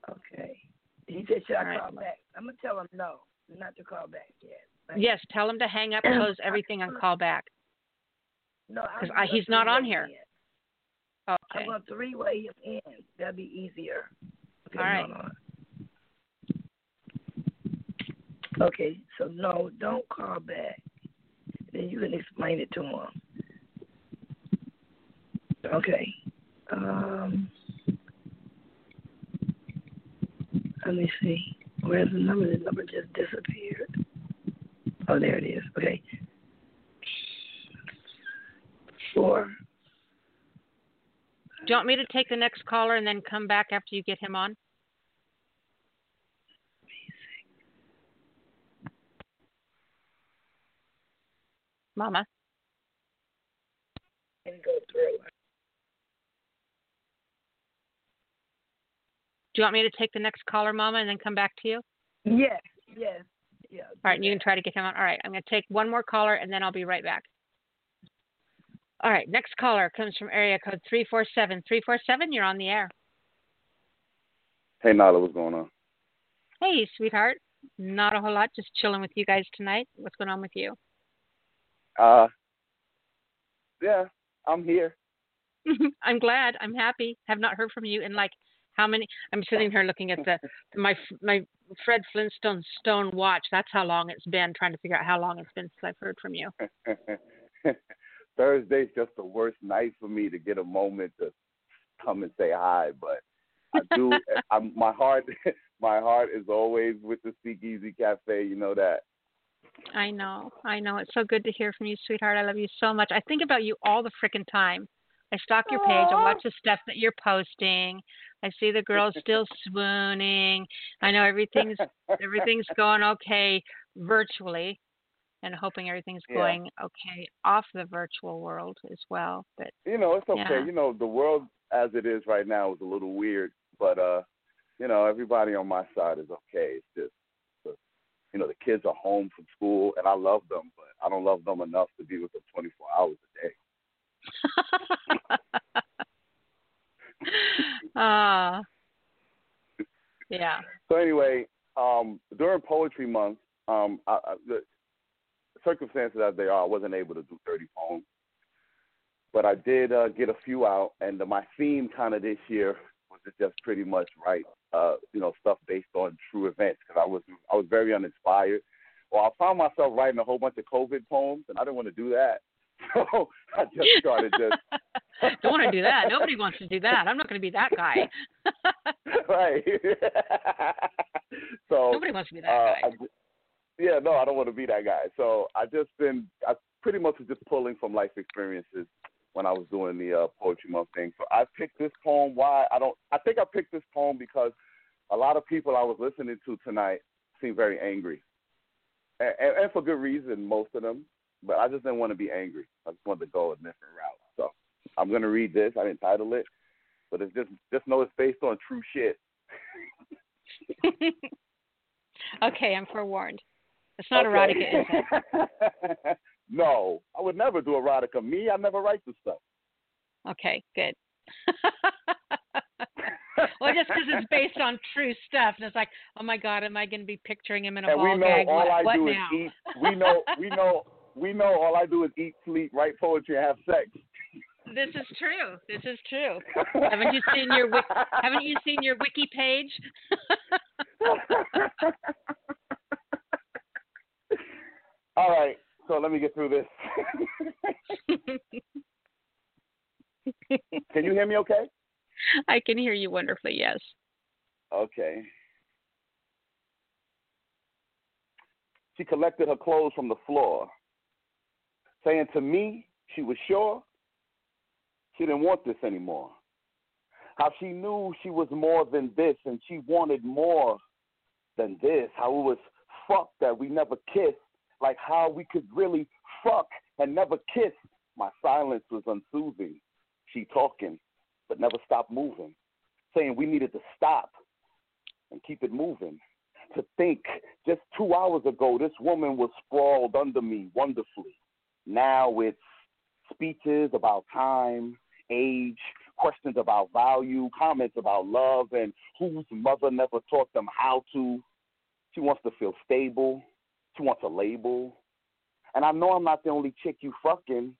Okay. He said, "Should I All right. call back?" I'm gonna tell him no, not to call back yet. Yes, tell him to hang up, close everything, and call back. No, Because he's not on here. in. Okay. I want three way him in. That'd be easier. Okay, All right. hold on. Okay, so no, don't call back. Then you can explain it to him. Okay. Um. Let me see. Where's the number? The number just disappeared. Oh, there it is. Okay. Four. Do you want me to take the next caller and then come back after you get him on? Mama. And go through. Do you want me to take the next caller, Mama, and then come back to you? Yes, yes, yeah. All right, and you can try to get him on. All right, I'm going to take one more caller, and then I'll be right back. All right, next caller comes from area code 347. 347, you're on the air. Hey, Nala, what's going on? Hey, sweetheart. Not a whole lot, just chilling with you guys tonight. What's going on with you? Uh, yeah, I'm here. I'm glad. I'm happy. Have not heard from you in like how many? I'm sitting here looking at the my my Fred Flintstone stone watch. That's how long it's been. Trying to figure out how long it's been since I've heard from you. Thursday's just the worst night for me to get a moment to come and say hi, but I do. I'm, my heart, my heart is always with the Speakeasy Cafe. You know that. I know. I know. It's so good to hear from you, sweetheart. I love you so much. I think about you all the frickin' time. I stalk your page. I watch the stuff that you're posting. I see the girls still swooning. I know everything's everything's going okay virtually, and hoping everything's Yeah. going okay off the virtual world as well. But You know, it's okay. Yeah. You know, the world as it is right now is a little weird, but uh, you know, everybody on my side is okay. It's just you know the kids are home from school, and I love them, but I don't love them enough to be with them 24 hours a day. Ah. yeah. So anyway, um, during Poetry Month, um, I, I, the circumstances as they are, I wasn't able to do 30 poems, but I did uh, get a few out. And uh, my theme kind of this year was to just pretty much write, uh, you know, stuff based on true events because I was I was very uninspired. Well, I found myself writing a whole bunch of COVID poems, and I didn't want to do that. So I just started just. Don't want to do that. Nobody wants to do that. I'm not going to be that guy. right. so Nobody wants to be that uh, guy. I, yeah, no, I don't want to be that guy. So I just been, I pretty much was just pulling from life experiences when I was doing the uh, poetry month thing. So I picked this poem. Why I don't? I think I picked this poem because a lot of people I was listening to tonight seem very angry, and, and, and for good reason, most of them. But I just didn't want to be angry. I just wanted to go a different route. So I'm gonna read this. I didn't title it, but it's just just know it's based on true shit. okay, I'm forewarned. It's not erotica, is it? no, I would never do erotica. Me, I never write the stuff. Okay, good. well, just because it's based on true stuff, and it's like, oh my God, am I going to be picturing him in a and ball we know gag? all what, I what do now? is eat. We know, we know, we know. All I do is eat, sleep, write poetry, and have sex. This is true. This is true. haven't you seen your Haven't you seen your wiki page? all right, so let me get through this. Can you hear me? Okay. I can hear you wonderfully. Yes. Okay. She collected her clothes from the floor, saying to me she was sure she didn't want this anymore. How she knew she was more than this and she wanted more than this. How it was fuck that we never kissed. Like how we could really fuck and never kiss. My silence was unsoothing. She talking, but never stopped moving. Saying we needed to stop and keep it moving. To think just two hours ago, this woman was sprawled under me wonderfully. Now it's speeches about time, age, questions about value, comments about love, and whose mother never taught them how to. She wants to feel stable. She wants a label. And I know I'm not the only chick you fucking.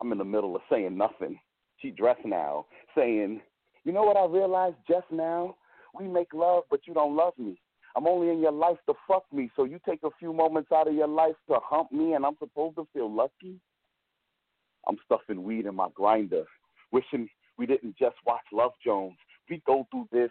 I'm in the middle of saying nothing. She dressed now, saying, You know what I realized just now? We make love, but you don't love me. I'm only in your life to fuck me, so you take a few moments out of your life to hump me, and I'm supposed to feel lucky? I'm stuffing weed in my grinder, wishing we didn't just watch Love Jones. We go through this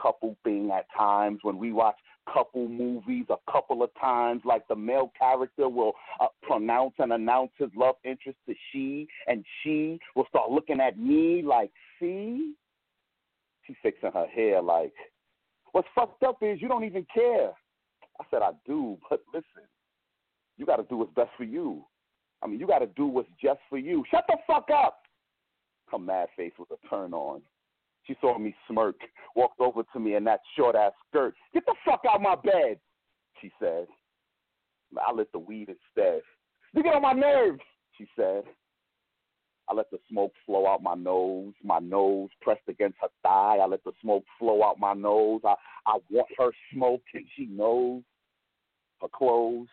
couple thing at times when we watch couple movies a couple of times, like the male character will uh, pronounce and announce his love interest to she, and she will start looking at me like, see? She's fixing her hair like, what's fucked up is you don't even care. I said, I do, but listen, you got to do what's best for you. I mean, you got to do what's just for you. Shut the fuck up. Her mad face was a turn on. She saw me smirk, walked over to me in that short ass skirt. Get the fuck out my bed, she said. I lit the weed instead. You get on my nerves, she said. I let the smoke flow out my nose, my nose pressed against her thigh. I let the smoke flow out my nose. I, I want her smoke, and she knows. Her clothes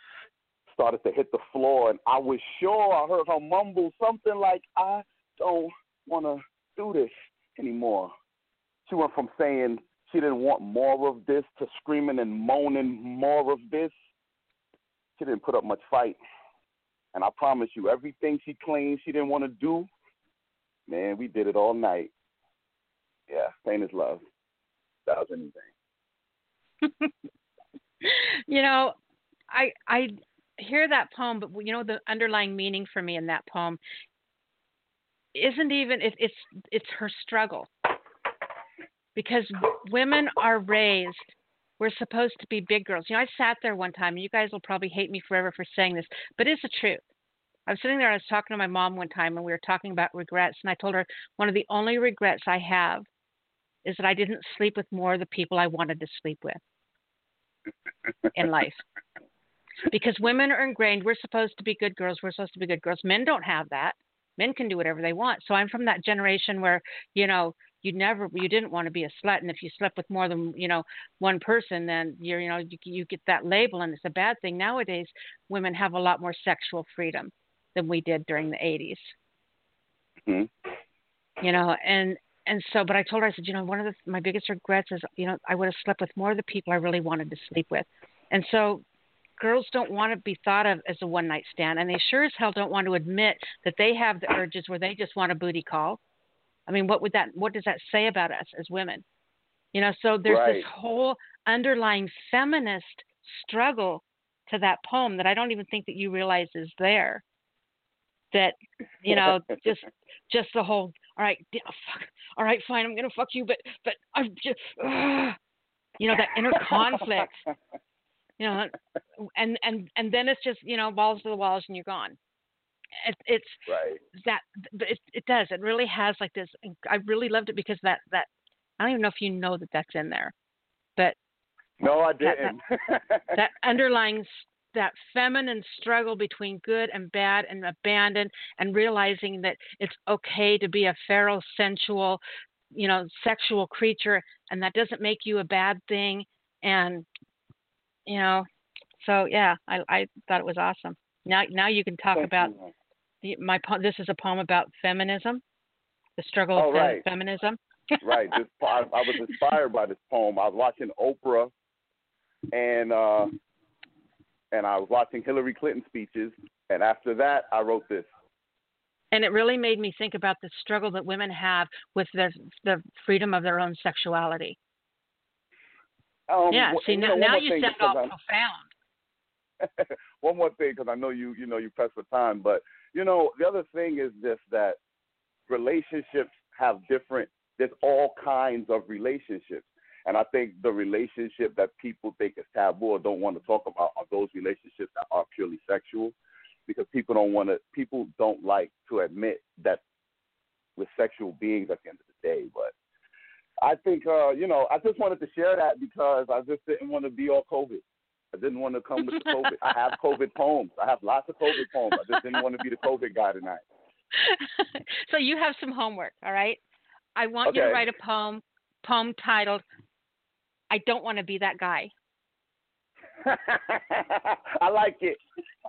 started to hit the floor, and I was sure I heard her mumble something like, I don't want to do this anymore. She went from saying she didn't want more of this to screaming and moaning more of this. She didn't put up much fight. And I promise you, everything she claimed she didn't want to do, man, we did it all night. Yeah, pain is love. That was anything. you know, I I hear that poem, but you know the underlying meaning for me in that poem isn't even it, it's it's her struggle because women are raised we're supposed to be big girls. You know, I sat there one time, and you guys will probably hate me forever for saying this, but it's the truth. I was sitting there, and I was talking to my mom one time, and we were talking about regrets, and I told her one of the only regrets I have is that I didn't sleep with more of the people I wanted to sleep with in life. because women are ingrained. We're supposed to be good girls. We're supposed to be good girls. Men don't have that. Men can do whatever they want. So I'm from that generation where you know you never you didn't want to be a slut, and if you slept with more than you know one person, then you're you know you, you get that label, and it's a bad thing. Nowadays, women have a lot more sexual freedom than we did during the 80s. Mm-hmm. You know, and and so, but I told her, I said, you know, one of the, my biggest regrets is, you know, I would have slept with more of the people I really wanted to sleep with. And so girls don't want to be thought of as a one night stand. And they sure as hell don't want to admit that they have the urges where they just want a booty call. I mean, what would that, what does that say about us as women? You know, so there's Right. this whole underlying feminist struggle to that poem that I don't even think that you realize is there. That, you know, just just the whole all right oh, fuck all right fine i'm gonna fuck you but but i'm just you know that inner conflict you know and and and then it's just you know balls to the walls and you're gone it, it's Right. that it, it does it really has like this i really loved it because that that i don't even know if you know that that's in there but No, I didn't. that underlying that feminine struggle between good and bad and abandon and realizing that it's okay to be a feral sensual you know sexual creature and that doesn't make you a bad thing and you know so yeah i i thought it was awesome now now you can talk Thank about you. The, my this is a poem about feminism the struggle Oh, of right. feminism right. This I, I was inspired by this poem. I was watching Oprah, and uh, and I was watching Hillary Clinton speeches, and after that, I wrote this. and it really made me think about the struggle that women have with the the freedom of their own sexuality. Um, yeah, wh- see now, know, now you sound all I'm- profound. one more thing, because I know you you know you press for time, but you know the other thing is this that relationships have different. There's all kinds of relationships. And I think the relationship that people think is taboo or don't want to talk about are those relationships that are purely sexual, because people don't want to. People don't like to admit that we're sexual beings at the end of the day. But I think, uh, you know, I just wanted to share that because I just didn't want to be all COVID. I didn't want to come with the COVID. I have COVID poems. I have lots of COVID poems. I just didn't want to be the COVID guy tonight. so you have some homework, all right? I want you to write a poem poem titled I don't want to be that guy. I like it.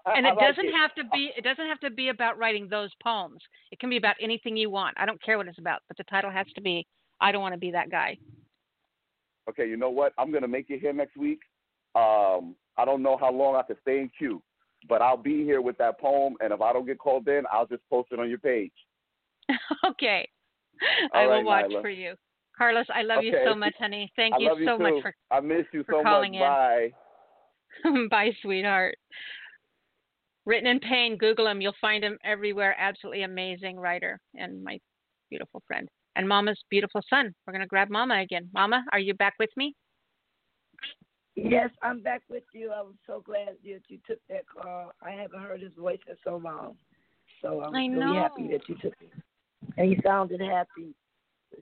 And it like doesn't it. have to be it doesn't have to be about writing those poems. It can be about anything you want. I don't care what it's about, but the title has to be I don't want to be that guy. Okay, you know what? I'm gonna make it here next week. Um, I don't know how long I can stay in queue, but I'll be here with that poem. And if I don't get called in, I'll just post it on your page. okay. All I will watch Nyla. for you. Carlos, I love you so much, honey. Thank I you you so too. much for I miss you so much. in. Bye. Bye, sweetheart. Written in Pain, Google him. You'll find him everywhere. Absolutely amazing writer and my beautiful friend. And Mama's beautiful son. We're going to grab Mama again. Mama, are you back with me? Yes, I'm back with you. I was so glad that you took that call. I haven't heard his voice in so long. So I'm I really happy that you took it. And he sounded happy.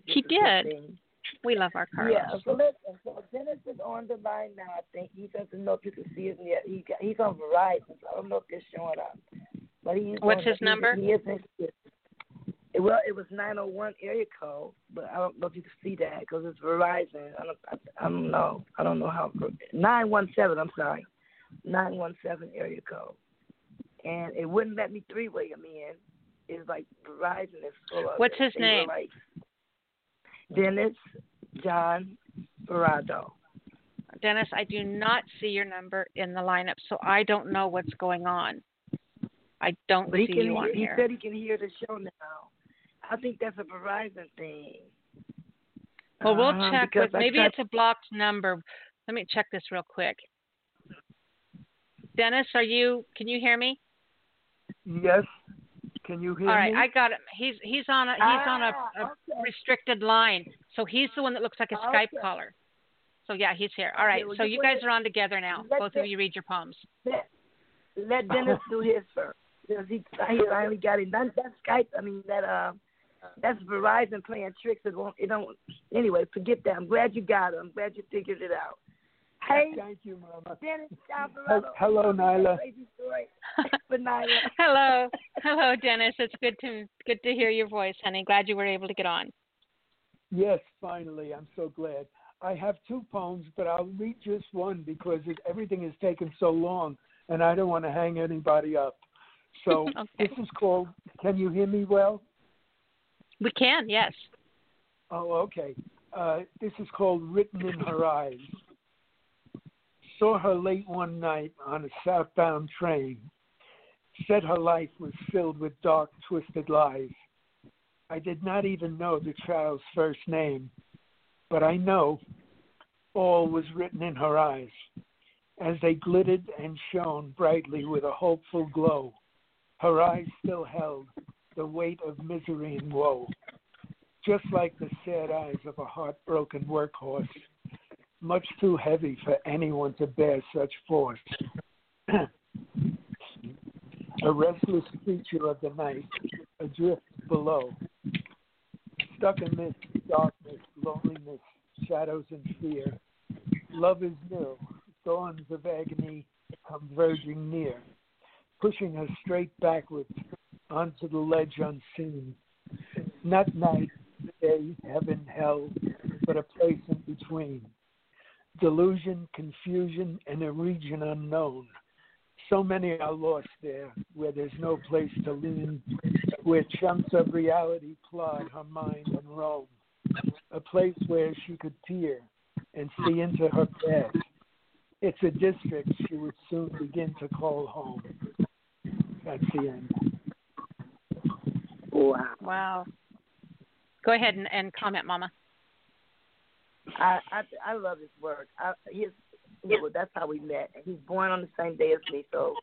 He is a good did. We love our Carlos. Yeah, so listen, so Dennis is on the line now. I think he doesn't know if you can see him yet. He got, he's on Verizon, so I don't know if they're showing up. But he's What's on his the, number? He, he is interested. Well, it was 901 area code, but I don't know if you can see that because it's Verizon. I don't, I, I don't know. I don't know how. 917. I'm sorry, 917 area code, and it wouldn't let me three way him in. It's like Verizon is full of. What's it. his They name? Like Dennis John Barado. Dennis, I do not see your number in the lineup, so I don't know what's going on. I don't But he see can. you on He here. said he can hear the show now. I think that's a Verizon thing. Well, we'll Uh, check with maybe tried- it's a blocked number. Let me check this real quick. Dennis, are you? Can you hear me? Yes. Can you hear me? All right, me? I got him. He's he's on a he's on a, Ah, a restricted line, so he's the one that looks like a Skype caller. So yeah, he's here. All right, well, so you wait- guys are on together now. let Both the- of you read your poems. Let, let Dennis do his first. Because he, he finally got it. That, that Skype, I mean, that uh, that's Verizon playing tricks. It won't, it don't, anyway, forget that. I'm glad you got it. I'm glad you figured it out. Hey, Thank you, Mama. Dennis Hel- Hello, Nyla. Crazy Nyla. Hello, hello, Dennis. It's good to good to hear your voice, honey. Glad you were able to get on. Yes, finally. I'm so glad. I have two poems, but I'll read just one because it, everything has taken so long, and I don't want to hang anybody up. So Okay. this is called. Can you hear me well? We can, yes. Oh, okay. Uh, this is called Written in Her Eyes. Saw her late one night on a southbound train. Said her life was filled with dark, twisted lies. I did not even know the child's first name, but I know all was written in her eyes as they glittered and shone brightly with a hopeful glow. Her eyes still held the weight of misery and woe just like the sad eyes of a heartbroken workhorse, much too heavy for anyone to bear such force. a restless creature of the night, adrift below, stuck amidst darkness, loneliness, shadows, and fear. Love is new, thorns of agony converging near, pushing her straight backwards onto the ledge unseen. Not night, day, heaven, hell, but a place in between. Delusion, confusion, and a region unknown. So many are lost there, where there's no place to lean, where chunks of reality plod her mind and roam. A place where she could peer and see into her past. It's a district she would soon begin to call home. That's the end. Wow. Wow. Go ahead and, and comment, Mama. I I I love his work. I, his well, that's how we met. He's born on the same day as me, so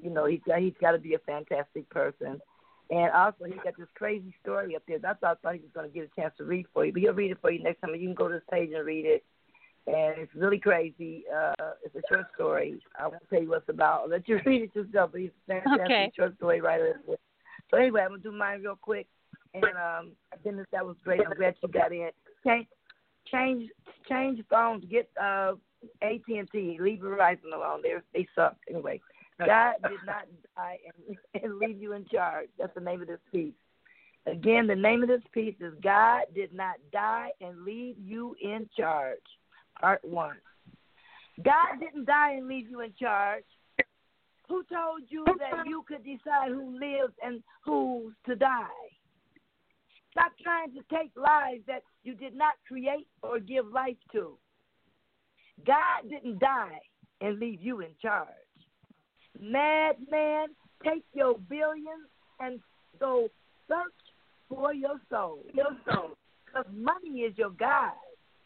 you know he's got he's got to be a fantastic person. And also he's got this crazy story up there. That's why I thought he was going to get a chance to read for you, but he'll read it for you next time. You can go to his page and read it. And it's really crazy. Uh, it's a short story. I won't tell you what it's about. I'll let you read it yourself. But he's a fantastic Okay. short story writer. So anyway, I'm gonna do mine real quick. And um, Dennis, that was great. I'm glad you got in. Change, change, change phones. Get uh, AT and T. Leave Verizon alone. They they suck. Anyway, God did not die and, and leave you in charge. That's the name of this piece. Again, the name of this piece is God did not die and leave you in charge. Part one. God didn't die and leave you in charge. Who told you that you could decide who lives and who's to die? Stop trying to take lives that you did not create or give life to. God didn't die and leave you in charge. Madman, take your billions and go search for your soul. Your soul. Because money is your guide.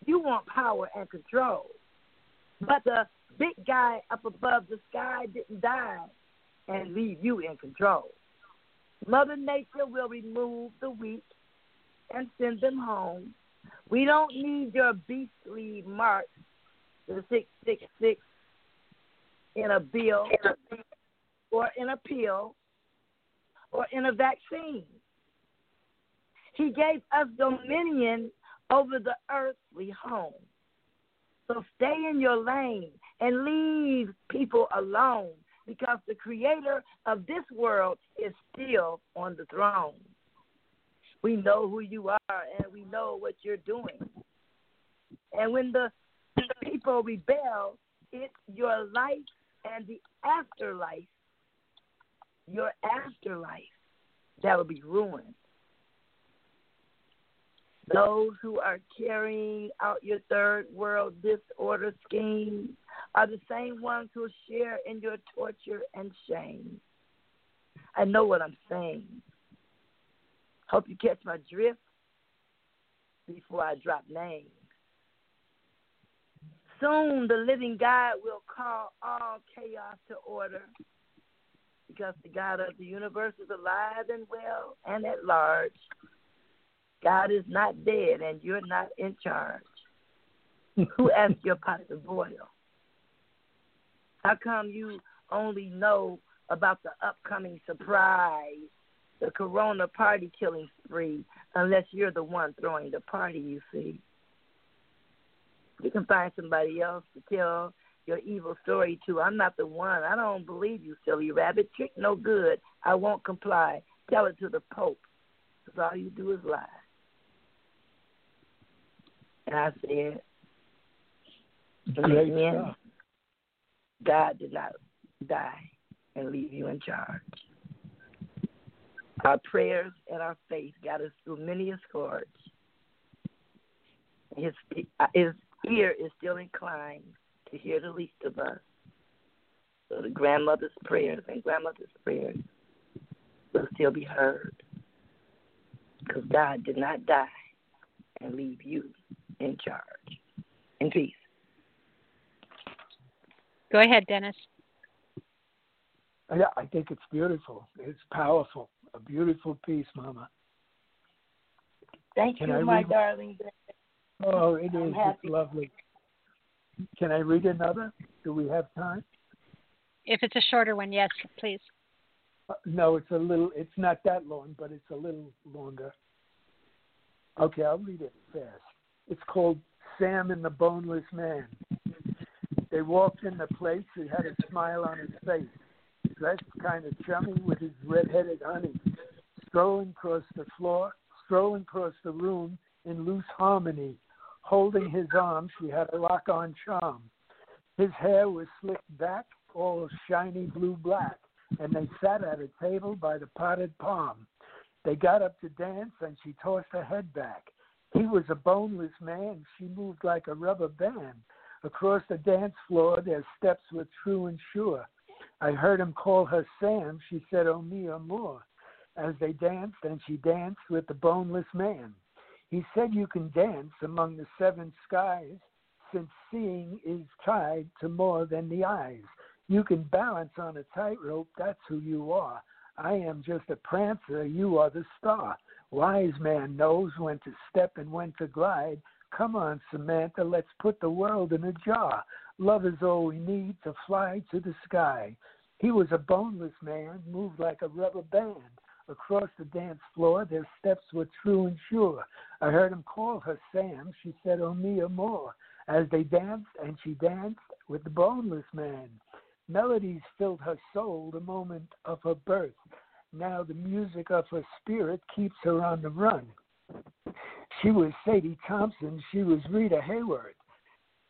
You want power and control. But the big guy up above the sky didn't die and leave you in control. Mother Nature will remove the weak and send them home. We don't need your beastly mark, the 666, in a bill or in a pill or in a vaccine. He gave us dominion over the earthly home. So stay in your lane and leave people alone because the creator of this world is still on the throne. We know who you are and we know what you're doing. And when the people rebel, it's your life and the afterlife, your afterlife, that will be ruined. Those who are carrying out your third world disorder scheme are the same ones who share in your torture and shame. I know what I'm saying. Hope you catch my drift before I drop names. Soon the living God will call all chaos to order because the God of the universe is alive and well and at large. God is not dead and you're not in charge. Who asked your pot to boil? How come you only know about the upcoming surprise, the corona party killing spree, unless you're the one throwing the party, you see? You can find somebody else to tell your evil story to. I'm not the one. I don't believe you, silly rabbit. Trick no good. I won't comply. Tell it to the Pope. Because all you do is lie. And I said, Amen. God did not die and leave you in charge. Our prayers and our faith got us through many a scourge. His, his ear is still inclined to hear the least of us. So the grandmother's prayers and grandmother's prayers will still be heard. Because God did not die and leave you in charge. In peace. Go ahead, Dennis. Yeah, I think it's beautiful. It's powerful. A beautiful piece, Mama. Thank Can you, I my read- darling. Oh, it I'm is. happy. It's lovely. Can I read another? Do we have time? If it's a shorter one, yes, please. Uh, No, it's a little. It's not that long, but it's a little longer. Okay, I'll read it fast. It's called Sam and the Boneless Man. They walked in the place. He had a smile on his face, dressed kind of chummy with his red-headed honey, strolling across the floor, strolling across the room in loose harmony. Holding his arm, she had a lock-on charm. His hair was slicked back, all shiny blue black, and they sat at a table by the potted palm. They got up to dance, and she tossed her head back. He was a boneless man. She moved like a rubber band. Across the dance floor, their steps were true and sure. I heard him call her Sam. She said, Oh, me, or more. As they danced, and she danced with the boneless man. He said, You can dance among the seven skies, since seeing is tied to more than the eyes. You can balance on a tightrope, that's who you are. I am just a prancer, you are the star. Wise man knows when to step and when to glide. Come on, Samantha, let's put the world in a jar. Love is all we need to fly to the sky. He was a boneless man, moved like a rubber band. Across the dance floor, their steps were true and sure. I heard him call her Sam. She said, Oh, me or more. As they danced, and she danced with the boneless man. Melodies filled her soul the moment of her birth. Now the music of her spirit keeps her on the run. She was Sadie Thompson. She was Rita Hayworth.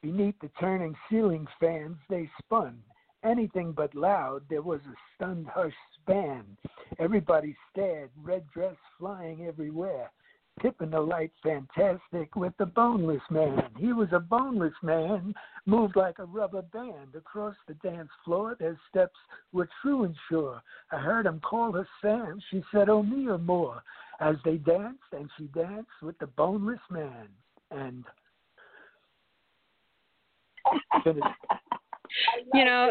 Beneath the turning ceiling fans, they spun. Anything but loud, there was a stunned hush span. Everybody stared, red dress flying everywhere. Tipping the light fantastic with the boneless man. He was a boneless man, moved like a rubber band. Across the dance floor, their steps were true and sure. I heard him call her Sam. She said, Oh, me or more. As they danced, and she danced with the boneless man. And. You know,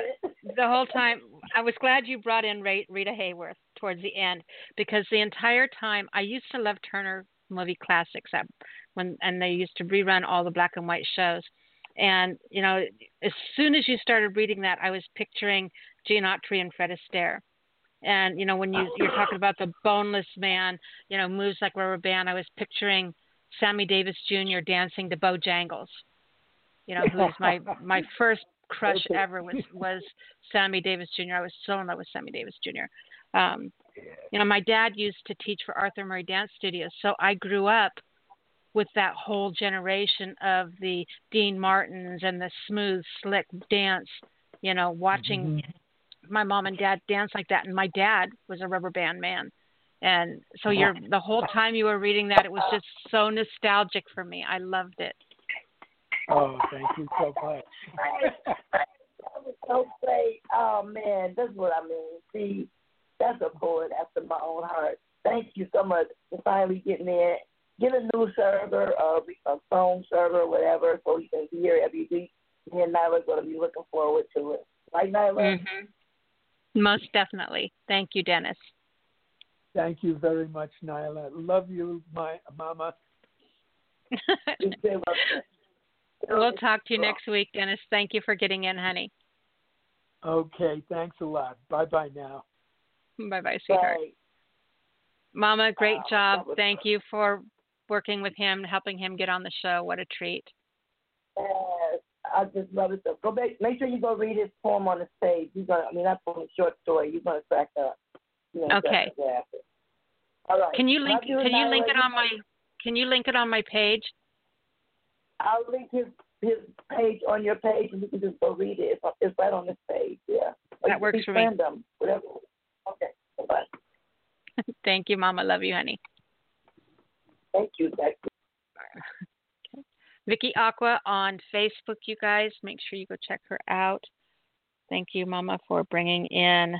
the whole time I was glad you brought in Rita Hayworth towards the end because the entire time I used to love Turner movie classics at, when and they used to rerun all the black and white shows. And you know, as soon as you started reading that, I was picturing Gene Autry and Fred Astaire. And you know, when you you're talking about the boneless man, you know, moves like rubber band, I was picturing Sammy Davis Jr. dancing to Bojangles. You know, who's my my first crush ever was was Sammy Davis Jr. I was so in love with Sammy Davis Jr. Um, you know, my dad used to teach for Arthur Murray Dance Studios, so I grew up with that whole generation of the Dean Martins and the smooth, slick dance. You know, watching my mom and dad dance like that, and my dad was a rubber band man. And so you're the whole time you were reading that, it was just so nostalgic for me. I loved it. Oh, thank you so much. That was so great. Oh man, that's what I mean. See, that's a poet after my own heart. Thank you so much for finally getting in. Get a new server, uh, a phone server, whatever, so you can be here every week. Me and Nyla's gonna be looking forward to it. Right, Nyla? Mm-hmm. Most definitely. Thank you, Dennis. Thank you very much, Nyla. Love you, my mama. we'll talk to you next week, Dennis. Thank you for getting in, honey. Okay, thanks a lot. Bye bye now. Bye bye, sweetheart. Mama, great ah, job. Thank you for working with him, helping him get on the show. What a treat. Yes, I just love it. So go back. Make sure you go read his poem on the stage. You're gonna. I mean, that's a short story. You're gonna crack up. You know, Okay. All right. Can you link? Can I do Can you link it on my? Can you link it on my page? I'll link his his page on your page, and you can just go read it. It's, it's right on this page. Yeah. Or That works for me. Them, whatever. Okay. Bye. Thank you, Mama. Love you, honey. Thank you. Thank you. Vicky Aqua on Facebook, you guys. Make sure you go check her out. Thank you, Mama, for bringing in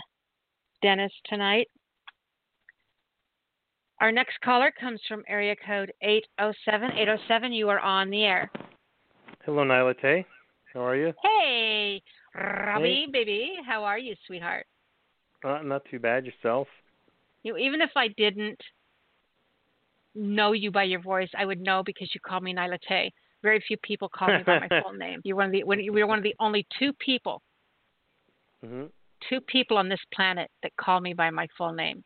Dennis tonight. Our next caller comes from area code 807. 807, you are on the air. Hello, Nyla Tay. How are you? Hey, Robbie, baby. How are you, sweetheart? Uh, not too bad. Yourself? You even if I didn't know you by your voice, I would know because you call me Nyla Tay. Very few people call me by my full name. You're one of the when you were one of the only two people, hmm two people on this planet that call me by my full name.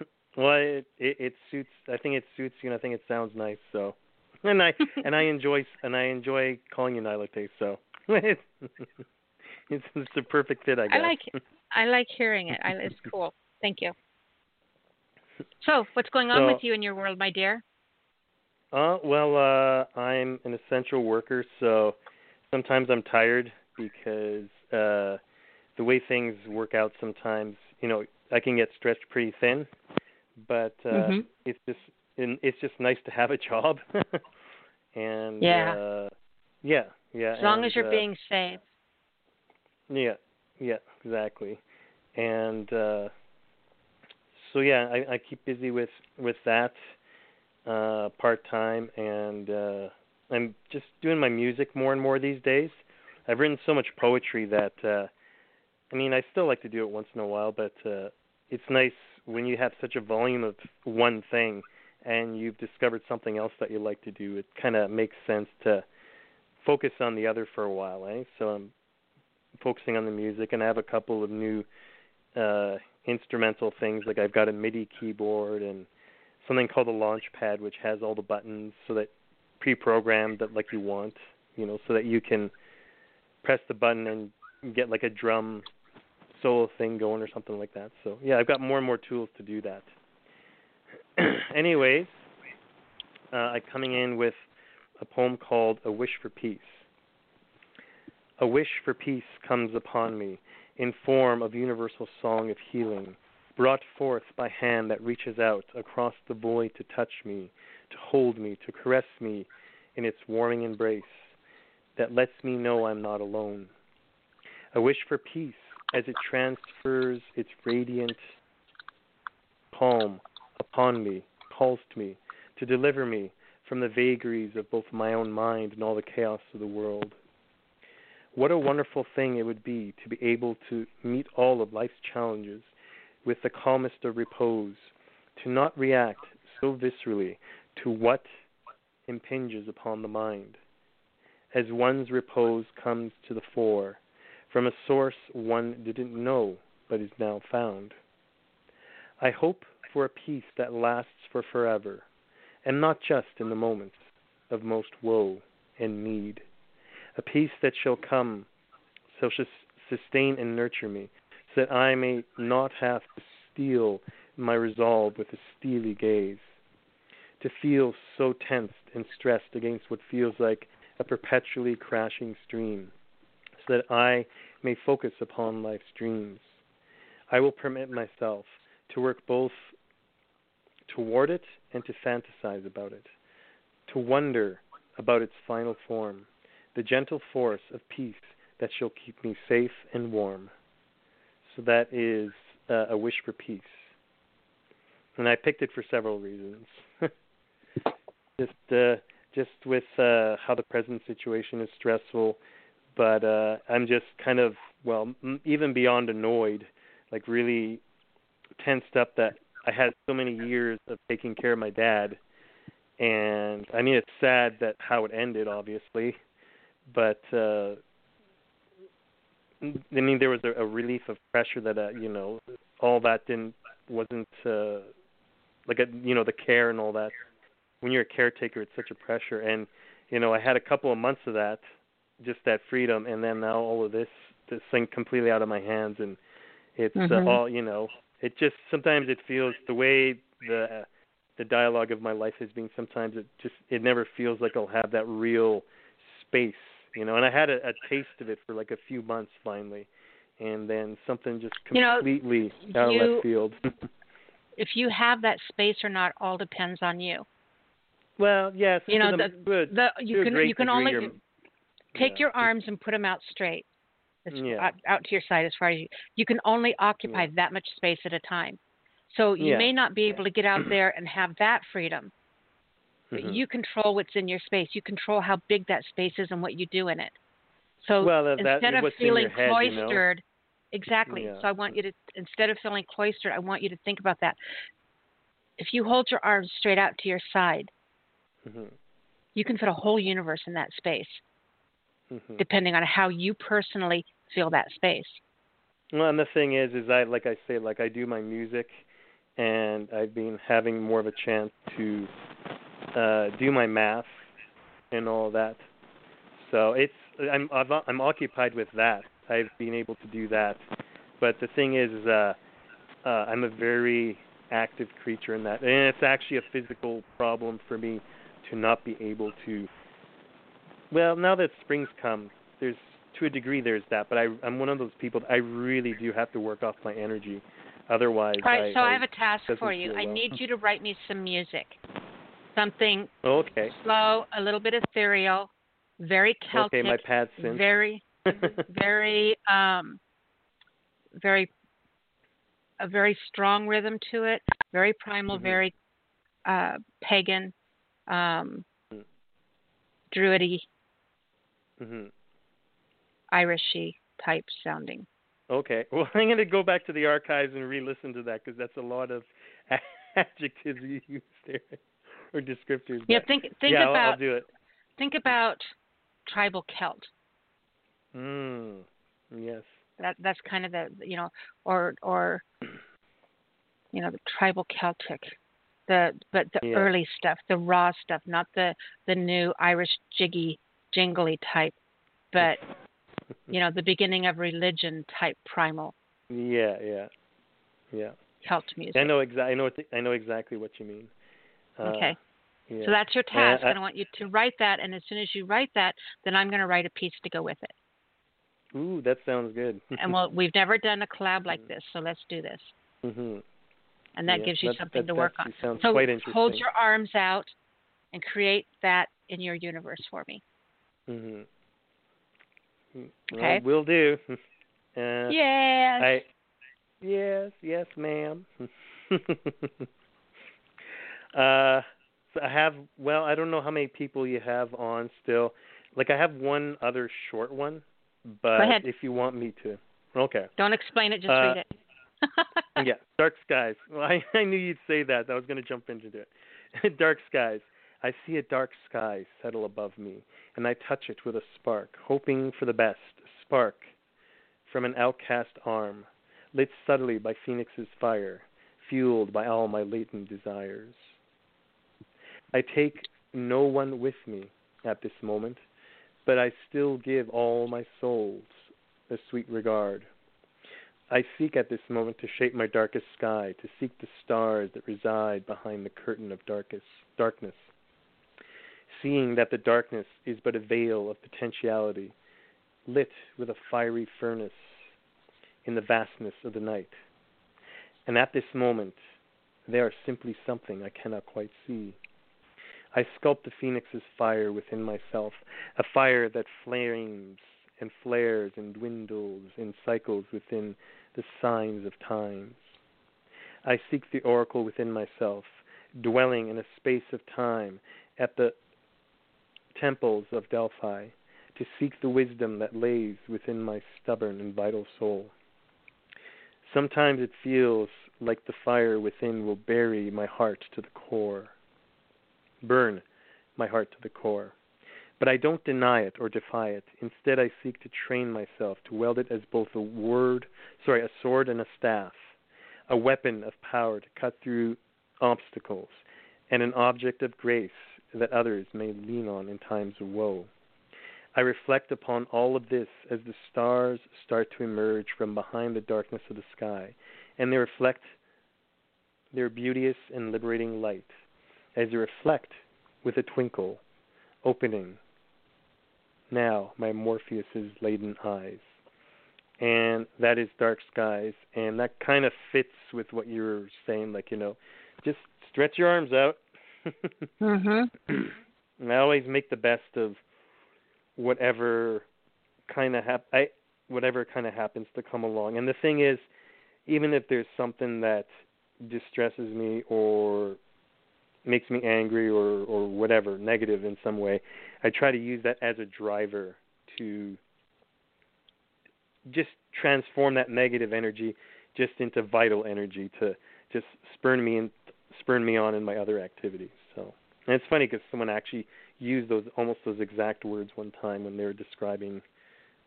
Well, it, it it suits. I think it suits you, and I think it sounds nice. So, and I and I enjoy and I enjoy calling you Nyla Tay. So, it's it's a perfect fit, I guess. I like it. I like hearing it. I, it's cool. Thank you. So, what's going on So- with you in your world, my dear? Uh, well, uh, I'm an essential worker, so sometimes I'm tired because uh, the way things work out sometimes, you know, I can get stretched pretty thin, but uh, Mhm. it's just it's just nice to have a job, and Yeah. uh, yeah, yeah. As long and, as you're uh, being safe. yeah, yeah, exactly. And uh so yeah, I, I keep busy with with that uh part time and uh I'm just doing my music more and more these days. I've written so much poetry that uh I mean, I still like to do it once in a while, but uh it's nice when you have such a volume of one thing and you've discovered something else that you like to do. It kind of makes sense to focus on the other for a while, eh? So I'm focusing on the music and I have a couple of new uh instrumental things like I've got a MIDI keyboard and something called a launch pad which has all the buttons so that pre-programmed that like you want, you know, so that you can press the button and get like a drum solo thing going or something like that. So, yeah, I've got more and more tools to do that. Anyways, uh, I'm coming in with a poem called A Wish for Peace. A wish for peace comes upon me in form of universal song of healing, brought forth by hand that reaches out across the void to touch me, to hold me, to caress me in its warming embrace that lets me know I'm not alone. A wish for peace as it transfers its radiant calm upon me, calls to me to deliver me from the vagaries of both my own mind and all the chaos of the world. What a wonderful thing it would be to be able to meet all of life's challenges with the calmest of repose, to not react so viscerally to what impinges upon the mind. As one's repose comes to the fore from a source one didn't know but is now found. I hope for a peace that lasts for forever, and not just in the moments of most woe and need. A peace that shall come, shall sustain and nurture me, that I may not have to steel my resolve with a steely gaze, to feel so tensed and stressed against what feels like a perpetually crashing stream, so that I may focus upon life's dreams. I will permit myself to work both toward it and to fantasize about it, to wonder about its final form, the gentle force of peace that shall keep me safe and warm. So that is uh, a wish for peace. And I picked it for several reasons. just uh, just with uh, how the present situation is stressful, but uh, I'm just kind of well, m- even beyond annoyed, like really tensed up that I had so many years of taking care of my dad, and I mean it's sad that how it ended, obviously, but uh, I mean there was a, a relief of pressure that uh, you know all that didn't wasn't uh, like a you know the care and all that. When you're a caretaker, it's such a pressure, and you know, I had a couple of months of that, just that freedom, and then now all of this this thing completely out of my hands, and it's Mhm. uh, all you know. It just sometimes it feels the way the the dialogue of my life has been. Sometimes it just it never feels like I'll have that real space, you know. And I had a, a taste of it for like a few months finally, and then something just You know, completely out of left field. If you have that space or not, all depends on you. well, yes, You know, the, the, the you can you can only take yeah. your arms and put them out straight, Yeah. out, out to your side as far as you. You can only occupy that much space at a time. So you Yeah. may not be able to get out there and have that freedom, Mhm. you control what's in your space. You control how big that space is and what you do in it. So Well, that- that- instead of in your feeling head, you know? cloistered, exactly. Yeah. So I want you to instead of feeling cloistered, I want you to think about that. If you hold your arms straight out to your side, Mhm. you can fit a whole universe in that space, Mhm. depending on how you personally feel that space. Well, and the thing is, is I like I say, like I do my music, and I've been having more of a chance to uh do my math and all that. So it's I'm I've, I'm occupied with that. I've been able to do that, but the thing is, uh, uh I'm a very active creature in that, and it's actually a physical problem for me to not be able to. Well, now that spring's come, there's to a degree there's that, but I I'm one of those people that I really do have to work off my energy, otherwise. All right, I, so I have a task for you. feel I well. need you to write me some music, something Okay. slow, a little bit ethereal, very Celtic, Okay, my very, very, um, very, a very strong rhythm to it, very primal, Mhm. very uh, pagan, um, Mm. druidy, mhm. Irishy type sounding. Okay. Well, I'm going to go back to the archives and re-listen to that because that's a lot of adjectives you used there or descriptors. Yeah, think think yeah, I'll- about I'll do it. think about tribal Celt. Mm. Yes. That that's kind of the you know or or you know the tribal Celtic, the but the Yeah. early stuff, the raw stuff, not the the new Irish jiggy jingly type, but you know the beginning of religion type primal Yeah, yeah, yeah. Celt music. I know exactly. I know. I know exactly what you mean. Uh, Okay. Yeah. So that's your task, I- and I want you to write that. And as soon as you write that, then I'm going to write a piece to go with it. Ooh, that sounds good. and well, we've never done a collab like this, so let's do this. hmm And that Yeah, gives you something to work on. sounds so quite interesting. hold your arms out and create that in your universe for me. Mm-hmm. Okay. will do. Uh, yes. I yes, yes, ma'am. uh, so I have. Well, I don't know how many people you have on still. Like I have one other short one, but if you want me to, okay. Don't explain it, just Uh, read it. yeah, dark skies. Well, I, I knew you'd say that. I was going to jump into it. dark skies. I see a dark sky settle above me, and I touch it with a spark, hoping for the best. A spark from an outcast arm, lit subtly by Phoenix's fire, fueled by all my latent desires. I take no one with me at this moment, but I still give all my souls a sweet regard. I seek at this moment to shape my darkest sky, to seek the stars that reside behind the curtain of darkest darkness. Seeing that the darkness is but a veil of potentiality, lit with a fiery furnace in the vastness of the night. And at this moment, they are simply something I cannot quite see. I sculpt the phoenix's fire within myself, a fire that flames and flares and dwindles in cycles within the signs of times. I seek the oracle within myself, dwelling in a space of time at the temples of Delphi, to seek the wisdom that lays within my stubborn and vital soul. Sometimes it feels like the fire within will bury my heart to the core, burn my heart to the core. But I don't deny it or defy it. Instead, I seek to train myself to weld it as both a word, sorry, a sword and a staff, a weapon of power to cut through obstacles, and an object of grace that others may lean on in times of woe. I reflect upon all of this as the stars start to emerge from behind the darkness of the sky, and they reflect their beauteous and liberating light as you reflect with a twinkle, opening now my Morpheus's laden eyes. And that is Dark Skies, and that kind of fits with what you were saying, like you know, just stretch your arms out. mhm. and I always make the best of whatever kind of hap- I whatever kind of happens to come along. And the thing is, even if there's something that distresses me or makes me angry or or whatever negative in some way, I try to use that as a driver to just transform that negative energy just into vital energy to just spurn me and spurn me on in my other activities. So, and it's funny because someone actually used those almost those exact words one time when they were describing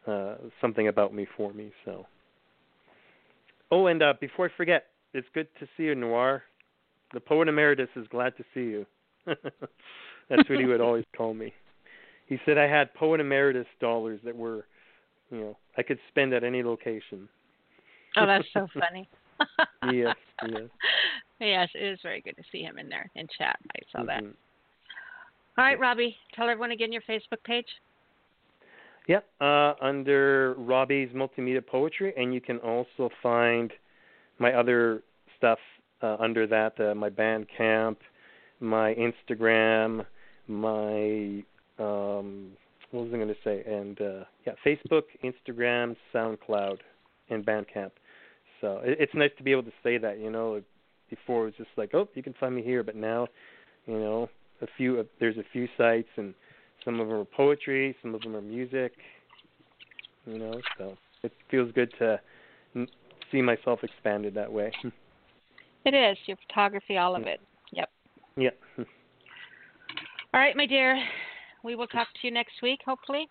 uh, something about me for me. So, oh, and uh, before I forget, it's good to see you, Noir. The poet emeritus is glad to see you. That's what he would always call me. He said I had poet emeritus dollars that were, you know, I could spend at any location. Oh, that's so funny. yes, yes. Yes, it is very good to see him in there in chat. I saw that. Mhm. All right, Robbie, tell everyone again your Facebook page. Yep, uh, under Robbie's Multimedia Poetry, and you can also find my other stuff uh, under that, uh, my Bandcamp, my Instagram, my um, what was I going to say? And uh, yeah, Facebook, Instagram, SoundCloud, and Bandcamp. So it, it's nice to be able to say that. You know, before it was just like, oh, you can find me here, but now, you know, a few uh, there's a few sites, and some of them are poetry, some of them are music. You know, so it feels good to see myself expanded that way. It is your photography, all of it. Yep. Yep. All right, my dear. We will talk to you next week, hopefully.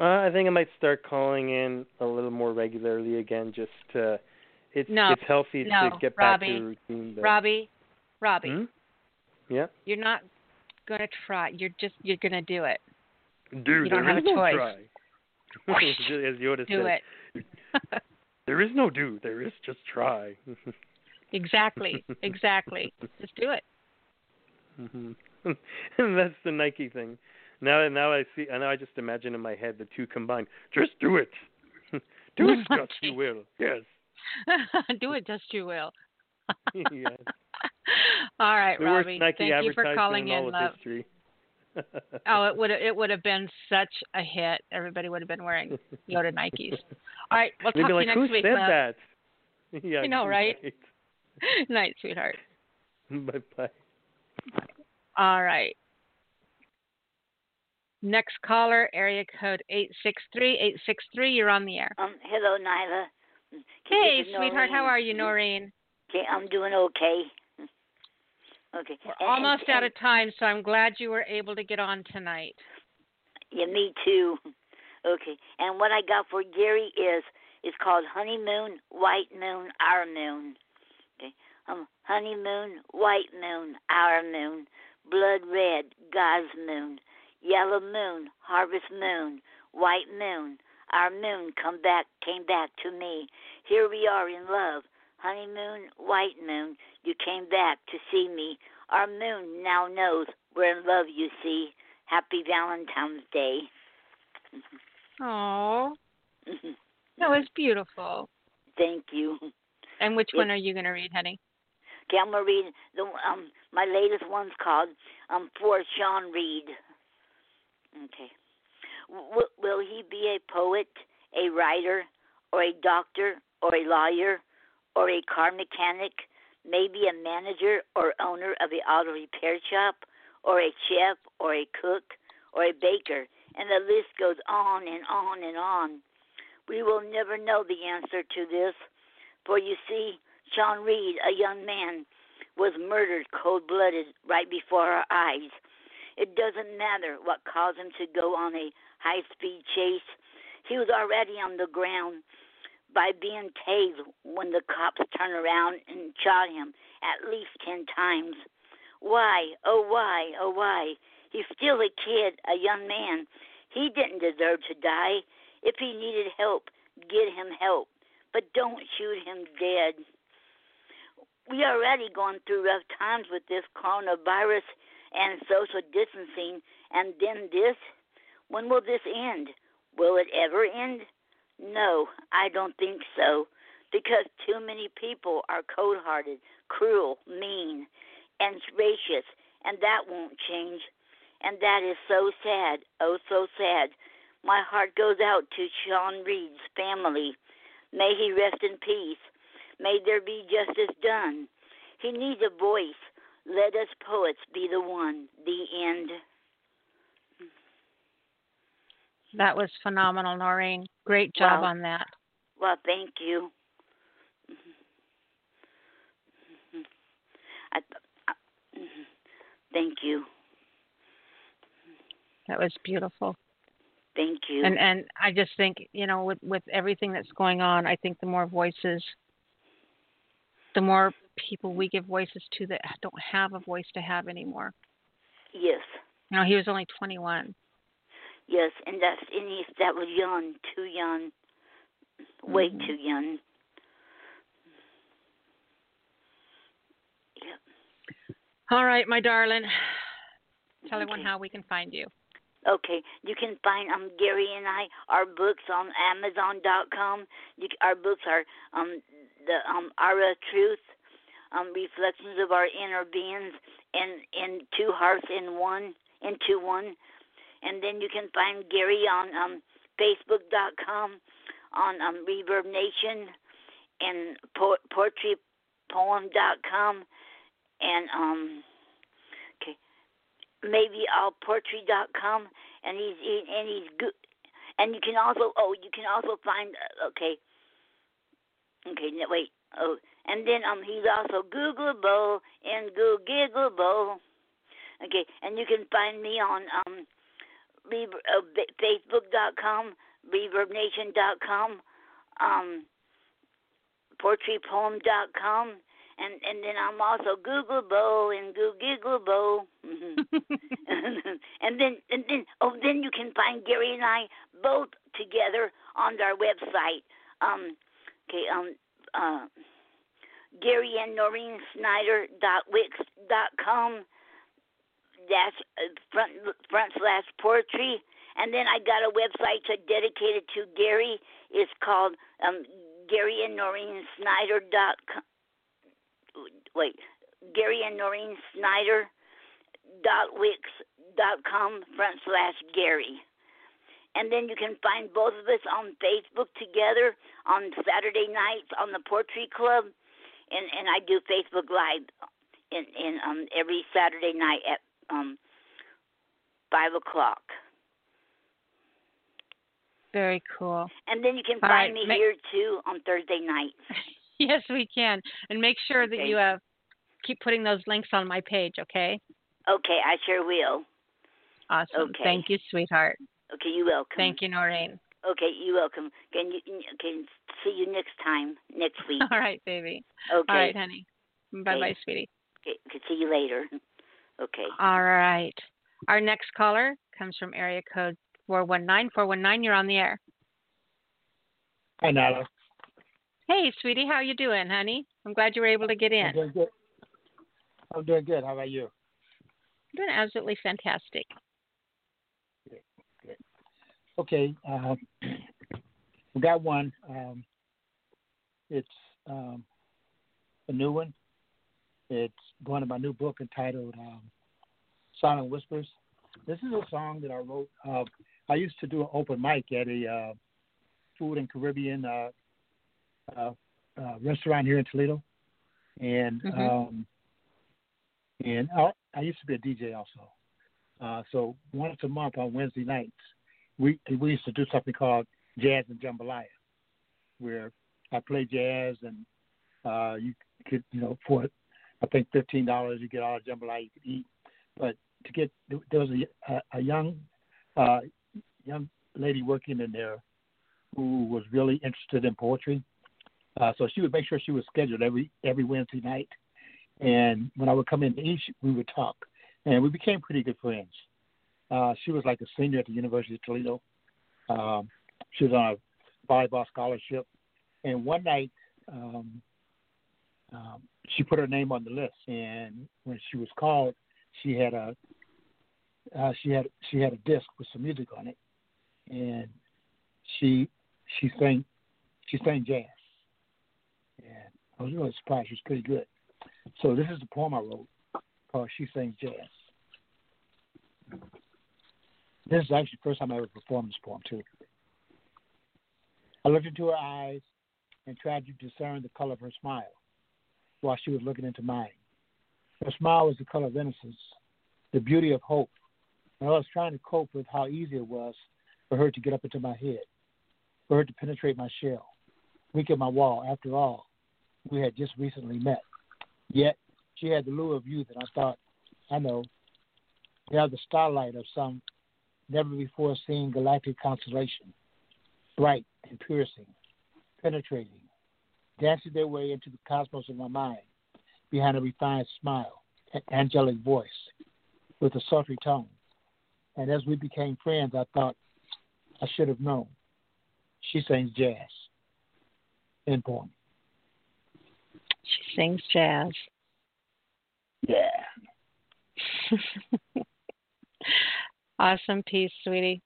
Uh, I think I might start calling in a little more regularly again. Just to, it's No, it's healthy no, to get back to the routine. But, Robbie, Robbie, Hmm? Yeah. you're not gonna try. You're just you're gonna do it. Dude, You don't there have is a no choice. try. As Yoda Do said, it. there is no do. There is just try. Exactly. Exactly. Just do it. Mm-hmm. and that's the Nike thing. Now, now I see. Now I just imagine in my head the two combined. Just do it. do it, Scott. You will. Yes. do it just you will. yes. All right, The Robbie. Thank you for calling in in, love. Oh, it would it would have been such a hit. Everybody would have been wearing Yoda Nikes. All right, we'll They'd talk to like, you "Who next week. said love. that?" Yeah. I know, right? right. Night, sweetheart. bye bye. All right. Next caller, area code eight six three eight six three. You're on the air. Um, hello, Nyla. Hey, This is sweetheart. How are you, Noreen? Okay, I'm doing okay. Okay. We're And- almost and, out of time, so I'm glad you were able to get on tonight. Yeah, me too. Okay, and what I got for Gary is is called honeymoon, white moon, our moon. Okay, um, honeymoon, white moon, our moon, blood red, God's moon, yellow moon, harvest moon, white moon, our moon come back, came back to me. Here we are in love. Honeymoon, white moon, you came back to see me. Our moon now knows we're in love, you see. Happy Valentine's Day. Oh, that was beautiful. Thank you. And which one are you going to read, honey? Okay, I'm gonna read the um my latest one's called um for Sean Reed. Okay. W- will he be a poet, a writer, or a doctor, or a lawyer, or a car mechanic, maybe a manager or owner of a auto repair shop, or a chef, or a cook, or a baker, and the list goes on and on and on. We will never know the answer to this, for you see, Sean Reed, a young man, was murdered cold blooded right before our eyes. It doesn't matter what caused him to go on a high speed chase. He was already on the ground by being tased when the cops turned around and shot him at least ten times. Why, oh why, oh why? He's still a kid, a young man. He didn't deserve to die. If he needed help, get him help. But don't shoot him dead. We already gone through rough times with this coronavirus and social distancing, and then this. When will this end? Will it ever end? No, I don't think so. Because too many people are cold hearted, cruel, mean, and racist, and that won't change. And that is so sad, oh, so sad. My heart goes out to Sean Reed's family. May he rest in peace. May there be justice done. He needs a voice. Let us poets be the one. The end. That was phenomenal, Noreen. Great job Wow. on that. Well, thank you. I, I, thank you. That was beautiful. Thank you. And and I just think, you know, with with everything that's going on, I think the more voices the more people we give voices to that don't have a voice to have anymore. yes, You know, he was only 21. yes, and that's and he, that was young, too young, way Mhm. too young. Yep. All right, my darling. Tell everyone how we can find you. Okay, you can find um Gary and I our books on Amazon.com. You, our books are um the um Ara Truth, um Reflections of Our Inner Beings, and in two hearts in one, into one, and then you can find Gary on um Facebook.com, on um Reverb Nation, and po- PoetryPoem.com, and um maybe allpoetry.com and he's he, and he's good. And you can also oh you can also find uh, okay. Okay no, wait. Oh and then um he's also googleable and googleable. Okay and you can find me on um Rever- uh, facebook.com reverbnation.com um poetrypoem.com and and then I'm also Googleable and Googleable. and then and then oh then you can find Gary and I both together on our website. Um okay, um uh Gary and Noreen Snyder dot wix dot com dash uh, front front slash poetry and then I got a website to dedicated to Gary. It's called um Gary and Noreen Snyder dot com wait, Gary and Noreen Snyder dot wix dot com front slash Gary. And then you can find both of us on Facebook together on Saturday nights on the Poetry Club, and and I do Facebook Live in in um every Saturday night at um five o'clock. Very cool. And then you can All find right, me ma- here too on Thursday nights. Yes, we can. And make sure that Okay. you uh, keep putting those links on my page, okay? Okay, I sure will. Awesome. Okay. Thank you, sweetheart. Okay, you're welcome. Thank you, Noreen. Okay, you're welcome. Can you can see you next time next week? All right, baby. Okay. All right, honey. Bye bye, sweetie. Okay, can see you later. Okay. All right. Our next caller comes from area code 419. 419, you're on the air. Hi, Nyla. Hey, sweetie, how you doing, honey? I'm glad you were able to get in. I'm doing good. I'm doing good. How about you? I'm doing absolutely fantastic. Okay. Um, we got one. Um, it's um, a new one. It's one of my new book entitled um, Silent Whispers. This is a song that I wrote. Uh, I used to do an open mic at a uh, food and Caribbean uh, uh, uh, restaurant here in Toledo, and Mhm. um, and I, I used to be a DJ also. Uh, so once a month on Wednesday nights, we we used to do something called Jazz and Jambalaya, where I play jazz and uh, you could you know for I think fifteen dollars you get all the jambalaya you could eat, but to get there was a a, a young uh, young lady working in there who was really interested in poetry. Uh, so she would make sure she was scheduled every every Wednesday night, And when I would come in to eat, we would talk, and we became pretty good friends. Uh, she was like a senior at the University of Toledo. Um, she was on a volleyball scholarship, and one night um, um, she put her name on the list. And when she was called, she had a uh, she had she had a disc with some music on it, and she she sang she sang jazz, I was really surprised. She was pretty good. So this is the poem I wrote called "She Sings Jazz." This is actually the first time I ever performed this poem too. I looked into her eyes and tried to discern the color of her smile while she was looking into mine. Her smile was the color of innocence, the beauty of hope. And I was trying to cope with how easy it was for her to get up into my head, for her to penetrate my shell, weaken my wall. After all, we had just recently met. Yet she had the lure of youth, and I thought, I know, they have the starlight of some never before seen galactic constellation, bright and piercing, penetrating, dancing their way into the cosmos of my mind behind a refined smile, an angelic voice with a sultry tone. And as we became friends, I thought I should have known. She sings jazz. End poem. She sings jazz. Yeah. awesome piece, sweetie.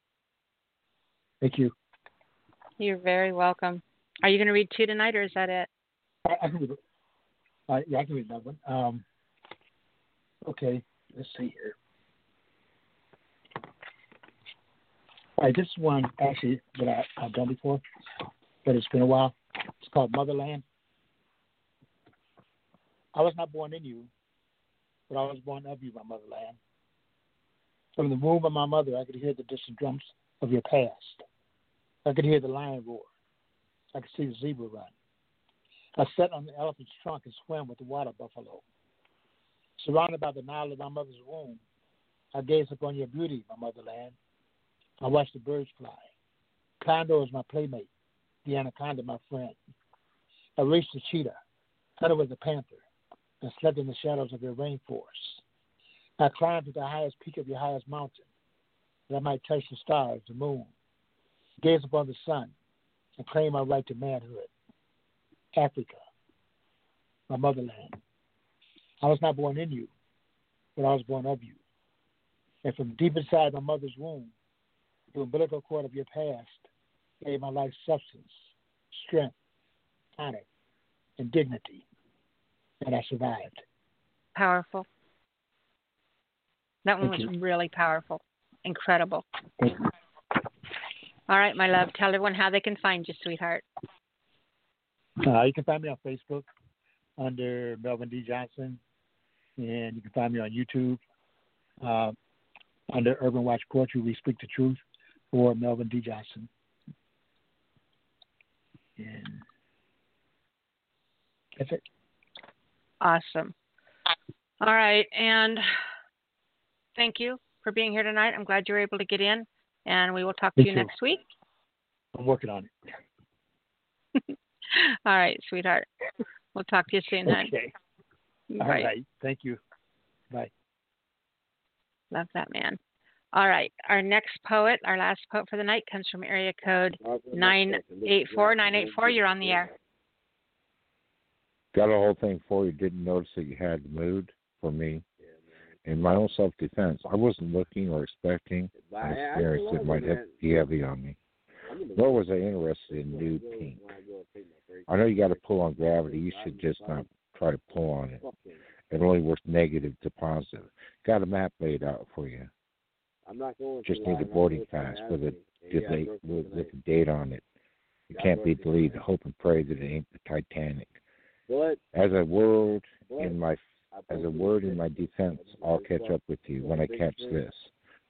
Thank you. You're very welcome. Are you going to read two tonight, or is that it? I, I can read it. Uh, yeah, I can read that one. Um, okay, let's see here. All right, this one actually that I, I've done before, but it's been a while. It's called Motherland. I was not born in you, but I was born of you, my motherland. From the womb of my mother, I could hear the distant drums of your past. I could hear the lion roar. I could see the zebra run. I sat on the elephant's trunk and swam with the water buffalo. Surrounded by the Nile of my mother's womb, I gazed upon your beauty, my motherland. I watched the birds fly. Condor is my playmate, the anaconda my friend. I raced the cheetah, hunted with the panther, and slept in the shadows of your rainforest. I climbed to the highest peak of your highest mountain, that I might touch the stars, the moon, gaze upon the sun, and claim my right to manhood. Africa, my motherland. I was not born in you, but I was born of you. And from deep inside my mother's womb, the umbilical cord of your past gave my life substance, strength, honor, and dignity. And I survived. Powerful. That one Thank was you. really powerful. Incredible. All right, my love. Tell everyone how they can find you, sweetheart. Uh, you can find me on Facebook under Melvin D. Johnson, and you can find me on YouTube uh, under Urban Watch Poetry. We speak the truth, or Melvin D. Johnson. And that's it. Awesome. All right, and thank you for being here tonight. I'm glad you were able to get in, and we will talk to you too. next week. I'm working on it. All right, sweetheart. We'll talk to you soon. Okay. All Bye. right. Thank you. Bye. Love that man. All right, our next poet, our last poet for the night, comes from area code nine eight four nine eight four. You're on the air. Got a whole thing for you. Didn't notice that you had the mood for me. In my own self defense, I wasn't looking or expecting an experience that might have, be heavy on me. Nor was I interested in nude pink. I know you got to pull on gravity. You should just not try to pull on it. It only works negative to positive. Got a map laid out for you. I'm not going Just need a boarding pass with a ask with you. a, Yeah, with, with a date on it. It can't be deleted. Hope and pray that it ain't the Titanic. But As a word in my as a word in my defense, I'll catch up with you when I catch this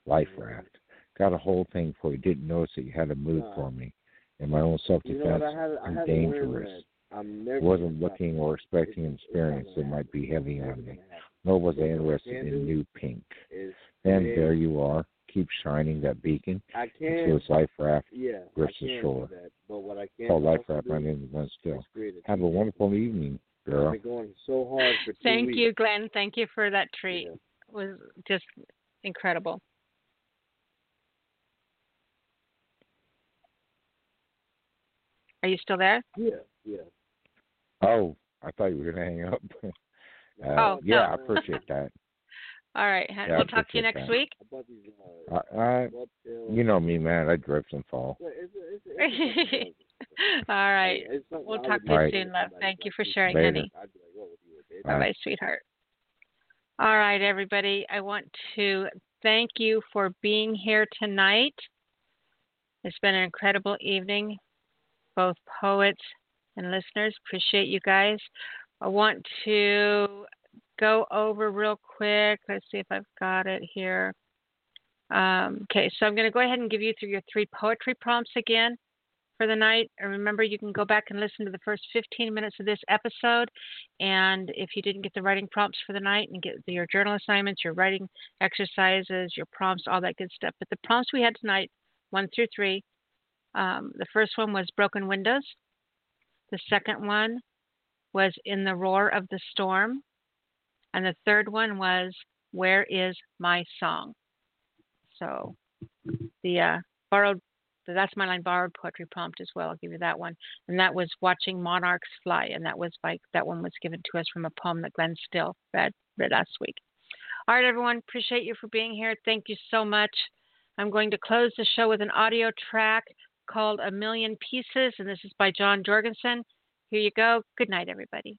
life raft. Got a whole thing for you. Didn't notice that you had a move for me. In my own self you know what? defense, I have I I'm dangerous. I'm Wasn't looking or expecting an experience that might be heavy on me. Nor was I interested in new pink. Then there you are. Keep shining that beacon I can't, until this life raft yeah, grips I the can shore. do that. But what I can't Called life raft. My name is Glenn Still. is create a Have a wonderful evening girl. I've been going so hard for two Thank weeks. you, Glenn. Thank you for that treat. It was just incredible. Are you still there? Yeah, yeah. Oh, I thought you were gonna hang up. uh, Oh, yeah, no. I appreciate that. All right. hon. Yeah, we'll talk to you next that. week. I, uh, I, you know me, man. I drift and fall. All right. Hey, it's something We'll talk to you All right. soon, love. Thank you for sharing, Later. honey. I'd be like, what would you do, baby? Bye bye, sweetheart. All right, everybody. I want to thank you for being here tonight. It's been an incredible evening, both poets and listeners. Appreciate you guys. I want to go over real quick. Let's see if I've got it here. Um, okay, so I'm going to go ahead and give you through your three poetry prompts again for the night. And remember, you can go back and listen to the first 15 minutes of this episode. And if you didn't get the writing prompts for the night and get your journal assignments, your writing exercises, your prompts, all that good stuff. But the prompts we had tonight, one through three, um, the first one was broken windows. The second one was in the roar of the storm. And the third one was where is my song? So the uh, borrowed that's my line borrowed poetry prompt as well. I'll give you that one. And that was watching monarchs fly, and that was by that one was given to us from a poem that Glenn Still read read last week. All right, everyone, appreciate you for being here. Thank you so much. I'm going to close the show with an audio track called A Million Pieces, and this is by John Jorgensen. Here you go. Good night, everybody.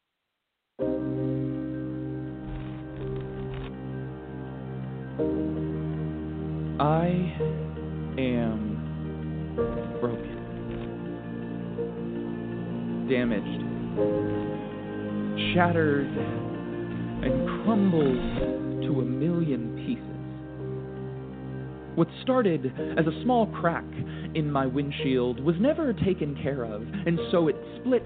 I am broken, damaged, shattered, and crumbled to a million pieces. What started as a small crack in my windshield was never taken care of, and so it split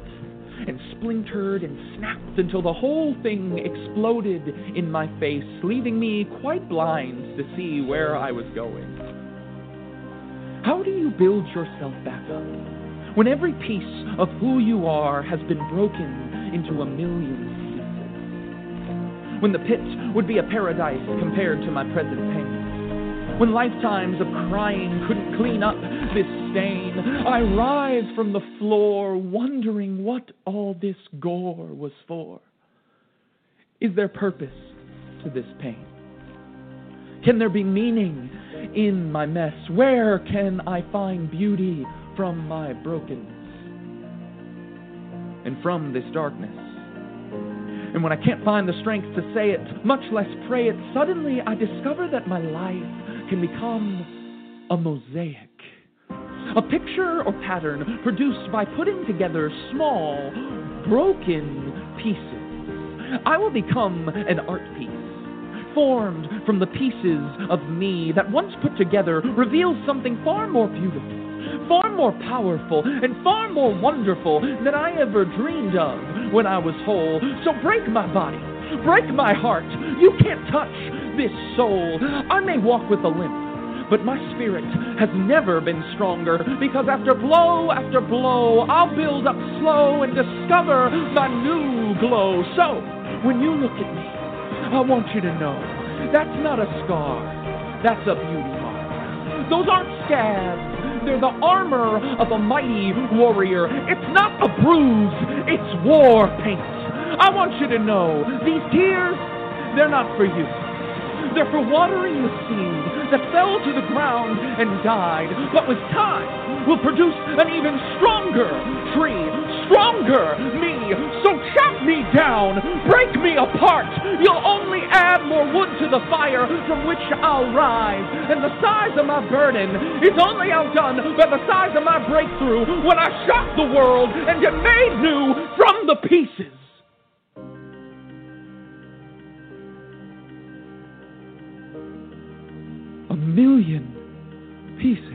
and splintered and snapped until the whole thing exploded in my face, leaving me quite blind to see where I was going. How do you build yourself back up when every piece of who you are has been broken into a million pieces? When the pit would be a paradise compared to my present pain? When lifetimes of crying couldn't clean up this stain, I rise from the floor wondering what all this gore was for. Is there purpose to this pain? Can there be meaning in my mess? Where can I find beauty from my brokenness and from this darkness? And when I can't find the strength to say it, much less pray it, suddenly I discover that my life can become a mosaic. A picture or pattern produced by putting together small, broken pieces. I will become an art piece, formed from the pieces of me that once put together reveals something far more beautiful, far more powerful, and far more wonderful than I ever dreamed of when I was whole. So break my body, break my heart. You can't touch this soul. I may walk with a limp, but my spirit has never been stronger because after blow after blow, I'll build up slow and discover my new glow. So, when you look at me, I want you to know that's not a scar, that's a beauty mark. Those aren't scabs, they're the armor of a mighty warrior. It's not a bruise, it's war paint. I want you to know these tears, they're not for you. They're for watering the seed that fell to the ground and died, but with time will produce an even stronger tree, stronger me. So chop me down, break me apart. You'll only add more wood to the fire from which I'll rise. And the size of my burden is only outdone by the size of my breakthrough when I shock the world and get made new from the pieces. million pieces.